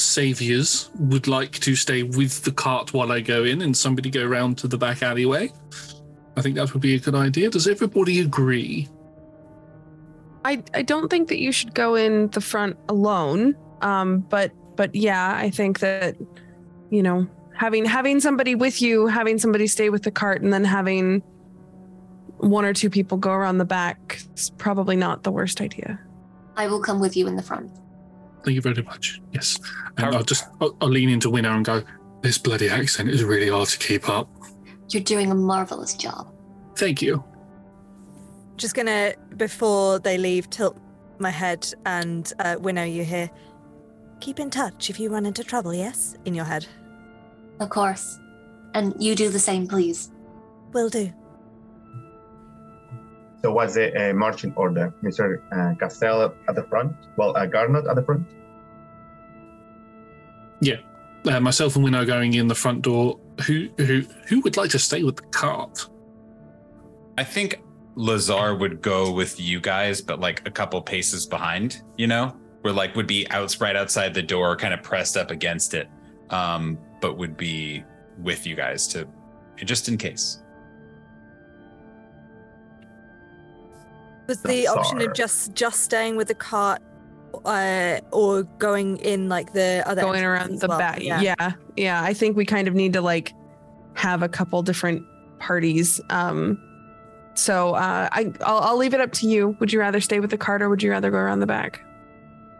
saviors would like to stay with the cart while I go in and somebody go round to the back alleyway, I think that would be a good idea. Does everybody agree? I I don't think that you should go in the front alone. Um, but but yeah, I think that you know having having somebody with you, having somebody stay with the cart, and then having one or two people go around the back is probably not the worst idea. I will come with you in the front. Thank you very much. Yes. And I'll just I'll, I'll lean into Winnow and go, this bloody accent is really hard to keep up. You're doing a marvelous job. Thank you. Just gonna, before they leave, tilt my head and uh, Winnow you hear. Keep in touch if you run into trouble, yes? In your head. Of course. And you do the same, please. Will do. So what's the uh, marching order? Mr. Uh, Cassell at the front? Well, uh, Garnot at the front? Yeah. Uh, myself and Winnow going in the front door. Who who who would like to stay with the cart? I think Lazar would go with you guys, but like a couple paces behind, you know, where like would be out right outside the door, kind of pressed up against it, um, but would be with you guys to just in case. Was the option of just just staying with the cart, uh, or going in like the other going around the well? back. Yeah. yeah, I think we kind of need to like have a couple different parties. Um, so uh, I I'll, I'll leave it up to you. Would you rather stay with the cart or would you rather go around the back?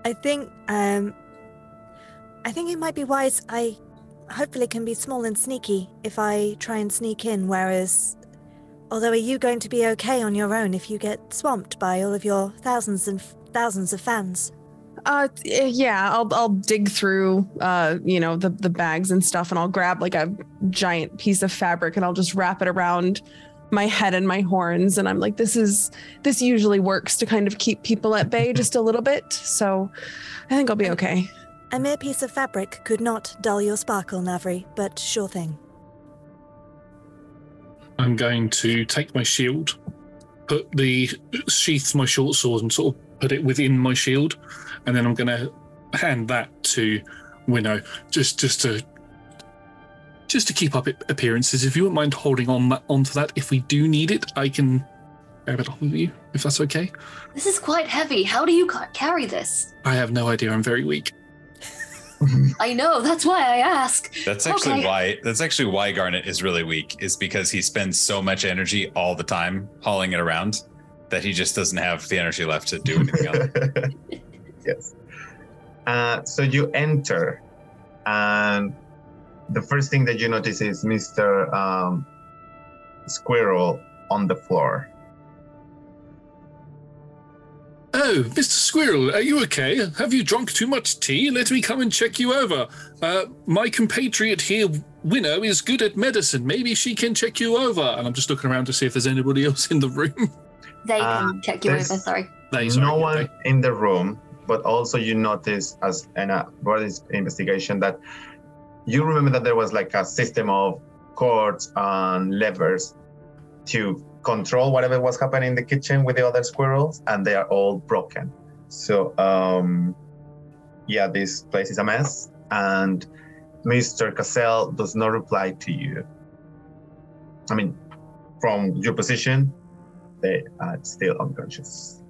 I think um I think it might be wise I hopefully can be small and sneaky if I try and sneak in, whereas although are you going to be okay on your own if you get swamped by all of your thousands and f- thousands of fans? Uh, eh, yeah, I'll I'll dig through uh, you know, the the bags and stuff, and I'll grab like a giant piece of fabric and I'll just wrap it around my head and my horns, and I'm like, this is this usually works to kind of keep people at bay just a little bit. So, I think I'll be okay. A mere piece of fabric could not dull your sparkle, Navri, but sure thing. I'm going to take my shield, put the sheath my short sword, and sort of put it within my shield, and then I'm going to hand that to Winnow, just just to just to keep up appearances. If you wouldn't mind holding on that onto that, if we do need it, I can grab it off of you, if that's okay. This is quite heavy. How do you carry this? I have no idea. I'm very weak. I know, that's why I ask. That's actually Okay. why that's actually why Garnot is really weak, is because he spends so much energy all the time hauling it around that he just doesn't have the energy left to do anything else. yes. Uh, so you enter, and the first thing that you notice is Mr. Um, Squirrel on the floor. Oh, Mr. Squirrel, are you okay? Have you drunk too much tea? Let me come and check you over. Uh, my compatriot here, Winnow, is good at medicine. Maybe she can check you over. And I'm just looking around to see if there's anybody else in the room. They can check you over, there's sorry. They, sorry, no one they- in the room, but also you notice as in a broad investigation that you remember that there was like a system of cords and levers to control whatever was happening in the kitchen with the other squirrels, and they are all broken. So, um, yeah, this place is a mess, and Mr. Cassell does not reply to you. I mean, from your position, they are still unconscious.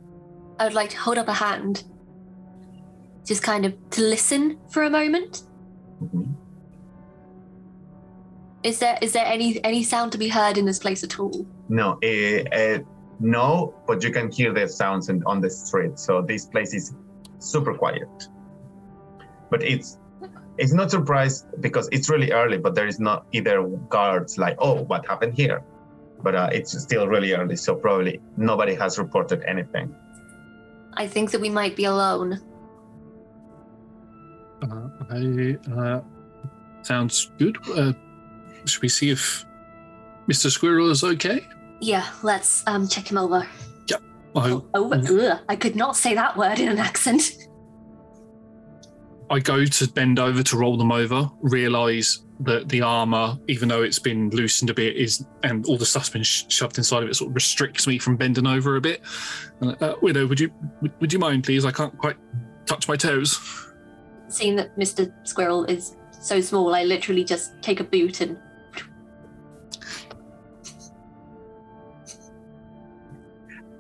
I would like to hold up a hand, just kind of to listen for a moment. Mhm. Is there is there any any sound to be heard in this place at all? No, uh, uh, no, but you can hear the sounds in, on the street. So this place is super quiet. But it's it's not surprised because it's really early, but there is not either guards like, oh, what happened here? But uh, it's still really early, so probably nobody has reported anything. I think that we might be alone. Uh, I, uh, sounds good. Should we see if Mr. Squirrel is okay? Yeah, let's um check him over. I, Over. Ugh, I could not say that word in an accent. I go to bend over to roll them over, realize that the armor, even though it's been loosened a bit, is and all the stuff's been sh- shoved inside of it, sort of restricts me from bending over a bit. Uh, Widow, would you would, would you mind, please? I can't quite touch my toes. Seeing that Mr. Squirrel is so small, I literally just take a boot and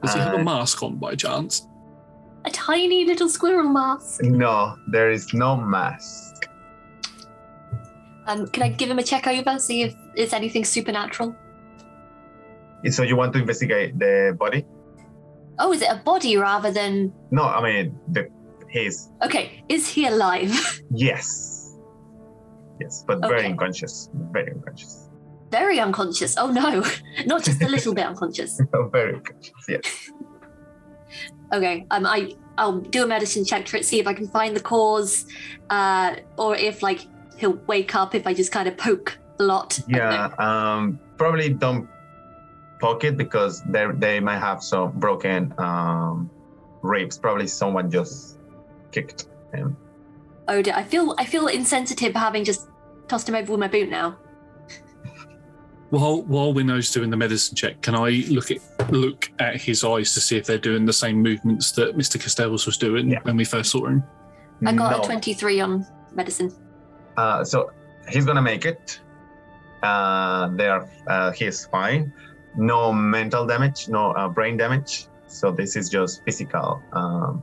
Does he have a Uh, mask on by chance? a tiny little squirrel mask. No, there is no mask. Um, can I give him a check over, see if it's anything supernatural? So you want to investigate the body? Oh, is it a body rather than? No, I mean the his Okay, is he alive? yes. Yes, but very unconscious. Very unconscious. Very unconscious. Oh no, not just a little bit unconscious. very unconscious, yes. Okay, um, I I'll do a medicine check for it, see if I can find the cause, uh, or if like he'll wake up if I just kind of poke a lot. Yeah, um, probably don't poke it because they they might have some broken um, ribs. Probably someone just kicked him. Oh dear, I feel I feel insensitive having just tossed him over with my boot now. While while Winnow's doing the medicine check, can I look at look at his eyes to see if they're doing the same movements that Mr. Cassell's was doing when we first saw him? I got No. a twenty-three on medicine. Uh, so he's gonna make it. Uh, there, uh, he's fine. No mental damage, no uh, brain damage. So this is just physical. Um,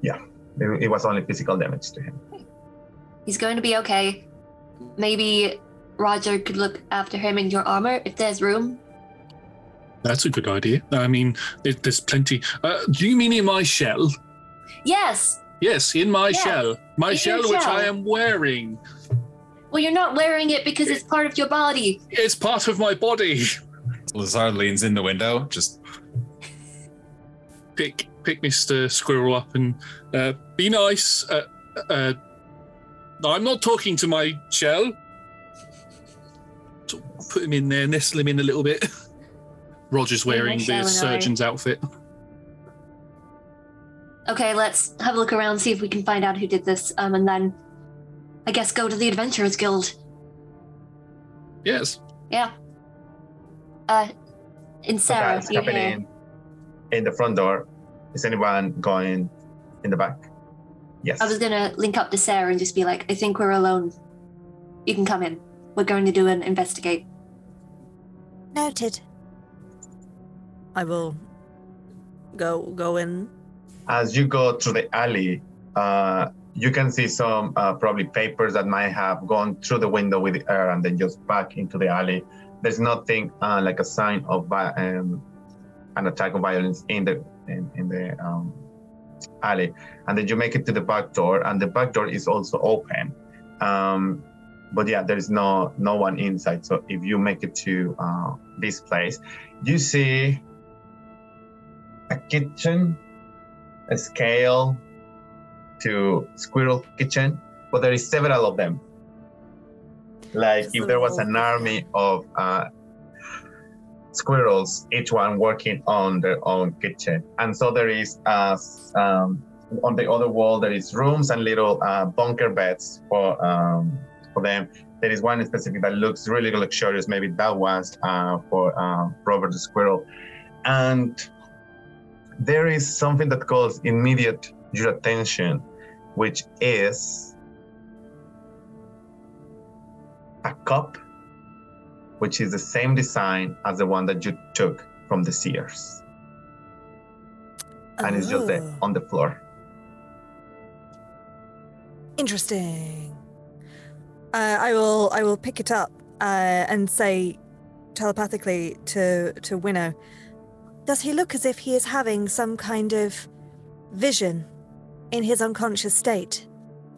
yeah, it, it was only physical damage to him. He's going to be okay. Maybe Roger could look after him in your armor if there's room. That's a good idea. I mean, there- there's plenty. Uh, do you mean in my shell? Yes. Yes, in my Yeah, shell. My in shell, which shell. I am wearing. Well, you're not wearing it because it's part of your body. It's part of my body. Lazar leans in the window, just Pick pick Mr. Squirrel up and uh, be nice. Uh, uh, I'm not talking to my shell. Sort of Put him in there, nestle him in a little bit. Roger's wearing the and I- surgeon's outfit. Okay, let's have a look around, see if we can find out who did this, um, and then I guess go to the Adventurers Guild. Yes. Yeah. Uh, in Sarah, That's you're here. in the front door. Is anyone going in the back? Yes. I was gonna link up to Sarah and just be like, I think we're alone. You can come in. We're going to do an investigate. Noted. I will go go in. As you go through the alley, uh, you can see some uh, probably papers that might have gone through the window with the air and then just back into the alley. There's nothing uh, like a sign of vi- um, an attack of violence in the in, in the um, alley. And then you make it to the back door, and the back door is also open. Um, but yeah, there is no no one inside. So if you make it to uh, this place, you see a kitchen, a scale to squirrel kitchen, but there is several of them. Like if there was an army of uh, squirrels, each one working on their own kitchen, and so there is uh, um, on the other wall there is rooms and little uh, bunker beds for um, for them. There is one specific that looks really luxurious. Maybe that was uh, for uh, Robert the Squirrel, and there is something that calls immediate your attention, which is a cup, which is the same design as the one that you took from the Seers, and it's just there Oh. on the floor. Interesting. Uh, I will I will pick it up uh, and say telepathically to to Winnow. Does he look as if he is having some kind of vision in his unconscious state?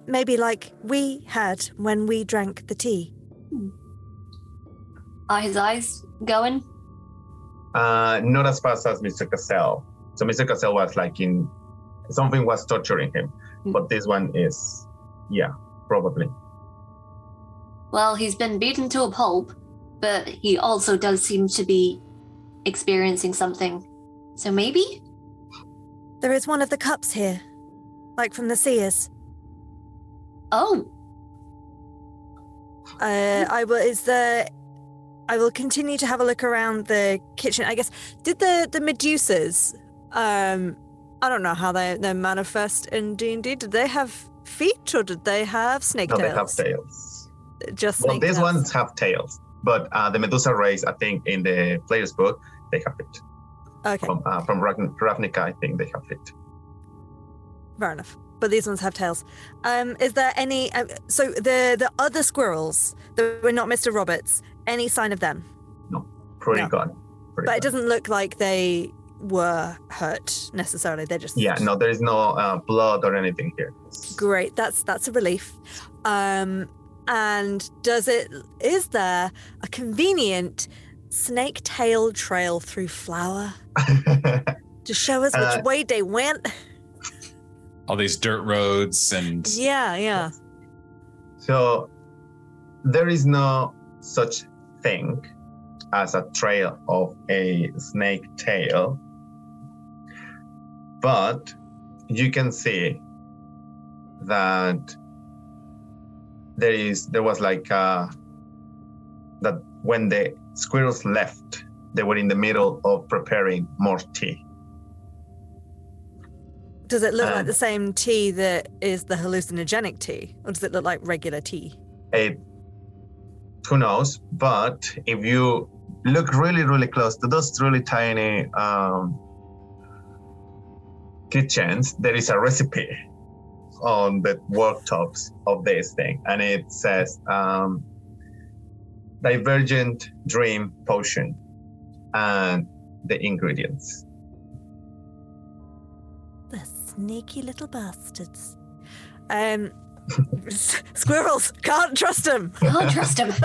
Maybe like we had when we drank the tea. Are his eyes going? Uh, not as fast as Mr. Cassell. So Mr. Cassell was like in something was torturing him, but this one is, yeah, probably. Well, he's been beaten to a pulp, but he also does seem to be experiencing something. So maybe? There is one of the cups here, like from the Seers. Oh. Uh, I will. Is the I will continue to have a look around the kitchen. I guess did the the Medusas? Um, I don't know how they they manifest in D and D. Did they have feet or did they have snake No, they have tails. Just Well, these ones have tails, but uh, the Medusa race, I think, in the player's book, they have it. Okay, From uh, from Ravn- Ravnica, I think they have it. fair enough. But these ones have tails. Um, is there any? Uh, so the the other squirrels that were not Mr. Roberts. Any sign of them? No, Pretty No. gone. Pretty But it doesn't look like they were hurt necessarily. They're just Yeah, no, there is no uh, blood or anything here. Great. That's that's a relief. Um, and does it is there a convenient snake tail trail through flour to show us which Uh, way they went? All these dirt roads and Yeah, yeah. So there is no such thing as a trail of a snake tail, but you can see that there is there was like uh that when the squirrels left, they were in the middle of preparing more tea. Does it look like Um, the same tea that is the hallucinogenic tea, or does it look like regular tea? it who knows but if you look really really close to those really tiny um, kitchens there is a recipe on the worktops of this thing and it says um, divergent dream potion and the ingredients The sneaky little bastards. Um, s- squirrels can't trust them. Can't trust 'em.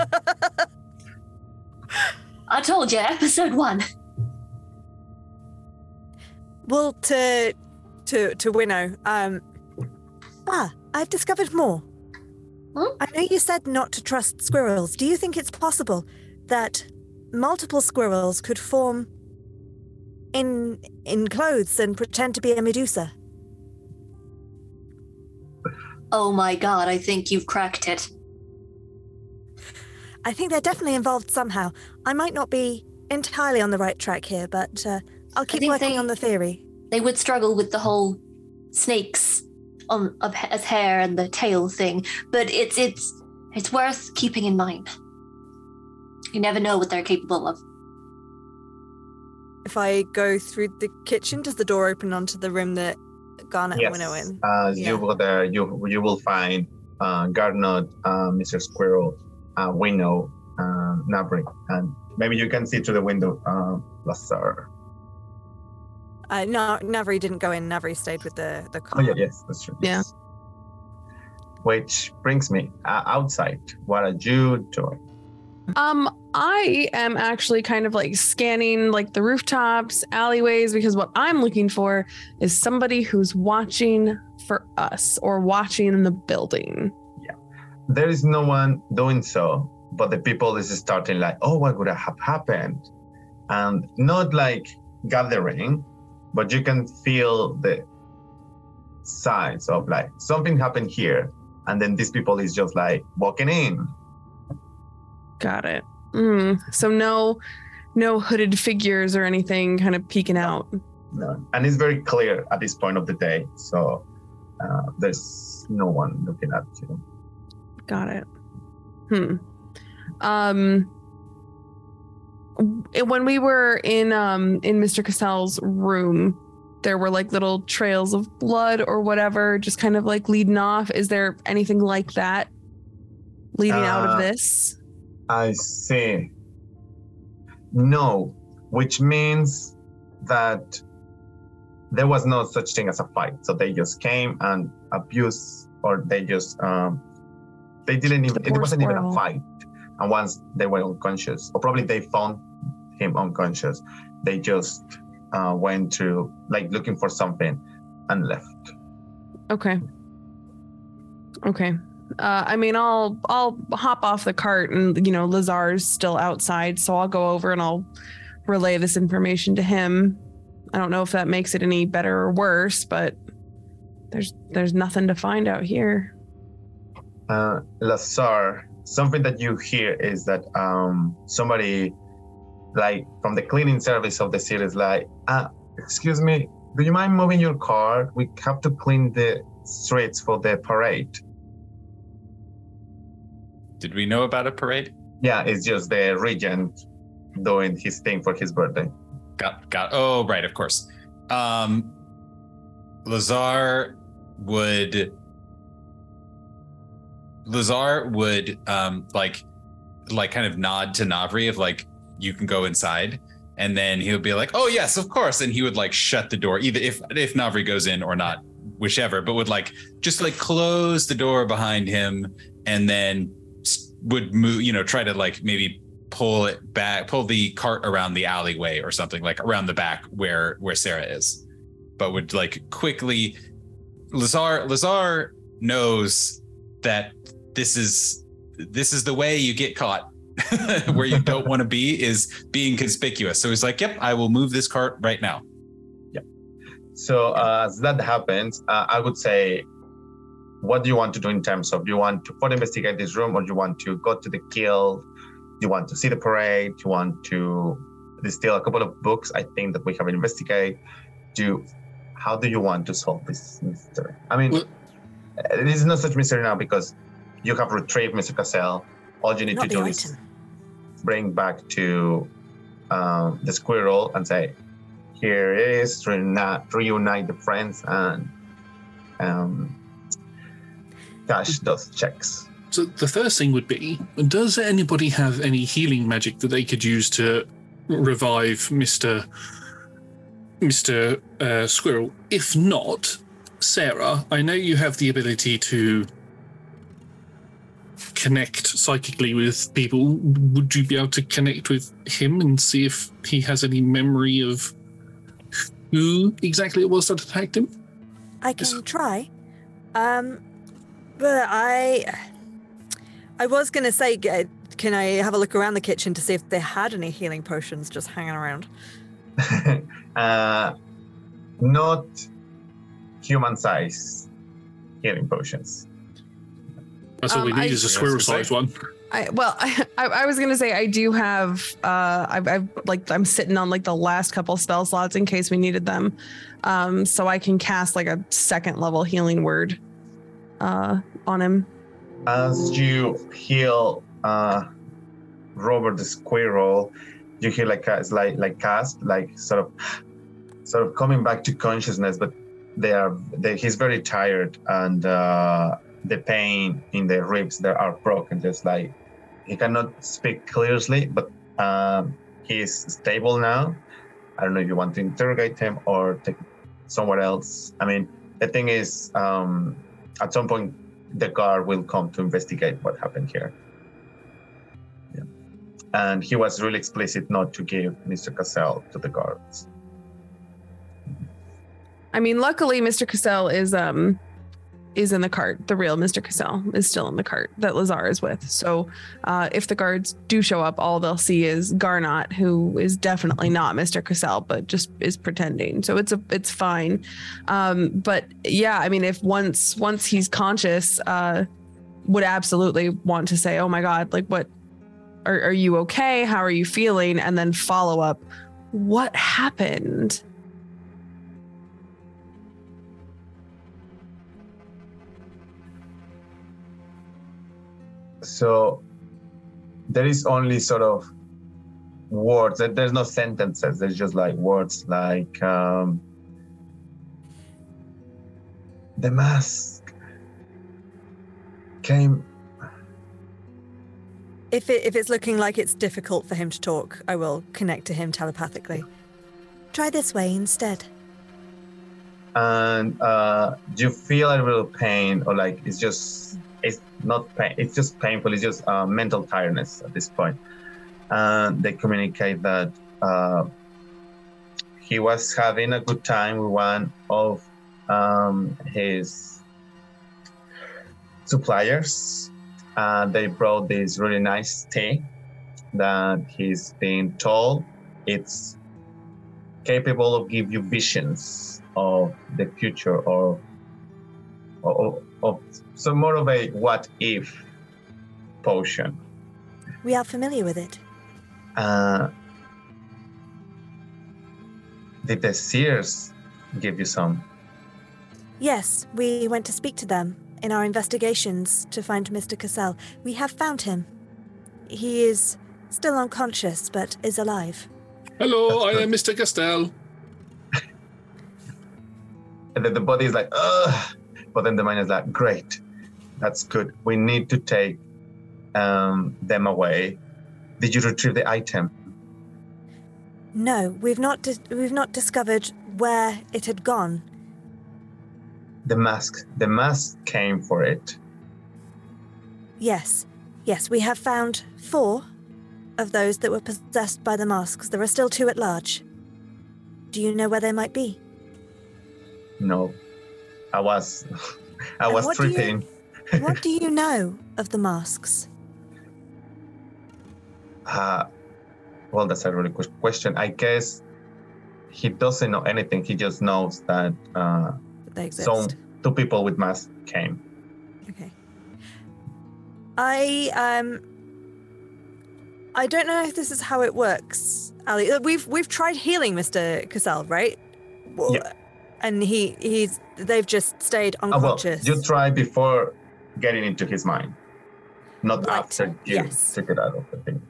I told you, episode one. Well, to to to Winnow. Um, ah, I've discovered more. I know you said not to trust squirrels. Do you think it's possible that multiple squirrels could form in in clothes and pretend to be a Medusa? Oh my god, I think you've cracked it. I think they're definitely involved somehow. I might not be entirely on the right track here, but uh, I'll keep working they- on the theory. They would struggle with the whole snakes on of, as hair and the tail thing, but it's it's it's worth keeping in mind. You never know what they're capable of. If I go through the kitchen, does the door open onto the room that Garnot and Winnow in? Uh, Yeah. You will there. You you will find uh, Garnot, uh, Mr. Squirrel, uh, Winnow, uh, Navri, and maybe you can see through the window uh, Lazar. Uh, no, Navri didn't go in. Navri stayed with the the Oh car. yeah, yes, that's true. Yeah. Which brings me uh, outside. What are you doing? Um, I am actually kind of like scanning like the rooftops, alleyways, because what I'm looking for is somebody who's watching for us or watching in the building. Yeah. There is no one doing so, but the people is starting like, oh, what would have happened? And not like gathering, but you can feel the signs of like something happened here, and then these people is just like walking in. Got it. Mm, so no, no hooded figures or anything kind of peeking out. No. And it's very clear at this point of the day, so uh, there's no one looking at you. Got it. Hmm. Um. When we were in um in Mr. Cassell's room, there were like little trails of blood or whatever, just kind of like leading off. Is there anything like that leading out Uh, of this? I see. No, which means that there was no such thing as a fight. So they just came and abused, or they just um, they didn't even. It wasn't even a fight. And once they were unconscious, or probably they found him unconscious, they just uh, went to like looking for something and left. Okay. Okay. Uh, I mean, I'll I'll hop off the cart, and you know, Lazar's still outside, so I'll go over and I'll relay this information to him. I don't know if that makes it any better or worse, but there's there's nothing to find out here. Uh, Lazar something that you hear is that um, somebody, like from the cleaning service of the city, is like, ah, excuse me, do you mind moving your car? We have to clean the streets for the parade. Did we know about a parade? Yeah, it's just the regent doing his thing for his birthday. Got got. Oh, right, of course. Um, Lazar would. Lazar would um like, like kind of nod to Navri of like you can go inside, and then he would be like, "Oh yes, of course," and he would like shut the door either if if Navri goes in or not, whichever. But would like just like close the door behind him, and then would move, you know, try to like maybe pull it back, pull the cart around the alleyway or something like around the back where where Sarah is, but would like quickly. Lazar Lazar knows that this is this is the way you get caught. where you don't want to be is being conspicuous. So he's like, "Yep, I will move this cart right now." Yeah. So uh, as that happens, uh, I would say, what do you want to do in terms of do you want to further investigate this room, or do you want to go to the guild? Do you want to see the parade? Do you want to? There's still a couple of books I think that we have investigate. Do how do you want to solve this mystery? I mean, uh, this is not such mystery now because you have retrieved Mr. Cassell. All you need Not to do item. is bring back to um, the squirrel and say, "Here it is." Reunite, reunite the friends and um, cash those checks. So the first thing would be: Does anybody have any healing magic that they could use to revive Mister Mister uh, Squirrel? If not, Sarah, I know you have the ability to connect psychically with people. Would you be able to connect with him and see if he has any memory of who exactly it was that attacked him? I can try. Um, but I, I was gonna say, can I have a look around the kitchen to see if they had any healing potions just hanging around? Uh, not human size healing potions. That's all we Um, need I- is a squirrel-sized one. I, well, I, I, I was gonna say I do have uh I've, I've like I'm sitting on like the last couple spell slots in case we needed them, um so I can cast like a second level healing word, uh on him. As you heal uh, Robert the squirrel, you hear like a, it's like like cast like sort of sort of coming back to consciousness, but they are they, he's very tired and uh, the pain in the ribs that are broken, just like he cannot speak clearly, but um, he's stable now. I don't know if you want to interrogate him or take somewhere else. I mean, the thing is, um, at some point, the guard will come to investigate what happened here. Yeah. And he was really explicit not to give Mr. Cassell to the guards. I mean, luckily Mr. Cassell is um is in the cart. The real Mr. Cassell is still in the cart that Lazar is with. So uh, if the guards do show up, all they'll see is Garnot, who is definitely not Mr. Cassell, but just is pretending. So it's a it's fine. Um, but yeah, I mean, if once once he's conscious, uh, would absolutely want to say, "Oh my God, like what? Are are you okay? How are you feeling?" And then follow up, "What happened?" So there is only sort of words. there- There's no sentences. There's just like words like um, the mask came. If it if it's looking like it's difficult for him to talk, I will connect to him telepathically. Try this way instead. and uh, do you feel a little pain or like it's just it's not pain it's just painful it's just uh, mental tiredness at this point. and they communicate that uh, he was having a good time with one of um, his suppliers and they brought this really nice tea that he's been told it's capable of give you visions of the future or or, of some more of a what if potion. We are familiar with it. Uh, did the Seers give you some? Yes, we went to speak to them in our investigations to find Mr. Cassell. We have found him. He is still unconscious, but is alive. Hello, I am Mr. Cassell. And then the body is like, ugh. But then the mind is like, great, that's good. We need to take um, them away. Did you retrieve the item? No, we've not dis- we've not discovered where it had gone. The mask. The mask came for it. Yes, yes, we have found four of those that were possessed by the masks. There are still two at large. Do you know where they might be? No, I was, I And was tripping. What do you know of the masks? Uh, well, that's a really good question. I guess he doesn't know anything. He just knows that uh, some two people with masks came. Okay. I um I don't know if this is how it works, Ali. Uh, We've we've tried healing Mr. Cassell, right? Well, Yeah. And he he's they've just stayed Oh, well, unconscious. you tried before getting into his mind, not Right, after you yes. took it out of the thing.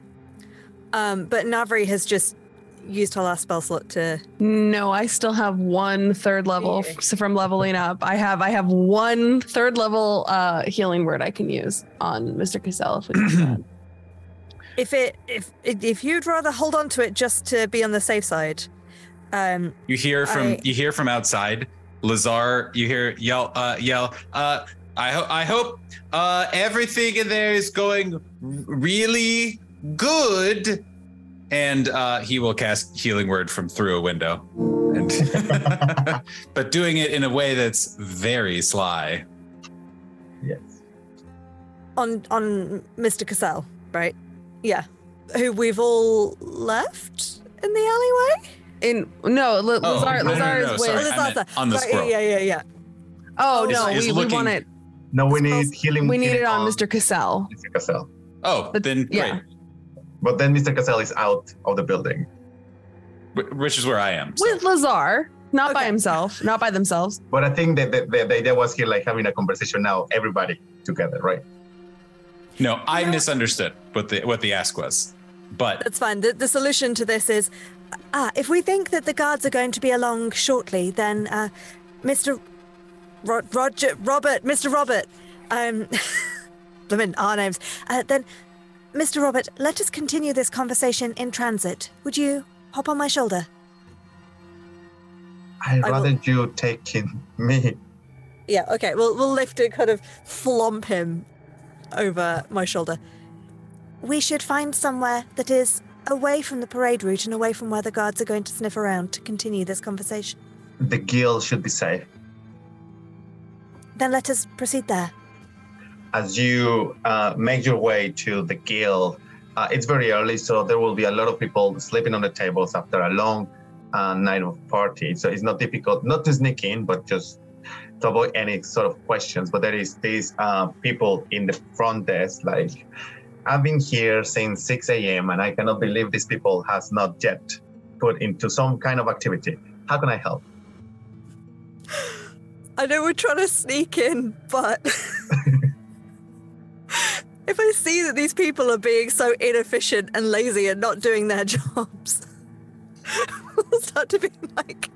Um, but Navri has just used her last spell slot to. No, I still have one third level f- so from leveling up. I have I have one third level uh healing word I can use on Mr. Cassell if we do that. If it if if you'd rather hold on to it just to be on the safe side, um, You hear from I- you hear from outside. Lazar, you hear yell uh yell uh I hope I hope uh everything in there is going really good and uh he will cast healing word from through a window. And but doing it in a way that's very sly. Yes. on on Mr. Cassell, right? Yeah, who we've all left in the alleyway. In no, L- Oh, Lazar, no, no, Lazar no, is with. I meant on the Sorry, scroll. Yeah, yeah, yeah. Oh Is- no, is we, we looking- want it. No, we need healing. We need healing it on on Mr. Cassell. Mr. Cassell. Oh, but, then yeah. But then Mr. Cassell is out of the building. Wh- Which is where I am. With Lazar, not by himself, not by themselves. But I think that the, the, the idea was here, like having a conversation now, everybody together, right? No, I misunderstood what the what the ask was. But That's fine. The, the solution to this is, ah, if we think that the guards are going to be along shortly, then uh, Mr. Ro- Roger, Robert, Mr. Robert, um, I mean our names. Uh, then, Mr. Robert, let us continue this conversation in transit. Would you hop on my shoulder? I'd I will- rather you taking me. Yeah. Okay. We'll we'll lift and kind of flomp him over my shoulder. We should find somewhere that is away from the parade route and away from where the guards are going to sniff around to continue this conversation. The guild should be safe. Then let us proceed there. As you uh, make your way to the guild, uh, it's very early, so there will be a lot of people sleeping on the tables after a long uh, night of party. So it's not difficult not to sneak in, but just to avoid any sort of questions. But there is these uh, people in the front desk, like I've been here since 6 a.m. and I cannot believe these people has not yet put into some kind of activity. How can I help? I know we're trying to sneak in, but if I see that these people are being so inefficient and lazy and not doing their jobs, I'll start to be like,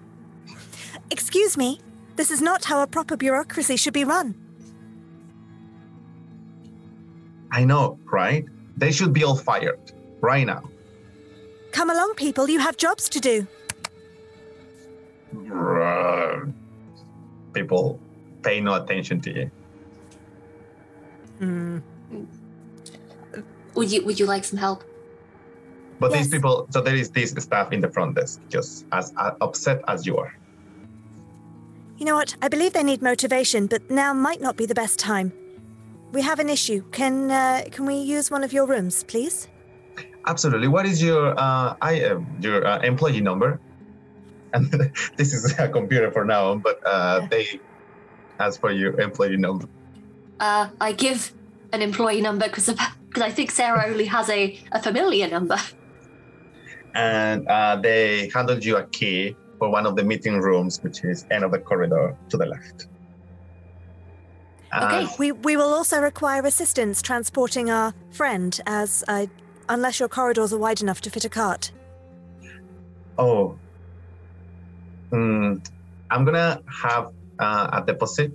Excuse me, this is not how a proper bureaucracy should be run. I know, right? They should be all fired right now. Come along, people, you have jobs to do. People pay no attention to you. Hmm. Would you Would you like some help? But these people, so there is this staff in the front desk, just as uh, upset as you are. You know what? I believe they need motivation, but now might not be the best time. We have an issue. Can uh, can we use one of your rooms, please? Absolutely. What is your uh, I uh, your uh, employee number? And this is a computer for now, but uh, they ask for your employee number. Uh, I give an employee number because Because I think Sarah only has a, a familiar number. and uh, they handed you a key for one of the meeting rooms, which is end of the corridor to the left. Okay, And- we, we will also require assistance transporting our friend, as uh, unless your corridors are wide enough to fit a cart. Oh. Mm, I'm gonna have uh, a deposit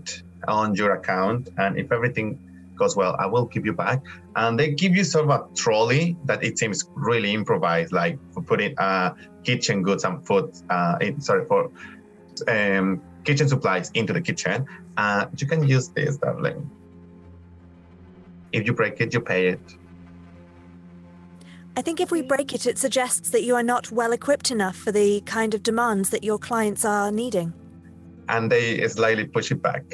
on your account, and if everything goes well, I will give you back. And they give you sort of a trolley that it seems really improvised, like for putting uh, kitchen goods and food. Uh, in, sorry for um, kitchen supplies into the kitchen. Uh, you can use this, darling. If you break it, you pay it. I think if we break it, it suggests that you are not well equipped enough for the kind of demands that your clients are needing. And they slightly push it back.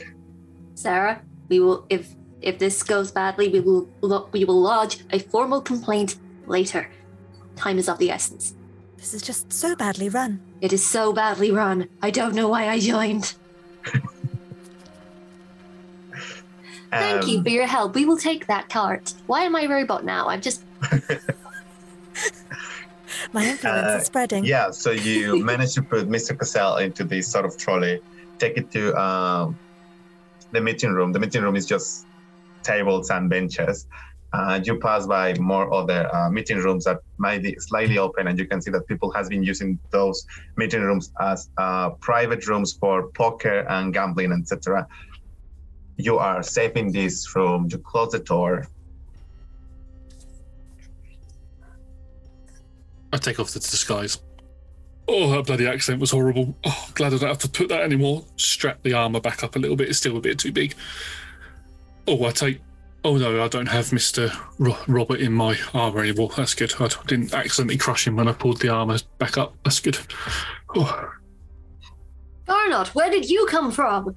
Sarah, we will if if this goes badly, we will lo- we will lodge a formal complaint later. Time is of the essence. This is just so badly run. It is so badly run. I don't know why I joined. Thank you Um, for your help. We will take that cart. Why am I robot now? I'm just My influence Uh, is spreading. Yeah, so you manage to put Mr. Cassell into this sort of trolley, take it to um, the meeting room. The meeting room is just tables and benches. Uh, you pass by more other uh, meeting rooms that might be slightly open, and you can see that people has been using those meeting rooms as uh, private rooms for poker and gambling, etc. You are safe in this room. You close the door. I take off the disguise. Oh, that bloody accent was horrible. Oh, glad I don't have to put that anymore. Strap the armor back up a little bit. It's still a bit too big. Oh, I take. Oh no, I don't have Mister Ro- Robert in my armor anymore. That's good. I didn't accidentally crush him when I pulled the armor back up. That's good. Oh, Garnot, where did you come from?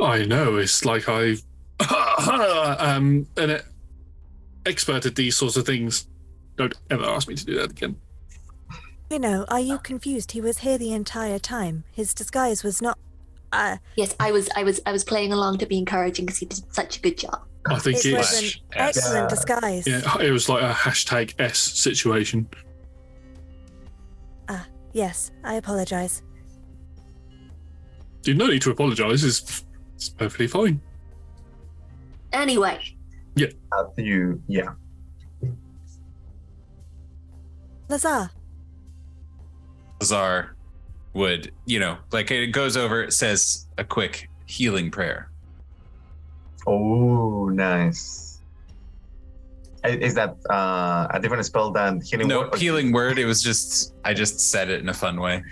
I know. It's like I, um, an expert at these sorts of things. Don't ever ask me to do that again. You know, are you confused? He was here the entire time. His disguise was not. Uh, Yes, I was I was I was playing along to be encouraging because he did such a good job. I think it it's was an excellent disguise. Yeah, it was like a hashtag S situation. Ah, yes, I apologize. You no need to apologise. It's, it's perfectly fine. Anyway, Yeah. After you, yeah. Lazar, Lazar would, you know, like it goes over, it says a quick healing prayer. Oh, nice. Is that uh, a different spell than healing No word? healing word. It was just, I just said it in a fun way.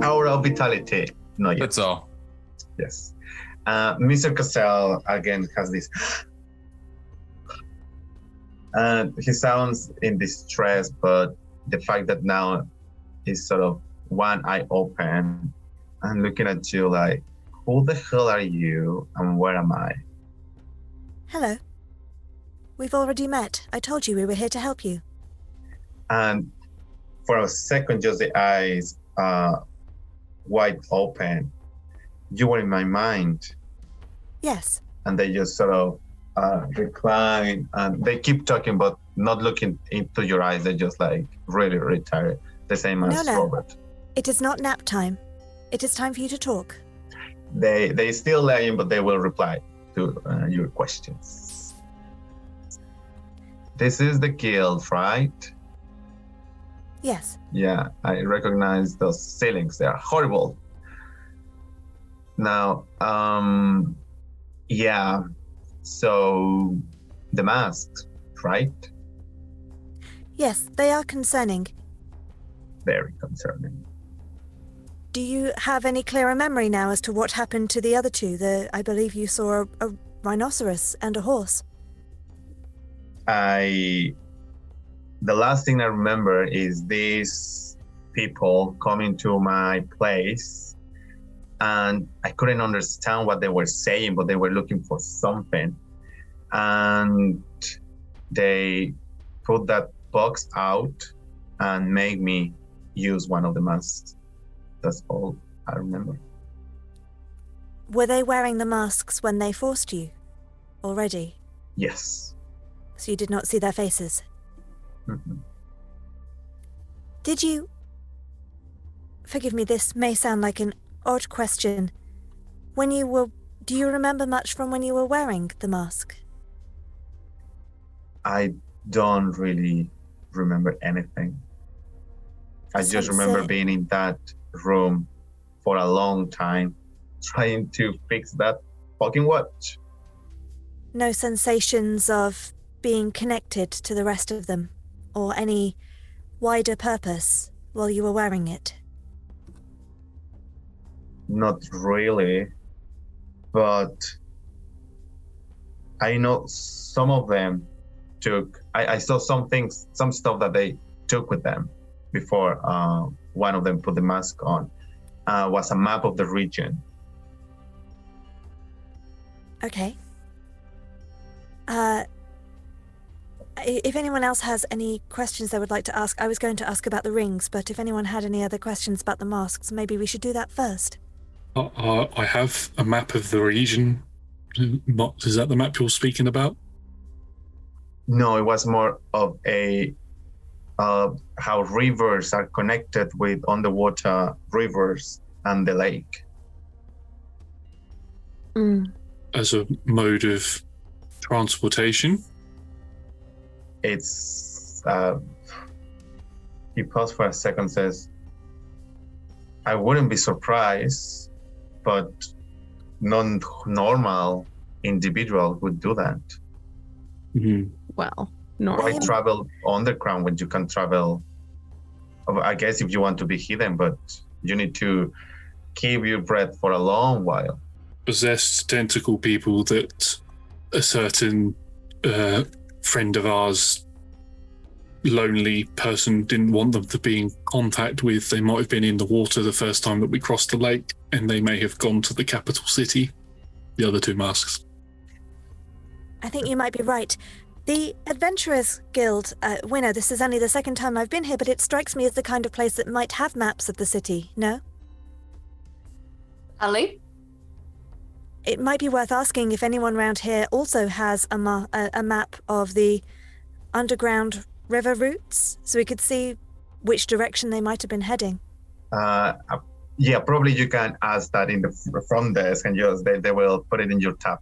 Power of vitality. No, yes. That's all. Yes. Uh, Mr. Cassell again has this. And he sounds in distress, but the fact that now he's sort of one eye open and looking at you like, who the hell are you and where am I? hello. We've already met. I told you we were here to help you. And for a second, just the eyes uh, wide open. You were in my mind. Yes. and they just sort of uh, recline and they keep talking but not looking into your eyes they're just like really really tired the same as No, no. robert It is not nap time. It is time for you to talk. they they still lying but they will reply to uh, your questions this is the guild right Yes. yeah i recognize those ceilings they are horrible now um yeah so the masks right Yes, they are concerning. very concerning Do you have any clearer memory now as to what happened to the other two? The I believe you saw a, a rhinoceros and a horse. I the last thing I remember is these people coming to my place and I couldn't understand what they were saying, but they were looking for something. And they put that box out and made me use one of the masks. That's all I remember. Were they wearing the masks when they forced you? Already? Yes. so you did not see their faces. Mhm. Did you. Forgive me, this may sound like an odd question. When you were. Do you remember much from when you were wearing the mask? I don't really remember anything. I just remember being in that room for a long time, trying to fix that fucking watch. No sensations of being connected to the rest of them, or any wider purpose while you were wearing it? Not really, but I know some of them took. I, I saw some things, some stuff that they took with them before uh, one of them put the mask on. Uh, was a map of the region. Okay. Uh, if anyone else has any questions they would like to ask, I was going to ask about the rings, but if anyone had any other questions about the masks, maybe we should do that first. Uh, uh, I have a map of the region. Is that the map you're speaking about? No, it was more of a uh, how rivers are connected with underwater rivers and the lake. As a mode of transportation? It's uh, he paused for a second, says, "I wouldn't be surprised, but non-normal individual would do that. Well, Why normal. travel underground when you can travel? I guess if you want to be hidden, but you need to keep your breath for a long while. Possessed tentacle people that a certain uh, friend of ours, lonely person, didn't want them to be in contact with. They might have been in the water the first time that we crossed the lake, and they may have gone to the capital city. The other two masks. I think you might be right. The Adventurers Guild, uh, Winnow, this is only the second time I've been here, but it strikes me as the kind of place that might have maps of the city, no? Ali? It might be worth asking if anyone around here also has a, ma- a, a map of the underground river routes, so we could see which direction they might have been heading. Uh, uh, yeah, probably you can ask that in the front desk, and just they, they will put it in your tab.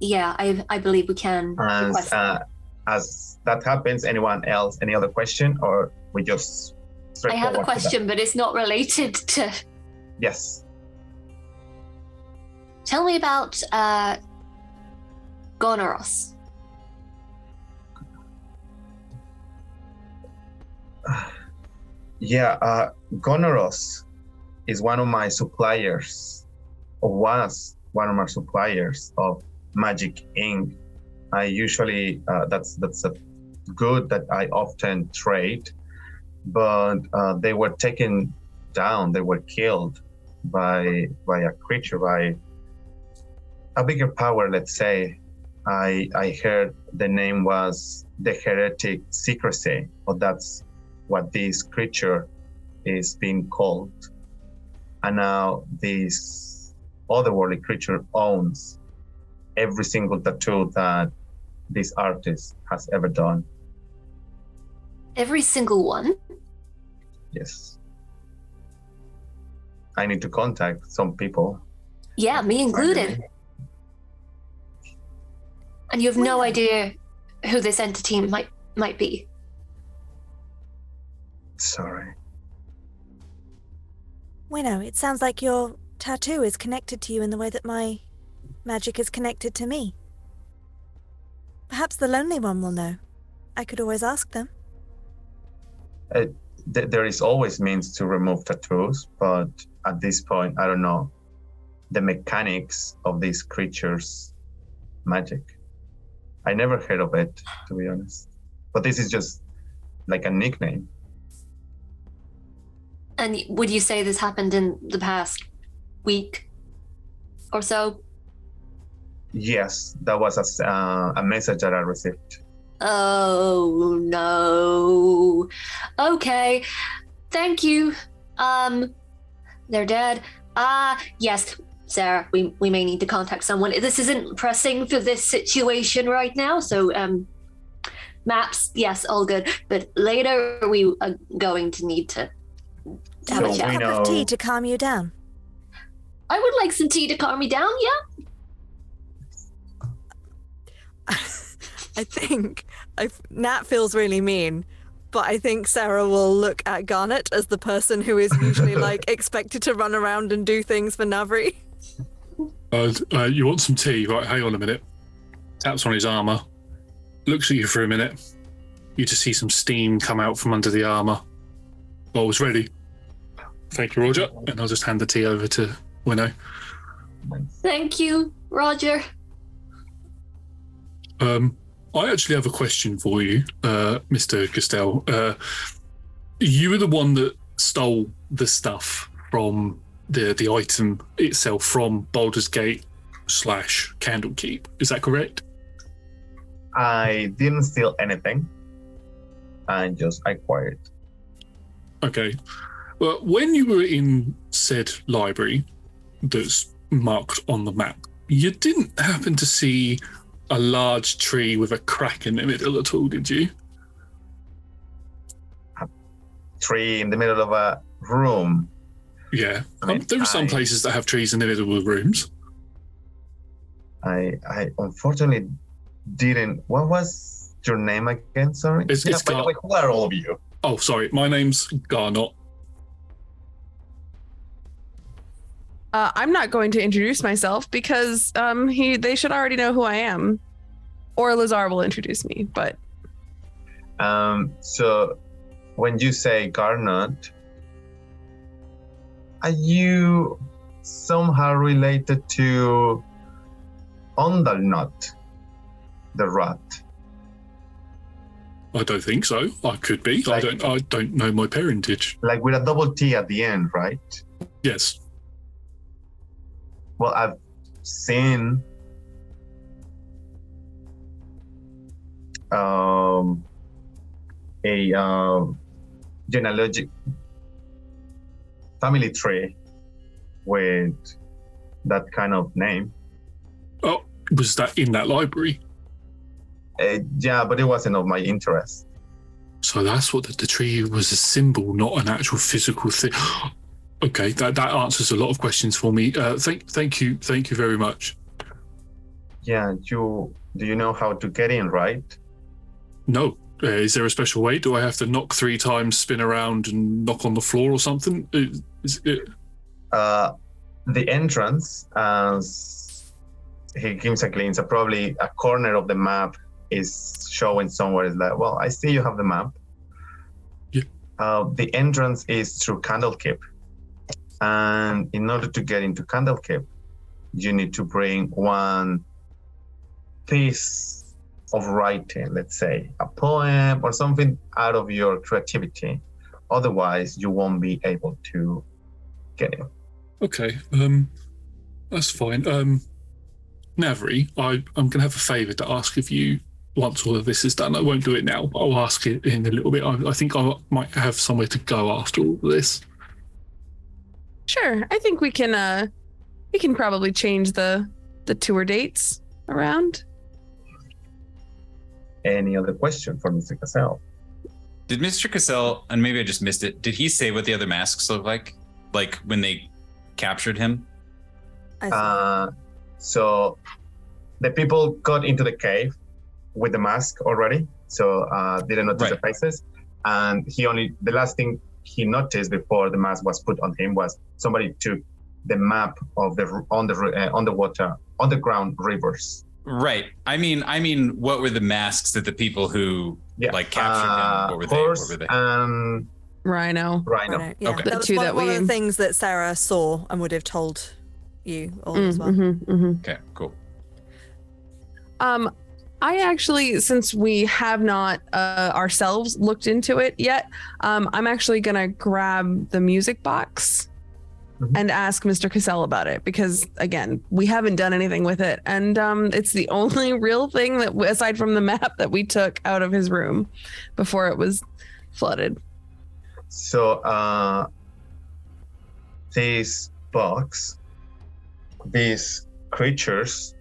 Yeah, I I believe we can And uh, as that happens, anyone else, any other question, or we just I have a forward to that? question, but it's not related to. Yes. Tell me about uh, Gonoros. Yeah, uh, Gonoros is one of my suppliers, or was one of my suppliers of magic ink. I usually uh, that's that's a good that I often trade, but uh, they were taken down. They were killed by by a creature by a bigger power. Let's say. I I heard the name was the heretic secrecy, but that's what this creature is being called. And now this otherworldly creature owns every single tattoo that this artist has ever done. Every single one. Yes. I need to contact some people. Yeah, me included. And you have no idea who this entity might might be. Sorry. Winnow, it sounds like your tattoo is connected to you in the way that my magic is connected to me. Perhaps the lonely one will know. I could always ask them. Uh, th- there is always means to remove tattoos, but at this point, I don't know the mechanics of these creatures' magic. I never heard of it, to be honest. But this is just like a nickname. And would you say this happened in the past week or so? Yes, that was a, s- uh, a message that I received. Oh no. Okay. Thank you. Um they're dead. Ah, yes. Sarah, we, we may need to contact someone. This isn't pressing for this situation right now, so um, maps, yes, all good. But later we are going to need to have a chat. A cup of tea to calm you down. I would like some tea to calm me down. Yeah. I think I, Nat feels really mean, but I think Sarah will look at Garnot as the person who is usually like expected to run around and do things for Navri. Uh, uh, you want some tea? Right, hang on a minute. Taps on his armor. Looks at you for a minute. You just see some steam come out from under the armor. Bowl's ready. Thank you, Roger. And I'll just hand the tea over to Winnow. Thank you, Roger. Um, I actually have a question for you, uh, Mr. Cassell. Uh, you were the one that stole the stuff from the the item itself from Baldur's Gate slash Candlekeep. Is that correct? I didn't steal anything. I just acquired. Okay. Well, when you were in said library that's marked on the map, you didn't happen to see a large tree with a crack in the middle at all, did you? A tree in the middle of a room. Yeah. I mean, Um, there are some I- places that have trees in the middle of rooms. I I unfortunately didn't. What was your name again? Sorry. It's- Yeah, it's by the Gar- way, who are all of you? Oh, sorry. My name's Garnot. Uh, I'm not going to introduce myself because um, he they should already know who I am, or Lazar will introduce me. But Um. So, when you say Garnet, are you somehow related to Ondalnot, the rat? I don't think so. I could be. I don't. I don't know my parentage. Like with a double T at the end, right? Yes. Well, I've seen um, a um, genealogic family tree with that kind of name. Oh, was that in that library? Uh, yeah, but it wasn't of my interest. So that's what the, the tree was a symbol, not an actual physical thing. Okay, that, that answers a lot of questions for me. Uh, thank thank you, thank you very much. Yeah, you do you know how to get in, right? No, uh, is there a special way? Do I have to knock three times, spin around, and knock on the floor or something? Is, is it, uh, the entrance, as he gives a uh, probably a corner of the map is showing somewhere. Is like, well, I see you have the map. Yeah. Uh, the entrance is through Candlekeep, and in order to get into Candle Candlekeep, you need to bring one piece of writing, let's say a poem or something out of your creativity. Otherwise, you won't be able to get in. okay, um, that's fine. Um, Navri, I I'm gonna have a favour to ask of you. Once all of this is done, I won't do it now. But I'll ask it in a little bit. I, I think I might have somewhere to go after all of this. Sure, I think we can. Uh, we can probably change the the tour dates around. Any other question for Mr. Cassell? Did Mr. Cassell, and maybe I just missed it, did he say what the other masks look like? Like when they captured him? Uh, so the people got into the cave with the mask already, so uh, didn't notice the faces. And he only the last thing he noticed before the mask was put on him was somebody took the map of the on the uh, underwater underground rivers. Right. I mean, I mean, what were the masks that the people who Yeah. like captured Uh, him? What were they? What were they? and Rhino. Rhino. Yeah, Okay. The that was two one, that one of the things that Sarah saw and would have told you all Mm, as well. mhm, mhm. Okay, cool. Um, I actually, since we have not uh, ourselves looked into it yet, um, I'm actually gonna grab the music box and ask Mr. Cassell about it because, again, we haven't done anything with it, and um, it's the only real thing that, aside from the map, that we took out of his room before it was flooded. So uh, this box these creatures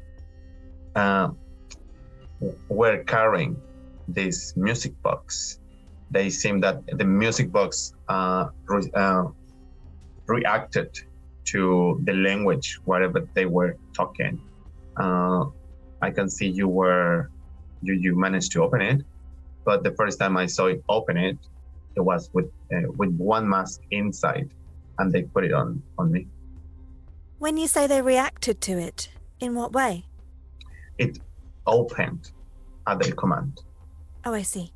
uh, were carrying this music box. They seem that the music box uh, re- uh, reacted to the language whatever they were talking. Uh, I can see you were you you managed to open it, but the first time I saw it open it, it was with uh, with one mask inside, and they put it on on me. When you say they reacted to it, in what way? It opened at their command. Oh, I see.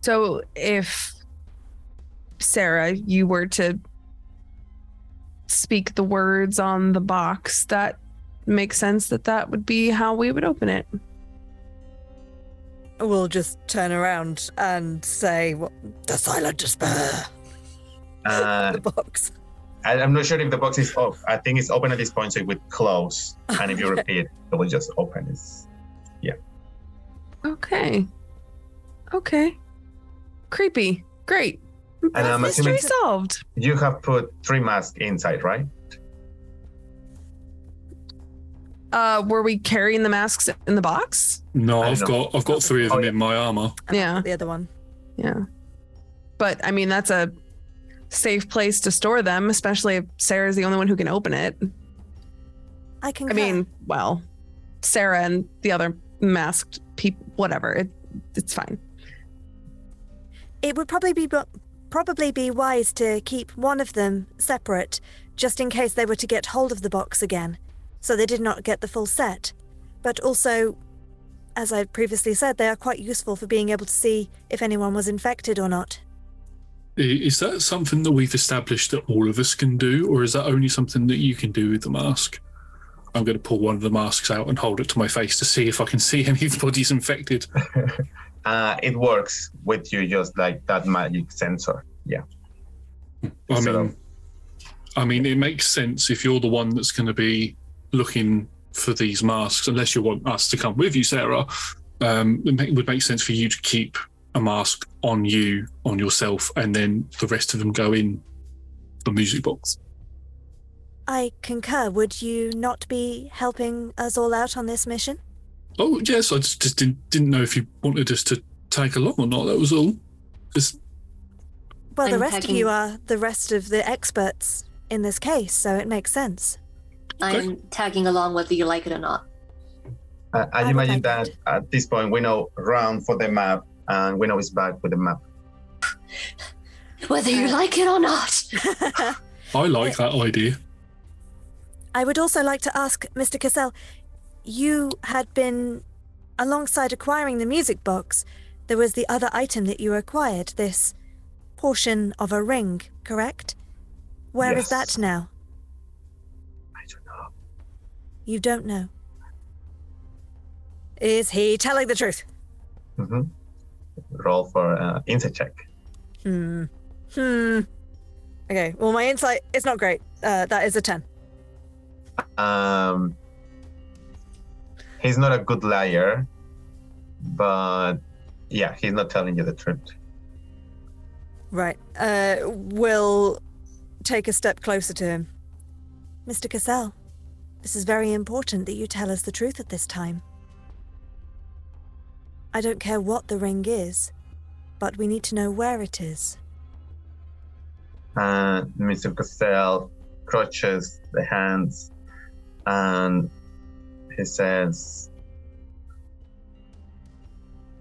So if Sarah, you were to speak the words on the box, that makes sense that that would be how we would open it. We'll just turn around and say, what, "The silent despair." Uh, the box. I, I'm not sure if the box is off. I think it's open at this point, so it would close. And if you repeat, it will just open. It's, yeah. Okay. Okay. Creepy. Great. And I'm Mystery assuming solved. you have put three masks inside, right? Uh, were we carrying the masks in the box? No, I I've know. got I've got three of them in my armor. Yeah. The other one. Yeah. But I mean, that's a safe place to store them, especially if Sarah's the only one who can open it. I can. I mean, well, Sarah and the other masked people, whatever. It, it's fine. It would probably be probably be wise to keep one of them separate, just in case they were to get hold of the box again, so they did not get the full set. But also, as I previously said, they are quite useful for being able to see if anyone was infected or not. Is that something that we've established that all of us can do, or is that only something that you can do with the mask? I'm going to pull one of the masks out and hold it to my face to see if I can see anybody's infected. Uh, it works with you just like that magic sensor. Yeah. I So- mean, I mean, it makes sense if you're the one that's going to be looking for these masks, unless you want us to come with you, Sarah. Um, it would make sense for you to keep a mask on you, on yourself, and then the rest of them go in the music box. I concur. Would you not be helping us all out on this mission? Oh yes, I just, just didn't didn't know if you wanted us to tag along or not. That was all. Just Well, the I'm rest of you are the rest of the experts in this case, so it makes sense. I'm tagging along whether you like it or not. Uh, I imagine that at this point we know round for the map and we know it's back with the map. Whether you like it or not. I like that idea. I would also like to ask Mr. Cassell, you had been alongside acquiring the music box. There was the other item that you acquired, this portion of a ring, correct? Where is Yes. that now? I don't know. You don't know. Is he telling the truth? hmm Roll for uh, insight check. Hmm. Hmm. Okay, well, my insight is not great. Uh, that is a 10. Um, he's not a good liar, but yeah, he's not telling you the truth. Right. Uh, we'll take a step closer to him. Mr. Cassell, this is very important that you tell us the truth at this time. I don't care what the ring is, but we need to know where it is. And Mr. Cassell crutches the hands and he says,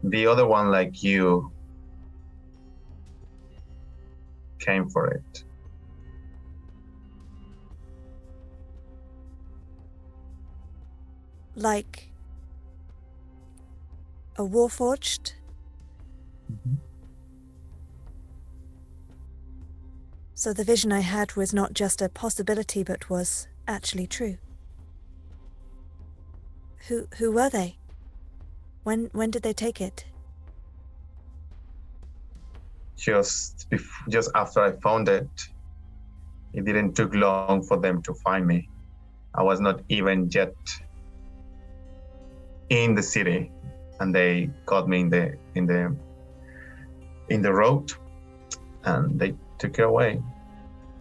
The other one, like you, came for it. Like a warforged? Mm-hmm. So the vision I had was not just a possibility, but was actually true. Who who were they? When when did they take it? Just, bef- just after I found it, it didn't took long for them to find me. I was not even yet in the city, and they caught me in the in the in the road, and they took it away.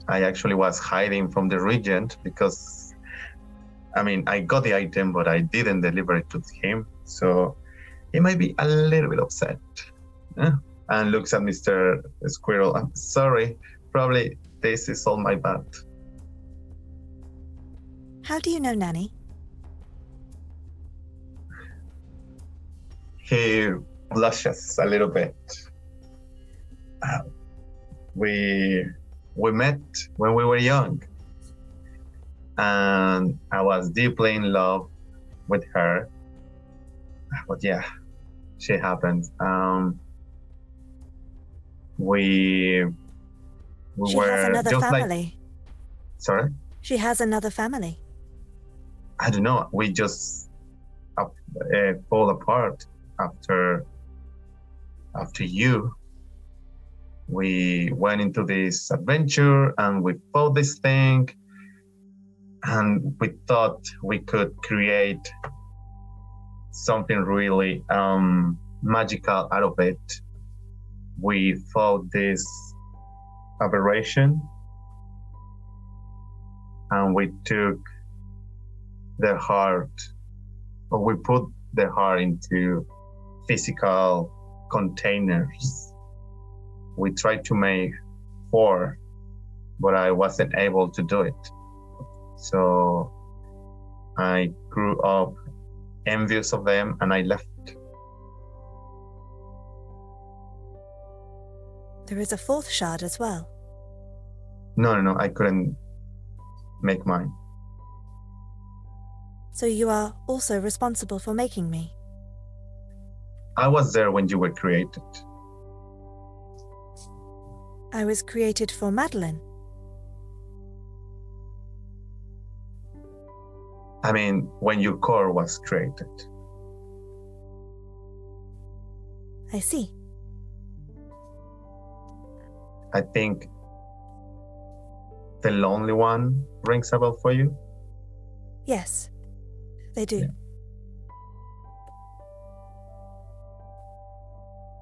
I actually was hiding from the regent because, I mean, I got the item, but I didn't deliver it to him. So he might be a little bit upset. Yeah. And looks at Mr. Squirrel. I'm sorry, probably this is all my bad. How do you know Nanny? He blushes a little bit. Uh, we we met when we were young, and I was deeply in love with her. But yeah, she happened. Um, we we she were has another just like family. sorry. She has another family. I don't know. We just up, uh, fall apart after after you. We went into this adventure and we fought this thing, and we thought we could create something really um, magical out of it. We fought this aberration, and we took their heart, or we put their heart into physical containers. We tried to make four, but I wasn't able to do it. So I grew up envious of them and I left. There is a fourth shard as well. No, no, no, I couldn't make mine. So you are also responsible for making me. I was there when you were created. I was created for Madeline. I mean, when your core was created. I see. I think the lonely one rings a bell for you. Yes, they do.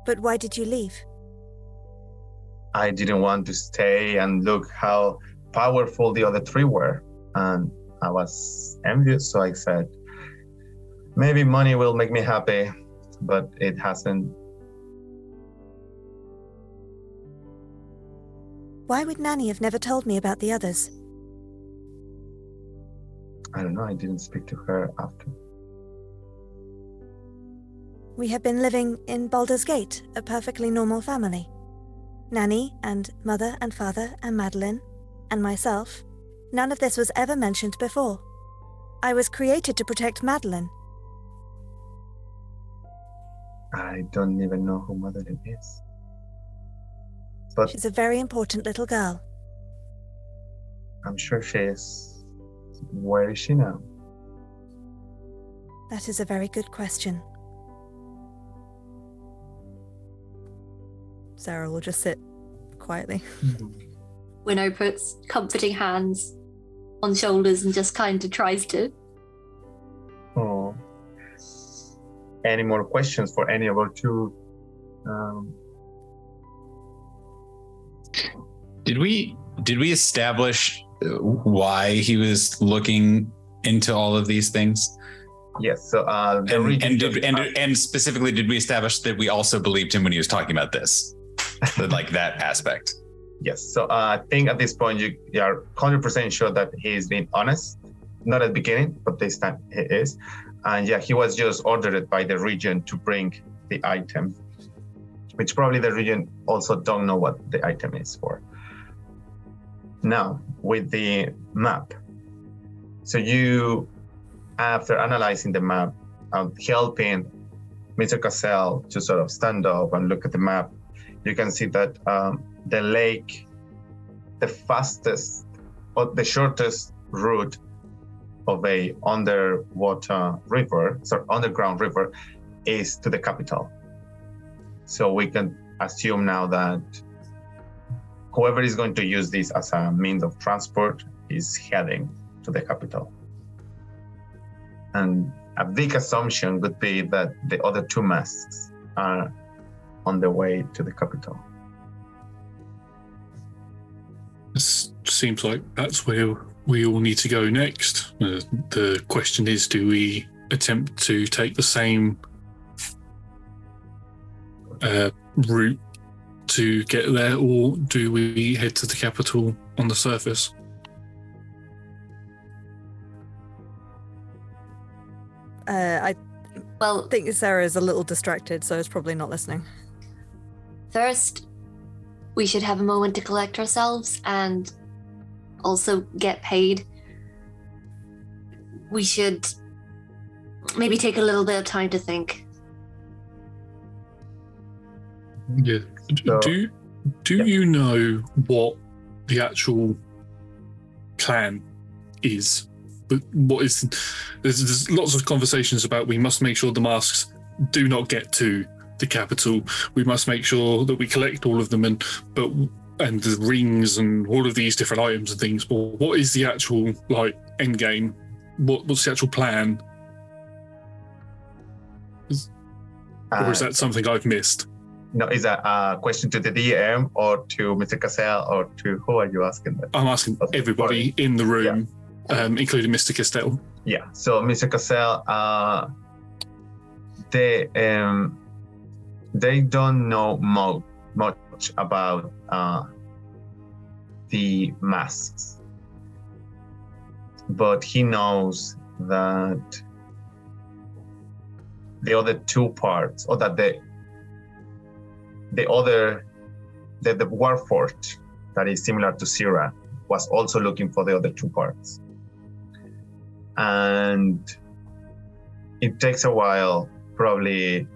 But why did you leave? I didn't want to stay and look how powerful the other three were. And I was envious, so I said, maybe money will make me happy, but it hasn't. Why would Nanny have never told me about the others? I don't know, I didn't speak to her after. We have been living in Baldur's Gate, a perfectly normal family. Nanny and mother and father and Madeline and myself. None of this was ever mentioned before. I was created to protect Madeline. I don't even know who Madeline is. But She's a very important little girl. I'm sure she is. Where is she now? That is a very good question. Sarah will just sit quietly. Winnow puts comforting hands on shoulders and just kind of tries to. Oh. Any more questions for any of our two? Um, Did we did we establish uh, why he was looking into all of these things? Yes. So uh, and, and, did, and and specifically, did we establish that we also believed him when he was talking about this, That, like that aspect? Yes. So uh, I think at this point you, you are 100% sure that he's being honest. Not at the beginning, but this time he is. And yeah, he was just ordered by the region to bring the item, which probably the region also don't know what the item is for. Now, with the map. So you, after analyzing the map, and helping Mr. Cassell to sort of stand up and look at the map, you can see that um, the lake, the fastest or the shortest route of a underwater river, sorry, underground river, is to the capital. So we can assume now that whoever is going to use this as a means of transport is heading to the capital. And a big assumption would be that the other two masks are on the way to the capital. S- seems like that's where we all need to go next. Uh, the question is do we attempt to take the same uh, route to get there, or do we head to the capital on the surface? Uh, I well think Sarah is a little distracted, so is probably not listening. First, we should have a moment to collect ourselves and also get paid. We should maybe take a little bit of time to think. Yeah. D- do do you know what the actual plan is? But what is there's, there's lots of conversations about we must make sure the masks do not get to the capital. We must make sure that we collect all of them and but and the rings and all of these different items and things. But what is the actual like end game? What what's the actual plan? Is- or is Uh, that something I've missed? No, is that a question to the DM or to Mr. Cassell or to who are you asking that? I'm asking everybody in the room, um, including Mr. Cassell. Yeah. So, Mr. Cassell, uh, they um, they don't know mo- much about uh, the masks, but he knows that the other two parts, or that the the other the, the warforged that is similar to Sarah was also looking for the other two parts and it takes a while. Probably,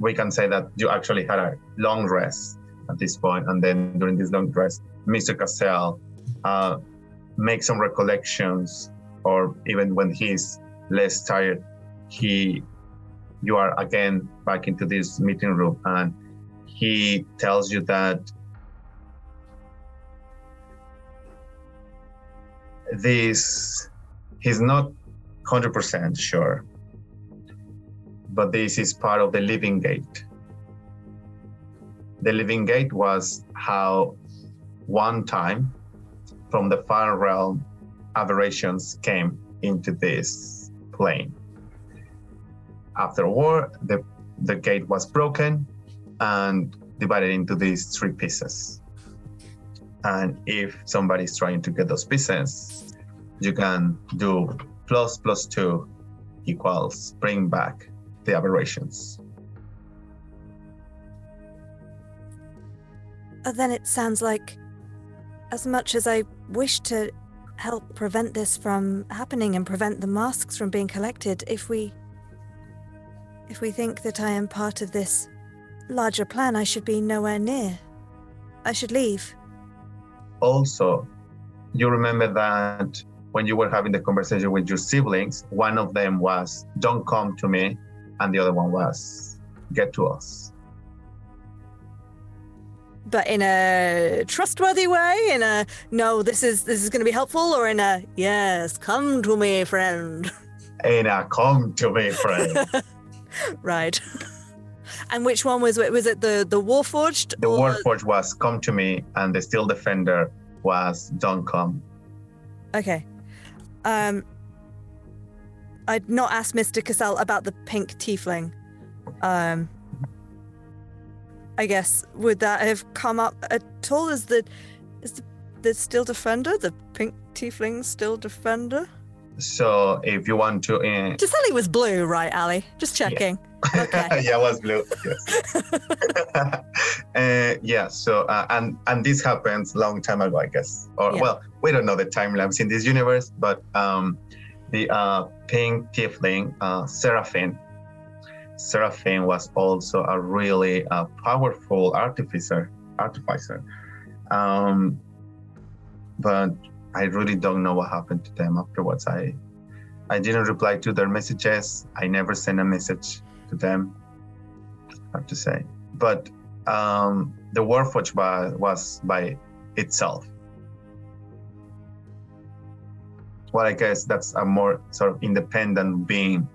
we can say that you actually had a long rest at this point, and then during this long rest, Mr. Cassell uh, makes some recollections, or even when he's less tired, he, you are again back into this meeting room, and he tells you that this he's not 100% sure but this is part of the living gate. The living gate was how one time from the far realm aberrations came into this plane. After war the, the gate was broken and divided into these three pieces. And if somebody's trying to get those pieces you can do plus plus two equals bring back the aberrations. Uh, then it sounds like, as much as I wish to help prevent this from happening and prevent the masks from being collected, if we. if we think that I am part of this larger plan, I should be nowhere near. I should leave. Also, you remember that when you were having the conversation with your siblings, one of them was, Don't come to me, and the other one was, Get to us. But in a trustworthy way, in a no, this is this is going to be helpful, or in a yes, come to me, friend. And I come to me, friend. right. And which one was it? Was it the the Warforged? the Warforged was, Come to me, and the Steel Defender was, Don't come. Okay. Um, I'd not asked Mr. Cassell about the pink tiefling. Um, I guess would that have come up at all? Is the is the, the steel defender the pink tiefling steel defender? So if you want to. Uh, was blue, right, Ali? Just checking. Okay. yeah, it was blue. Yes. uh, yeah. So uh, and and this happens long time ago, I guess. Or Yeah. well, we don't know the timelines in this universe, but um, the uh, pink tiefling, uh, Seraphine. Seraphine was also a really uh, powerful artificer. Artificer. Um, but I really don't know what happened to them afterwards. I I didn't reply to their messages. I never sent a message to them. I have to say, but um, the Warforged was, was by itself. Well, I guess that's a more sort of independent being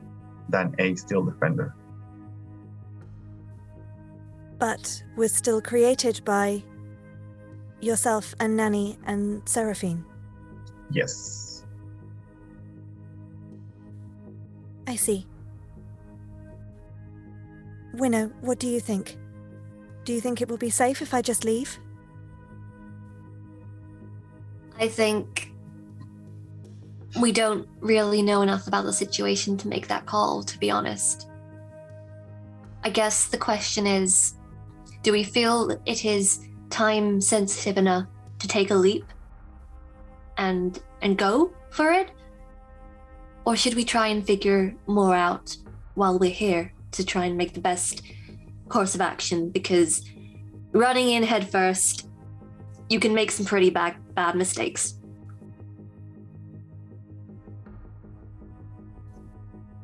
than a Steel Defender. but was still created by yourself and Nanny and Seraphine. Yes. I see. Winnow, what do you think? Do you think it will be safe if I just leave? I think we don't really know enough about the situation to make that call, to be honest. I guess the question is do we feel it is time sensitive enough to take a leap and and go for it? Or should we try and figure more out while we're here to try and make the best course of action? Because running in headfirst, you can make some pretty bad bad mistakes.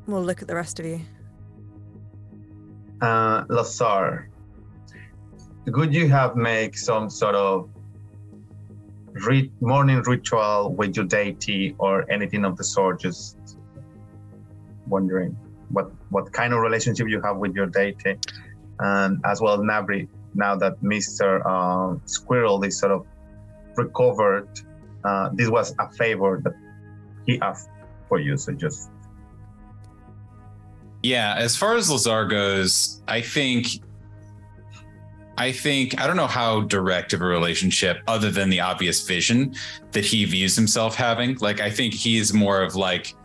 We'll look at the rest of you. Uh, Lazar, could you have make some sort of morning ritual with your deity or anything of the sort? Just wondering what what kind of relationship you have with your deity, and as well, Navri. Now that Mister uh, Squirrel is sort of recovered, uh, this was a favor that he asked for you. So just Yeah, as far as Lazar goes, I think I think I don't know how direct of a relationship other than the obvious vision that he views himself having. Like I think he is more of like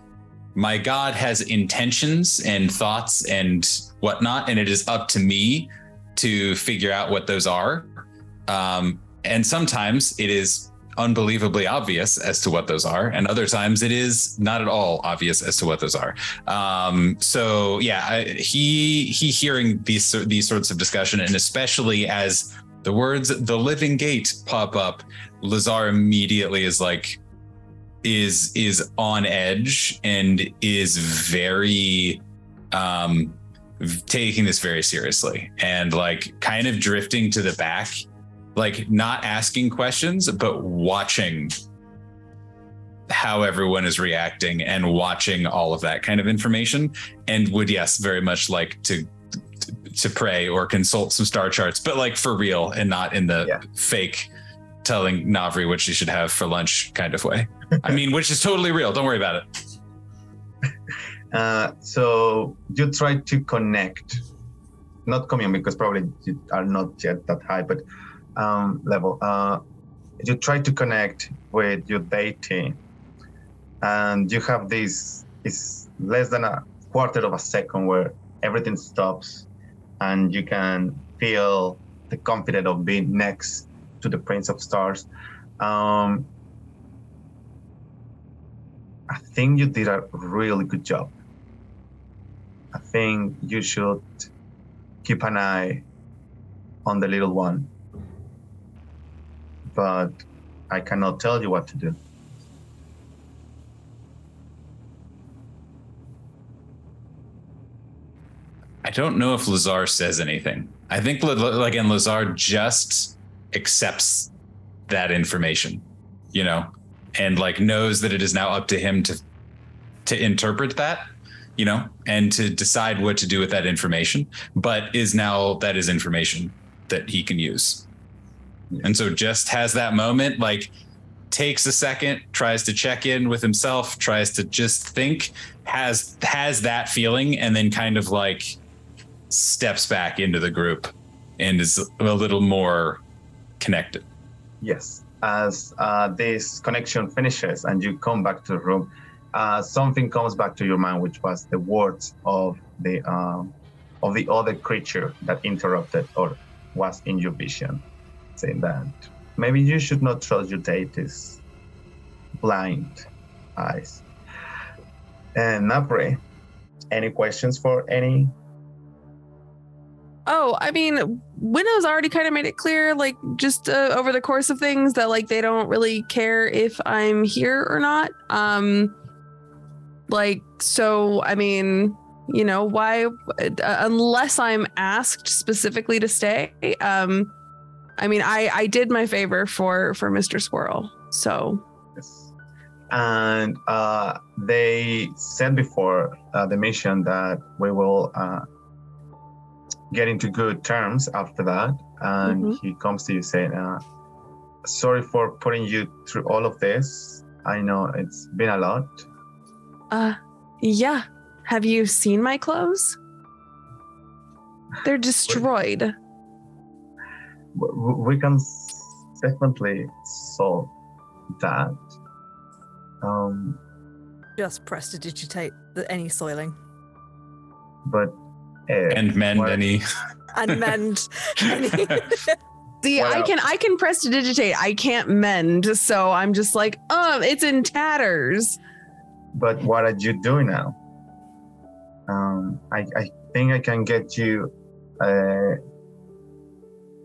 my God has intentions and thoughts and whatnot, and it is up to me to figure out what those are. Um, and sometimes it is unbelievably obvious as to what those are, and other times it is not at all obvious as to what those are. Um, so yeah, I, he he hearing these these sorts of discussion, and especially as the words "the living gate" pop up, Lazar immediately is like is is on edge and is very um taking this very seriously and like kind of drifting to the back like not asking questions but watching how everyone is reacting and watching all of that kind of information and would yes very much like to to pray or consult some star charts but like for real and not in the fake telling Navri what she should have for lunch kind of way. I mean which is totally real. Don't worry about it. Uh, so you try to connect, not commune because probably you are not yet that high, but um, level. Uh, you try to connect with your deity, and you have this. It's less than a quarter of a second where everything stops, and you can feel the confidence of being next to the Prince of Stars. Um, I think you did a really good job. I think you should keep an eye on the little one. But I cannot tell you what to do. I don't know if Lazar says anything. I think La- again Lazar just accepts that information, you know, and like knows that it is now up to him to to interpret that, you know, and to decide what to do with that information, but is now that is information that he can use. And so just has that moment like takes a second, tries to check in with himself, tries to just think, has has that feeling and then kind of like steps back into the group and is a little more connected. Yes. As uh, this connection finishes and you come back to the room, uh, something comes back to your mind, which was the words of the um, of the other creature that interrupted or was in your vision, saying that maybe you should not trust your deity's blind eyes. And Navri, any questions for any? Oh, I mean, Winnow's already kind of made it clear, like just uh, over the course of things, that like they don't really care if I'm here or not. Um, like so, I mean, you know, why? Uh, unless I'm asked specifically to stay. Um, I mean, I I did my favor for for Mr. Squirrel, so yes. and uh, they said before uh, the mission that we will uh, get into good terms after that. And Mhm. he comes to you saying, uh, sorry for putting you through all of this. I know it's been a lot. Uh, yeah. Have you seen my clothes? They're destroyed. W- w- We can definitely solve that. Um, Just prestidigitate the, any soiling but uh, and mend any. and mend. any. See, What I else? can I can prestidigitate. I can't mend, so I'm just like, um, it's in tatters. but what are you doing now? Um, I, I think I can get you. Uh,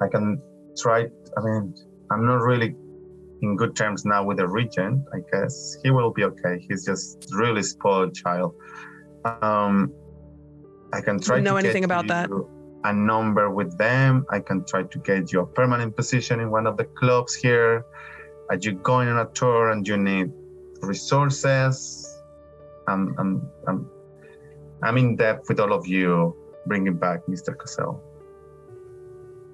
I can try. I mean, I'm not really in good terms now with the regent. I guess he will be okay. He's just really spoiled child. Um, I can try. Know to anything get about that? you A number with them. I can try to get you a permanent position in one of the clubs here. Are you going on a tour and you need resources? I'm, I'm, I'm, I'm in depth with all of you. Bringing back Mr. Cassell.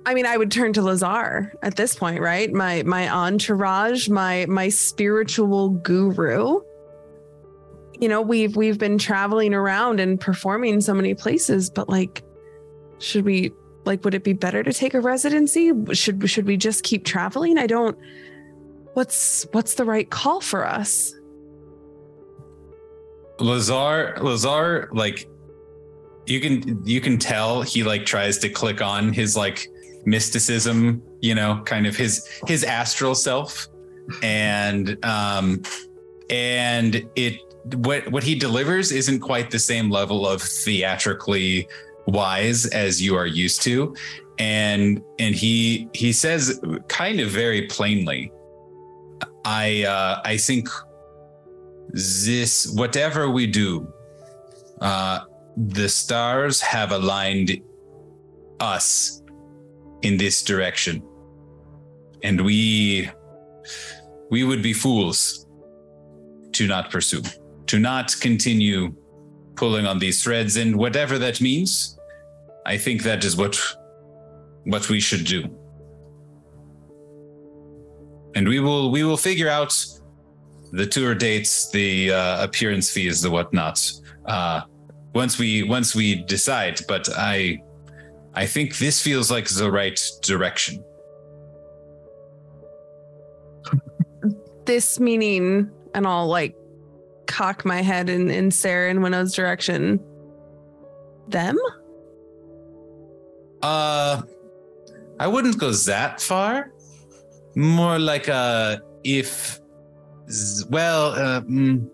I mean, I would turn to Lazar at this point, right? My my entourage, my my spiritual guru. You know, we've we've been traveling around and performing so many places, but like, should we like? Would it be better to take a residency? Should should we just keep traveling? I don't. What's what's the right call for us? Lazar, Lazar, like you can you can tell he like tries to click on his like mysticism, you know, kind of his his astral self, and um, and it what what he delivers isn't quite the same level of theatrically wise as you are used to, and and he he says kind of very plainly, I uh, I think this whatever we do uh the stars have aligned us in this direction. And we we would be fools to not pursue to not continue pulling on these threads. And whatever that means i think that is what what we should do. And we will we will figure out the tour dates, the uh, appearance fees, the whatnot. Uh, once we once we decide, but I I think this feels like the right direction. This meaning, and I'll like cock my head in in Sarah and Winnow's direction. Them? Uh, I wouldn't go that far. More like uh, if well, uh, mm,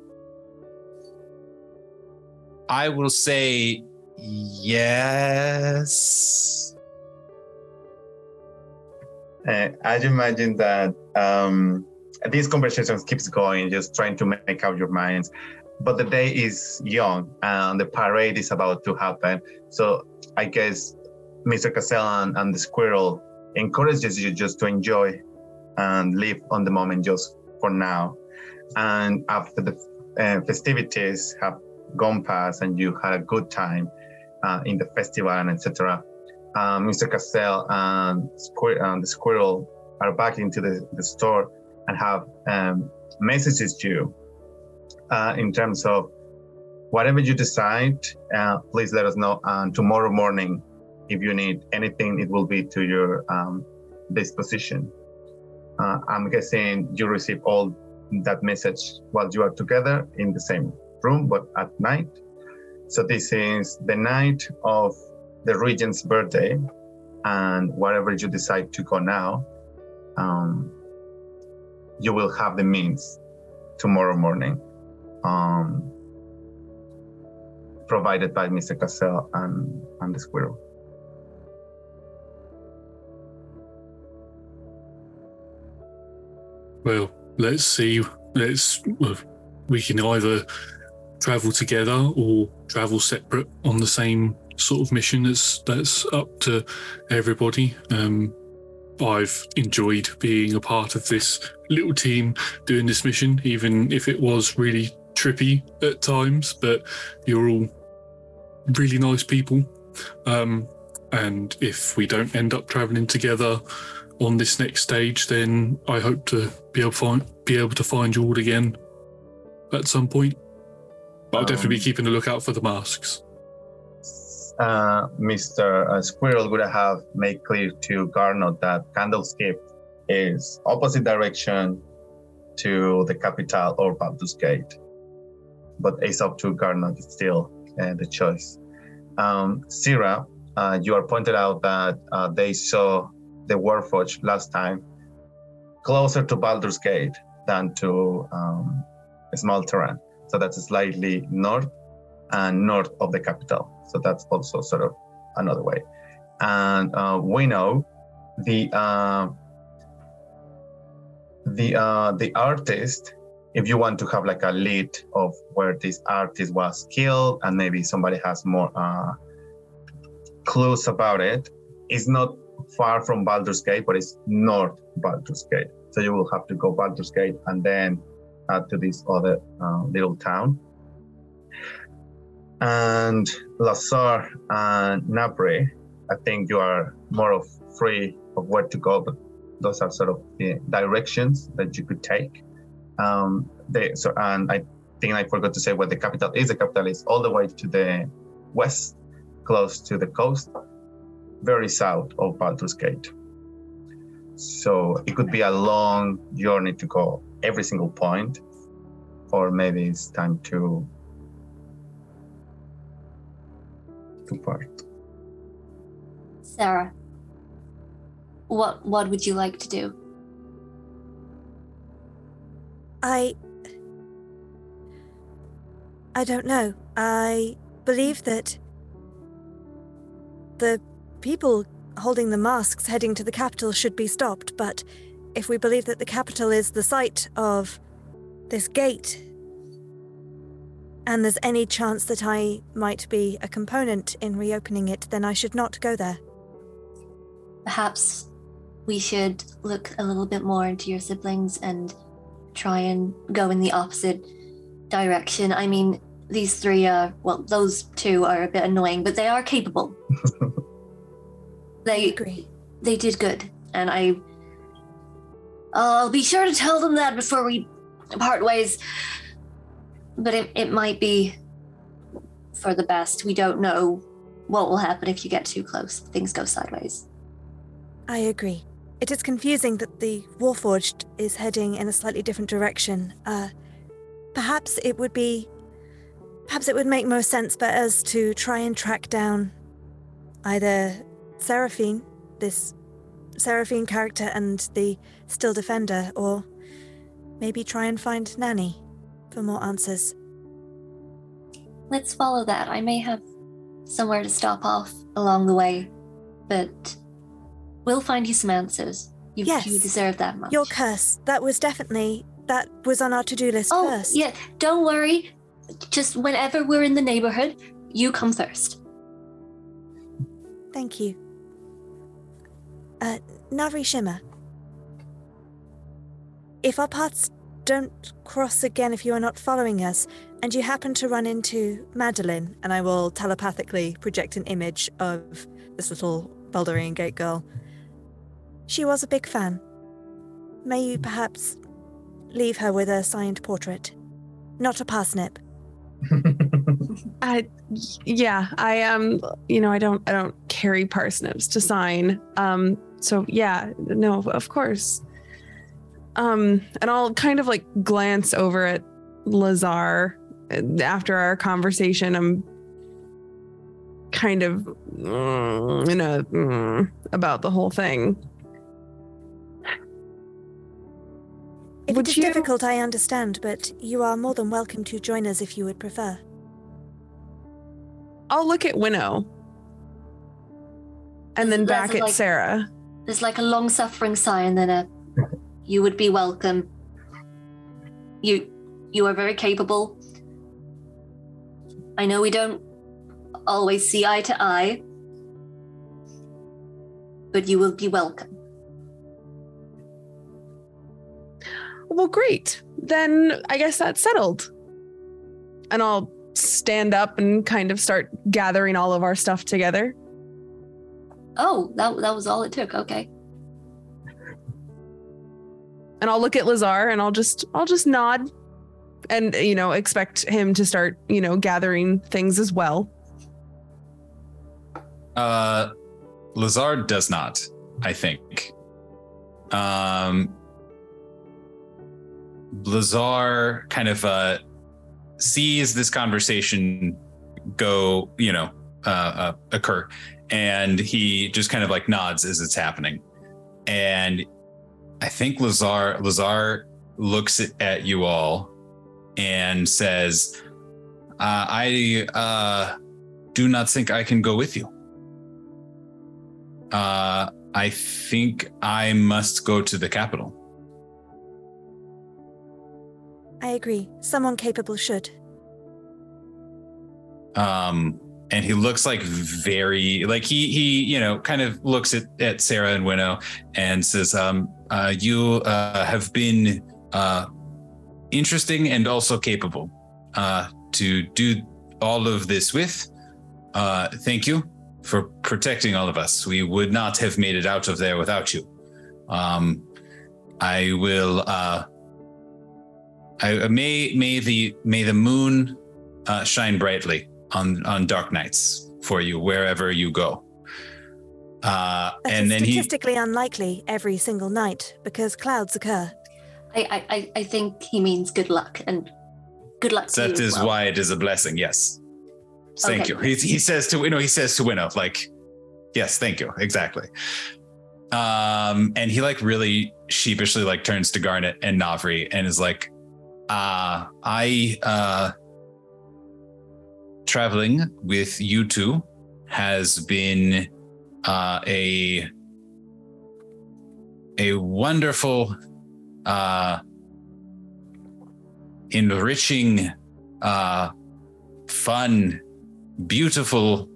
I will say yes. Uh, I imagine that um, these conversations keeps going, just trying to make up your minds. But the day is young, and the parade is about to happen. So I guess Mr. Cassell and, and the squirrel encourages you just to enjoy and live on the moment just for now. And after the uh, festivities have gone past and you had a good time uh, in the festival and etc., um, Mr. Cassell and, Squir- the squirrel are back into the, the store and have um, messages to you uh, in terms of whatever you decide, uh, please let us know. And tomorrow morning, if you need anything, it will be to your um, disposition. Uh, I'm guessing you receive all that message while you are together in the same room, but at night. So this is the night of the regent's birthday, and wherever you decide to go now, um, you will have the means tomorrow morning, um, provided by Mr. Cassell and, and the squirrel. Well, let's see. Let's. We can either travel together or travel separate on the same sort of mission. That's that's up to everybody. Um, I've enjoyed being a part of this little team doing this mission, even if it was really trippy at times. But you're all really nice people. Um, and if we don't end up traveling together on this next stage, then I hope to be able find be able to find you all again at some point. I'll definitely be Um, keeping a lookout for the masks. uh, Mr. Uh, Squirrel would have made clear to Garnot that Candlekeep is opposite direction to the capital or Baldur's Gate. But it's up to Garnot still uh, the choice. Um, Sarah, uh, you are pointed out that uh, they saw the Warforge last time closer to Baldur's Gate than to um, Small Terran. So that's slightly north and north of the capital. So that's also sort of another way. And uh, we know the uh, the uh, the artist. If you want to have like a lead of where this artist was killed, and maybe somebody has more uh, clues about it, it's not far from Baldur's Gate, but it's north Baldur's Gate. So you will have to go Baldur's Gate and then to this other uh, little town and Lazar and Navri, I think you are more of free of where to go, but those are sort of the directions that you could take. Um, they, so, and I think I forgot to say where the capital is. The capital is all the way to the west, close to the coast, very south of Baldur's Gate. So it could be a long journey to go every single point, or maybe it's time to to part. Sarah, what what would you like to do? I. I don't know. I believe that the people holding the masks heading to the capital should be stopped, but if we believe that the capital is the site of this gate, and there's any chance that I might be a component in reopening it, then I should not go there. Perhaps we should look a little bit more into your siblings and try and go in the opposite direction. I mean, these three are well, those two are a bit annoying, but they are capable. they agree. They did good, and I. I'll be sure to tell them that before we part ways. But it, it might be for the best. We don't know what will happen if you get too close. Things go sideways. I agree. It is confusing that the Warforged is heading in a slightly different direction. Uh, perhaps it would be. Perhaps it would make more sense for us to try and track down either Seraphine, this Seraphine character, and the Steel Defender, or maybe try and find Nanny for more answers. Let's follow that. I may have somewhere to stop off along the way, but we'll find you some answers. You, Yes. you deserve that much. Your curse. That was definitely. That was on our to do list oh, first. yeah. Don't worry. Just whenever we're in the neighborhood, you come first. Thank you. Uh, Navri Shimmer. If our paths don't cross again if you are not following us, and you happen to run into Madeline, and I will telepathically project an image of this little Baldurian Gate girl. She was a big fan. May you perhaps leave her with a signed portrait? Not a parsnip. I yeah, I um you know, I don't I don't carry parsnips to sign. Um so yeah, no, of course. Um and I'll kind of like glance over at Lazar uh, after our conversation. I'm kind of mm, in a mm, about the whole thing. If Would it is you- difficult, I understand, but you are more than welcome to join us if you would prefer. I'll look at Winnow. And then That's back at like- Sarah. There's like a long suffering sigh and then a you would be welcome. You you are very capable. I know we don't always see eye to eye, but you will be welcome. Well, great. Then I guess that's settled. And I'll stand up and kind of start gathering all of our stuff together. Oh, that that was all it took. Okay. And I'll look at Lazar and I'll just I'll just nod and you know expect him to start you know gathering things as well. Uh, Lazar does not. I think. Um, Lazar kind of uh, sees this conversation go, you know, uh, uh, occur, and he just kind of like nods as it's happening. And I think Lazar Lazar looks at, you all and says, uh, "I uh, do not think I can go with you. Uh, I think I must go to the capital." I agree. Someone capable should. um and he looks like very like he he you know kind of looks at at sarah and winnow and says um uh you uh have been uh interesting and also capable uh to do all of this with. Uh thank you for protecting all of us. We would not have made it out of there without you. Um i will uh I, may may the may the moon uh, shine brightly on on dark nights for you wherever you go. Uh, That and is then he statistically unlikely every single night because clouds occur. I, I, I- I think he means good luck and good luck to you. that as well. why it is a blessing. Yes, thank Okay. you. He, he says to you know he says to Winnow like, yes, thank you exactly. Um, and he like really sheepishly like turns to Garnot and Navri and is like, uh, I uh traveling with you two has been uh, a a wonderful, uh, enriching, uh, fun, beautiful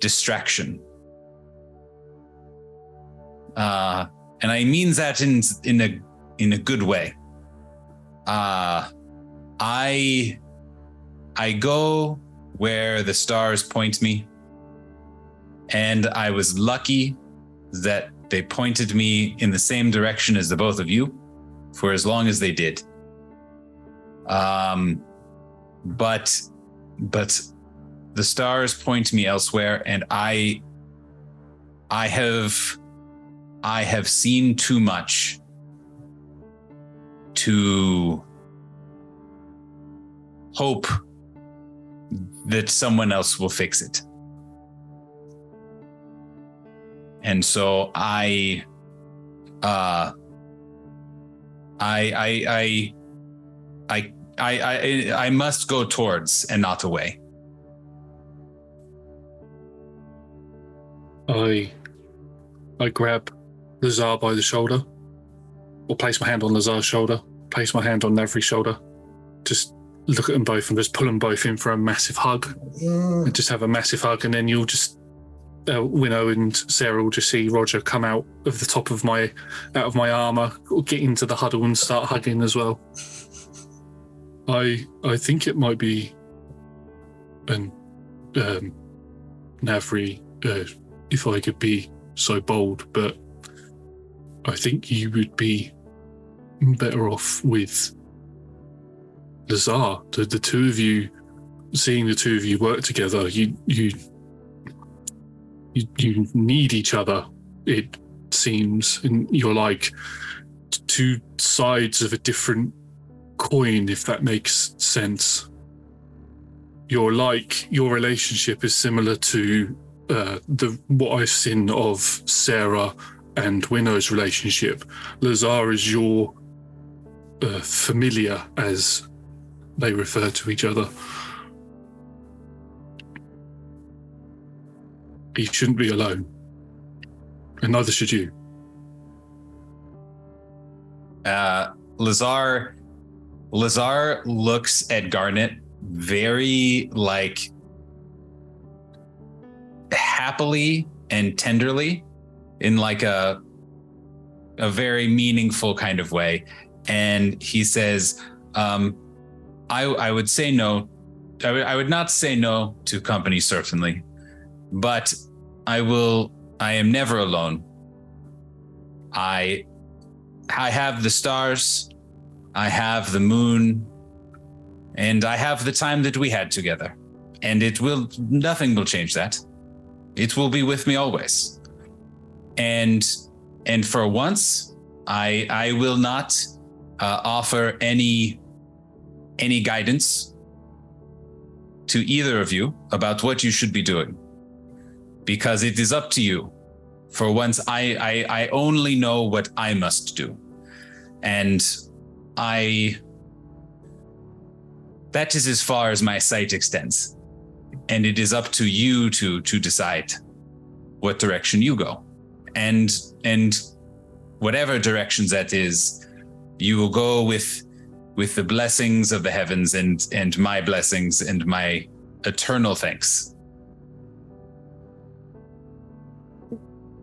distraction. Uh, and I mean that in in a in a good way. Uh, I I go where the stars point me, and I was lucky that they pointed me in the same direction as the both of you for as long as they did. Um, but but the stars point me elsewhere, and I I have I have seen too much to hope that someone else will fix it. And so I uh I I I I I I I must go towards and not away. I I grab Lazar by the shoulder, or place my hand on Lazar's shoulder, place my hand on Navri's shoulder, just look at them both and just pull them both in for a massive hug. And just have a massive hug, and then you'll just uh, Winnow and Sarah will just see Roger come out of the top of my out of my armor, get into the huddle and start hugging as well. I I think it might be an um, Navri, uh, if I could be so bold, but I think you would be better off with Lazar. The, the two of you, seeing the two of you work together, you you you, you need each other. It seems, and you're like two sides of a different coin, if that makes sense. You're like your relationship is similar to uh, the what I've seen of Sarah and Winnow's relationship. Lazar is your uh, familiar, as they refer to each other. He shouldn't be alone, and neither should you. Uh, Lazar Lazar looks at Garnot very like happily and tenderly in like a a very meaningful kind of way and he says um i i would say no I would- would not say no to company certainly but i will i am never alone I I have the stars, I have the moon, and I have the time that we had together. And it will nothing will change that. It will be with me always. And and for once, I I will not uh, offer any any guidance to either of you about what you should be doing. Because it is up to you. For once I, I i only know what i must do. And i that is as far as my sight extends. And it is up to you to to decide what direction you go. And and whatever directions that is you will go with with the blessings of the heavens and and my blessings and my eternal thanks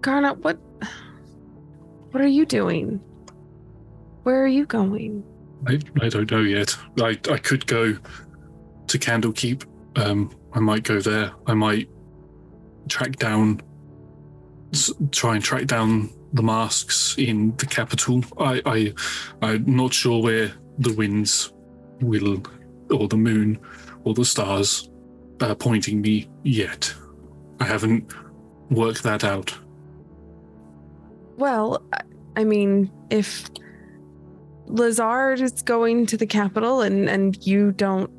Garnot, what what are you doing? Where are you going? I, I don't know yet. I, I could go to Candlekeep. Um, I might go there. I might track down, try and track down the masks in the capital. I, I, I'm not sure where the winds will, or the moon, or the stars are pointing me yet. I haven't worked that out. Well, I- I mean, if Lazar is going to the capital and and you don't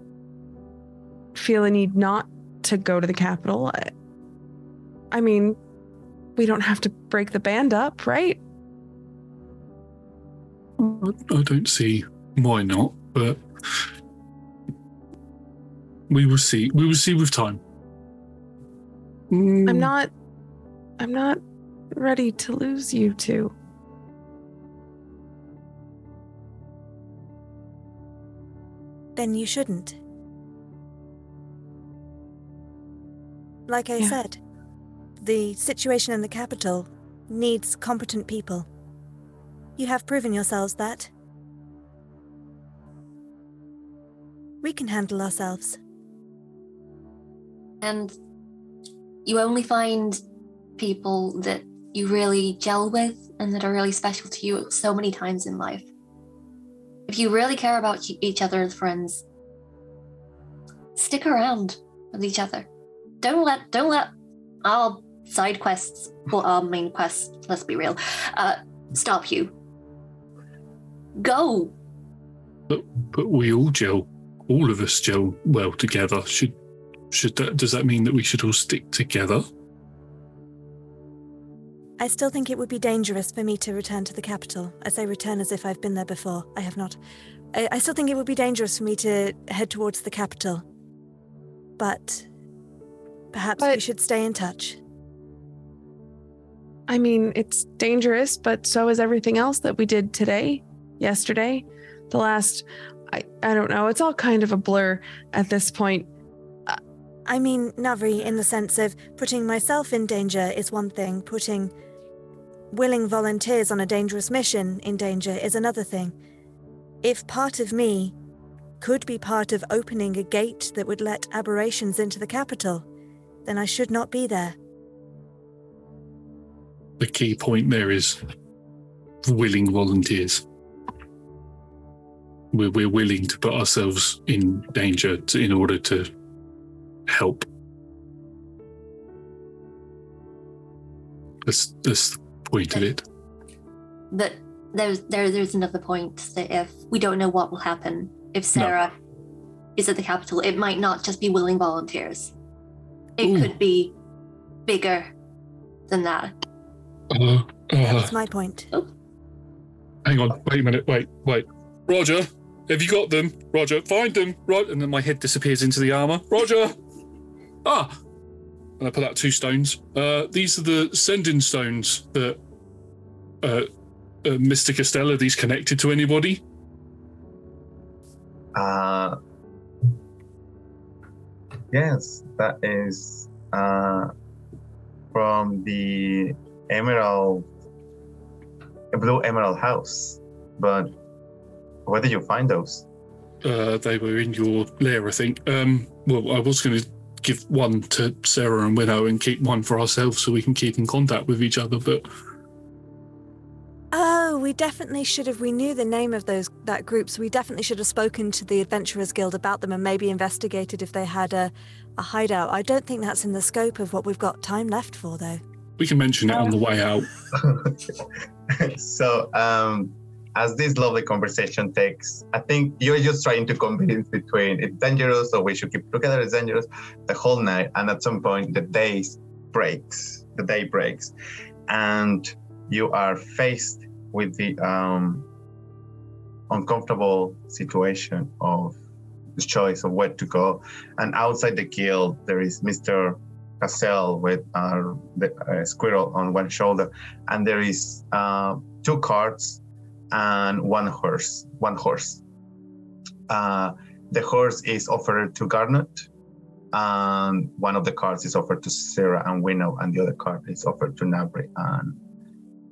feel a need not to go to the capital, I, I mean, we don't have to break the band up, right? I don't see why not, but we will see. We will see with time. I'm hmm. not I'm not ready to lose you two. Then you shouldn't. Like I Yeah. said, the situation in the capital needs competent people. You have proven yourselves that. We can handle ourselves. And you only find people that you really gel with and that are really special to you so many times in life. If you really care about each other as friends, stick around with each other. Don't let don't let our side quests or our main quests, let's be real, uh, stop you. Go. But but we all gel. All of us gel well together. Should should that does that mean that we should all stick together? I still think it would be dangerous for me to return to the capital. As I say return as if I've been there before. I have not. I, I still think it would be dangerous for me to head towards the capital. But perhaps we should stay in touch. I mean, it's dangerous, but so is everything else that we did today, yesterday, the last I I don't know, it's all kind of a blur at this point. Uh, I mean, Navri, in the sense of putting myself in danger is one thing, putting willing volunteers on a dangerous mission in danger is another thing. If part of me could be part of opening a gate that would let aberrations into the capital, then I should not be there. The key point there is willing volunteers. We're, we're willing to put ourselves in danger to, in order to help. That's, that's the point of it. But there's there there's another point that if we don't know what will happen if Sarah is at the capital, it might not just be willing volunteers. It Ooh. could be bigger than that. Uh, uh, That's my point. hang on, wait a minute, wait, wait. Roger, have you got them? Roger, find them. Right, and then my head disappears into the armor. Roger. Ah, and I pull out two stones. Uh, these are the sending stones that uh, uh, Mr. Costello. These connected to anybody? Uh, yes, that is uh, from the Emerald, Blue Emerald House. But where did you find those? Uh, they were in your lair, I think. Um, well, I was going to give one to Sarah and Winnow and keep one for ourselves so we can keep in contact with each other, but Oh, we definitely should have. We knew the name of those that group, so we definitely should have spoken to the Adventurers Guild about them and maybe investigated if they had a, a hideout. I don't think that's in the scope of what we've got time left for, though. We can mention it on the way out. so um, as this lovely conversation takes, I think you're just trying to convince between it's dangerous or we should keep together, it's dangerous the whole night. And at some point, the day breaks, the day breaks, and you are faced with the um, uncomfortable situation of the choice of where to go. And outside the guild, there is Mr. Cassell with uh, the uh, squirrel on one shoulder, and there is uh, two carts and one horse. One horse. Uh, the horse is offered to Garnot, and one of the cards is offered to Sarah and Winnow, and the other card is offered to Navri and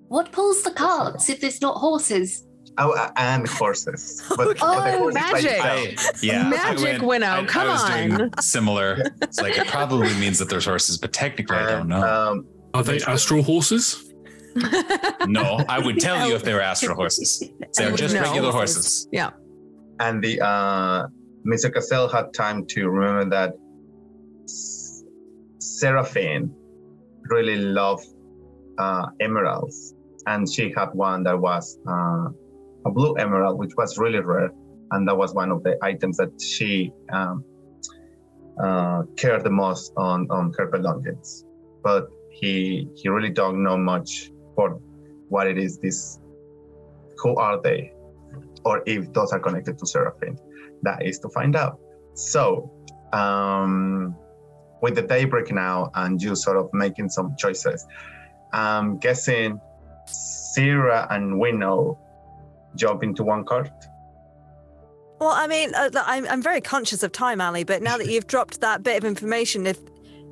What pulls the cards if it's not horses? oh, uh, and horses. But, but Oh, horse is magic. itself. Yeah, I Magic went- Winnow, I- I come was on. doing similar. It's like it probably means that there's horses, but technically I don't know. Um, Are they astral horses? no, I would tell you if they were astral horses. They're just No. regular horses. Yeah. and the uh, Mr. Cassell had time to remember that Seraphine really loved uh, emeralds, and she had one that was uh, a blue emerald, which was really rare, and that was one of the items that she um, uh, cared the most on on her belongings. But he he really don't know much for what it is. This who are they? or if those are connected to Seraphine. That is to find out. So, um, with the daybreak now and you sort of making some choices, I'm guessing Sarah and Winnow jump into one cart. Well, I mean, uh, I'm, I'm very conscious of time, Ali, but now that you've dropped that bit of information, if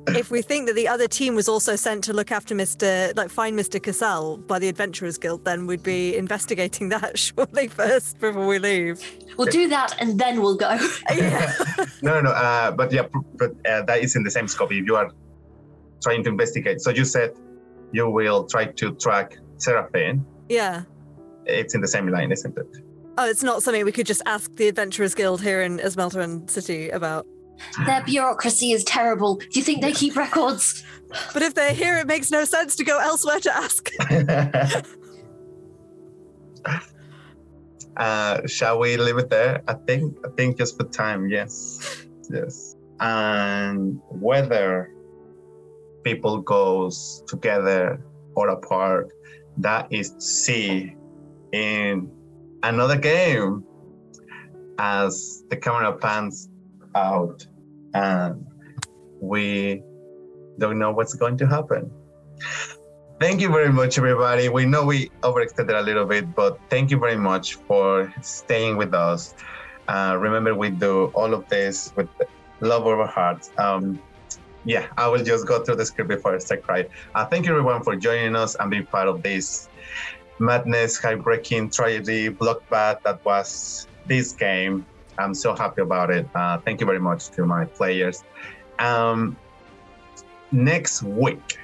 if we think that the other team was also sent to look after Mr. like find Mr. Cassell by the Adventurers Guild, then we'd be investigating that shortly first before we leave. We'll do that and then we'll go. No, no, no. Uh, but yeah, but uh, that is in the same scope. If you are trying to investigate, so you said you will try to track Seraphine. Yeah. It's in the same line, isn't it? Oh, it's not something we could just ask the Adventurers Guild here in Esmeltern City about. Their bureaucracy is terrible. Do you think they keep records? But if they're here, it makes no sense to go elsewhere to ask. Uh, shall we leave it there? I think I think just for time, yes. Yes. And whether people goes together or apart, that is to see in another game as the camera pans out and we don't know what's going to happen. Thank you very much, everybody. We know we overextended a little bit, but thank you very much for staying with us. Uh, remember, we do all of this with love of our hearts. Um, yeah, I will just go through the script before I start crying. Uh, thank you, everyone, for joining us and being part of this madness, heartbreaking tragedy, bloodbath that was this game. I'm so happy about it. Uh, thank you very much to my players. Um, next week,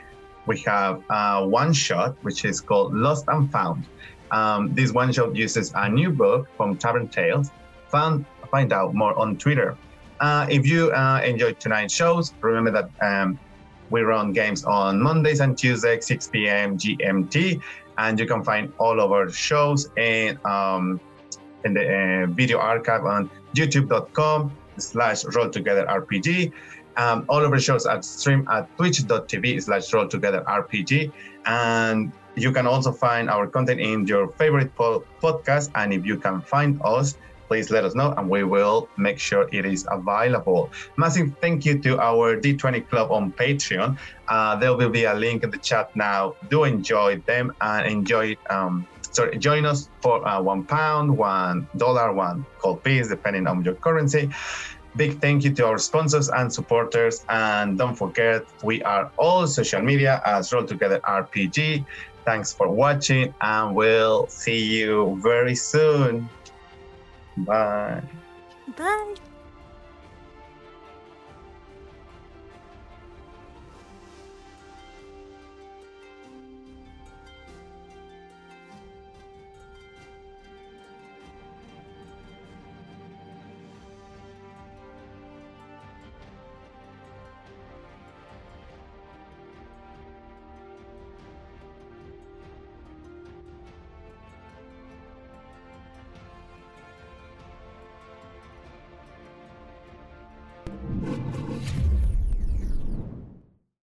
we have uh, one shot, which is called Lost and Found. Um, this one shot uses a new book from Tavern Tales. Found, find out more on Twitter. Uh, if you uh, enjoyed tonight's shows, remember that um, we run games on Mondays and Tuesdays, 6 p.m. GMT, and you can find all of our shows in um, in the uh, video archive on YouTube.com slash Roll Together RPG. Um, all of our shows at stream at twitch.tv slash roll together RPG. And you can also find our content in your favorite po- podcast. And if you can find us, please let us know and we will make sure it is available. Massive thank you to our D20 Club on Patreon. Uh, there will be a link in the chat now. Do enjoy them and enjoy. Um, sorry, join us for uh, one pound, one dollar, one gold piece, depending on your currency. Big thank you to our sponsors and supporters. And don't forget, we are all social media as Roll Together RPG. Thanks for watching, and we'll see you very soon. Bye. Bye.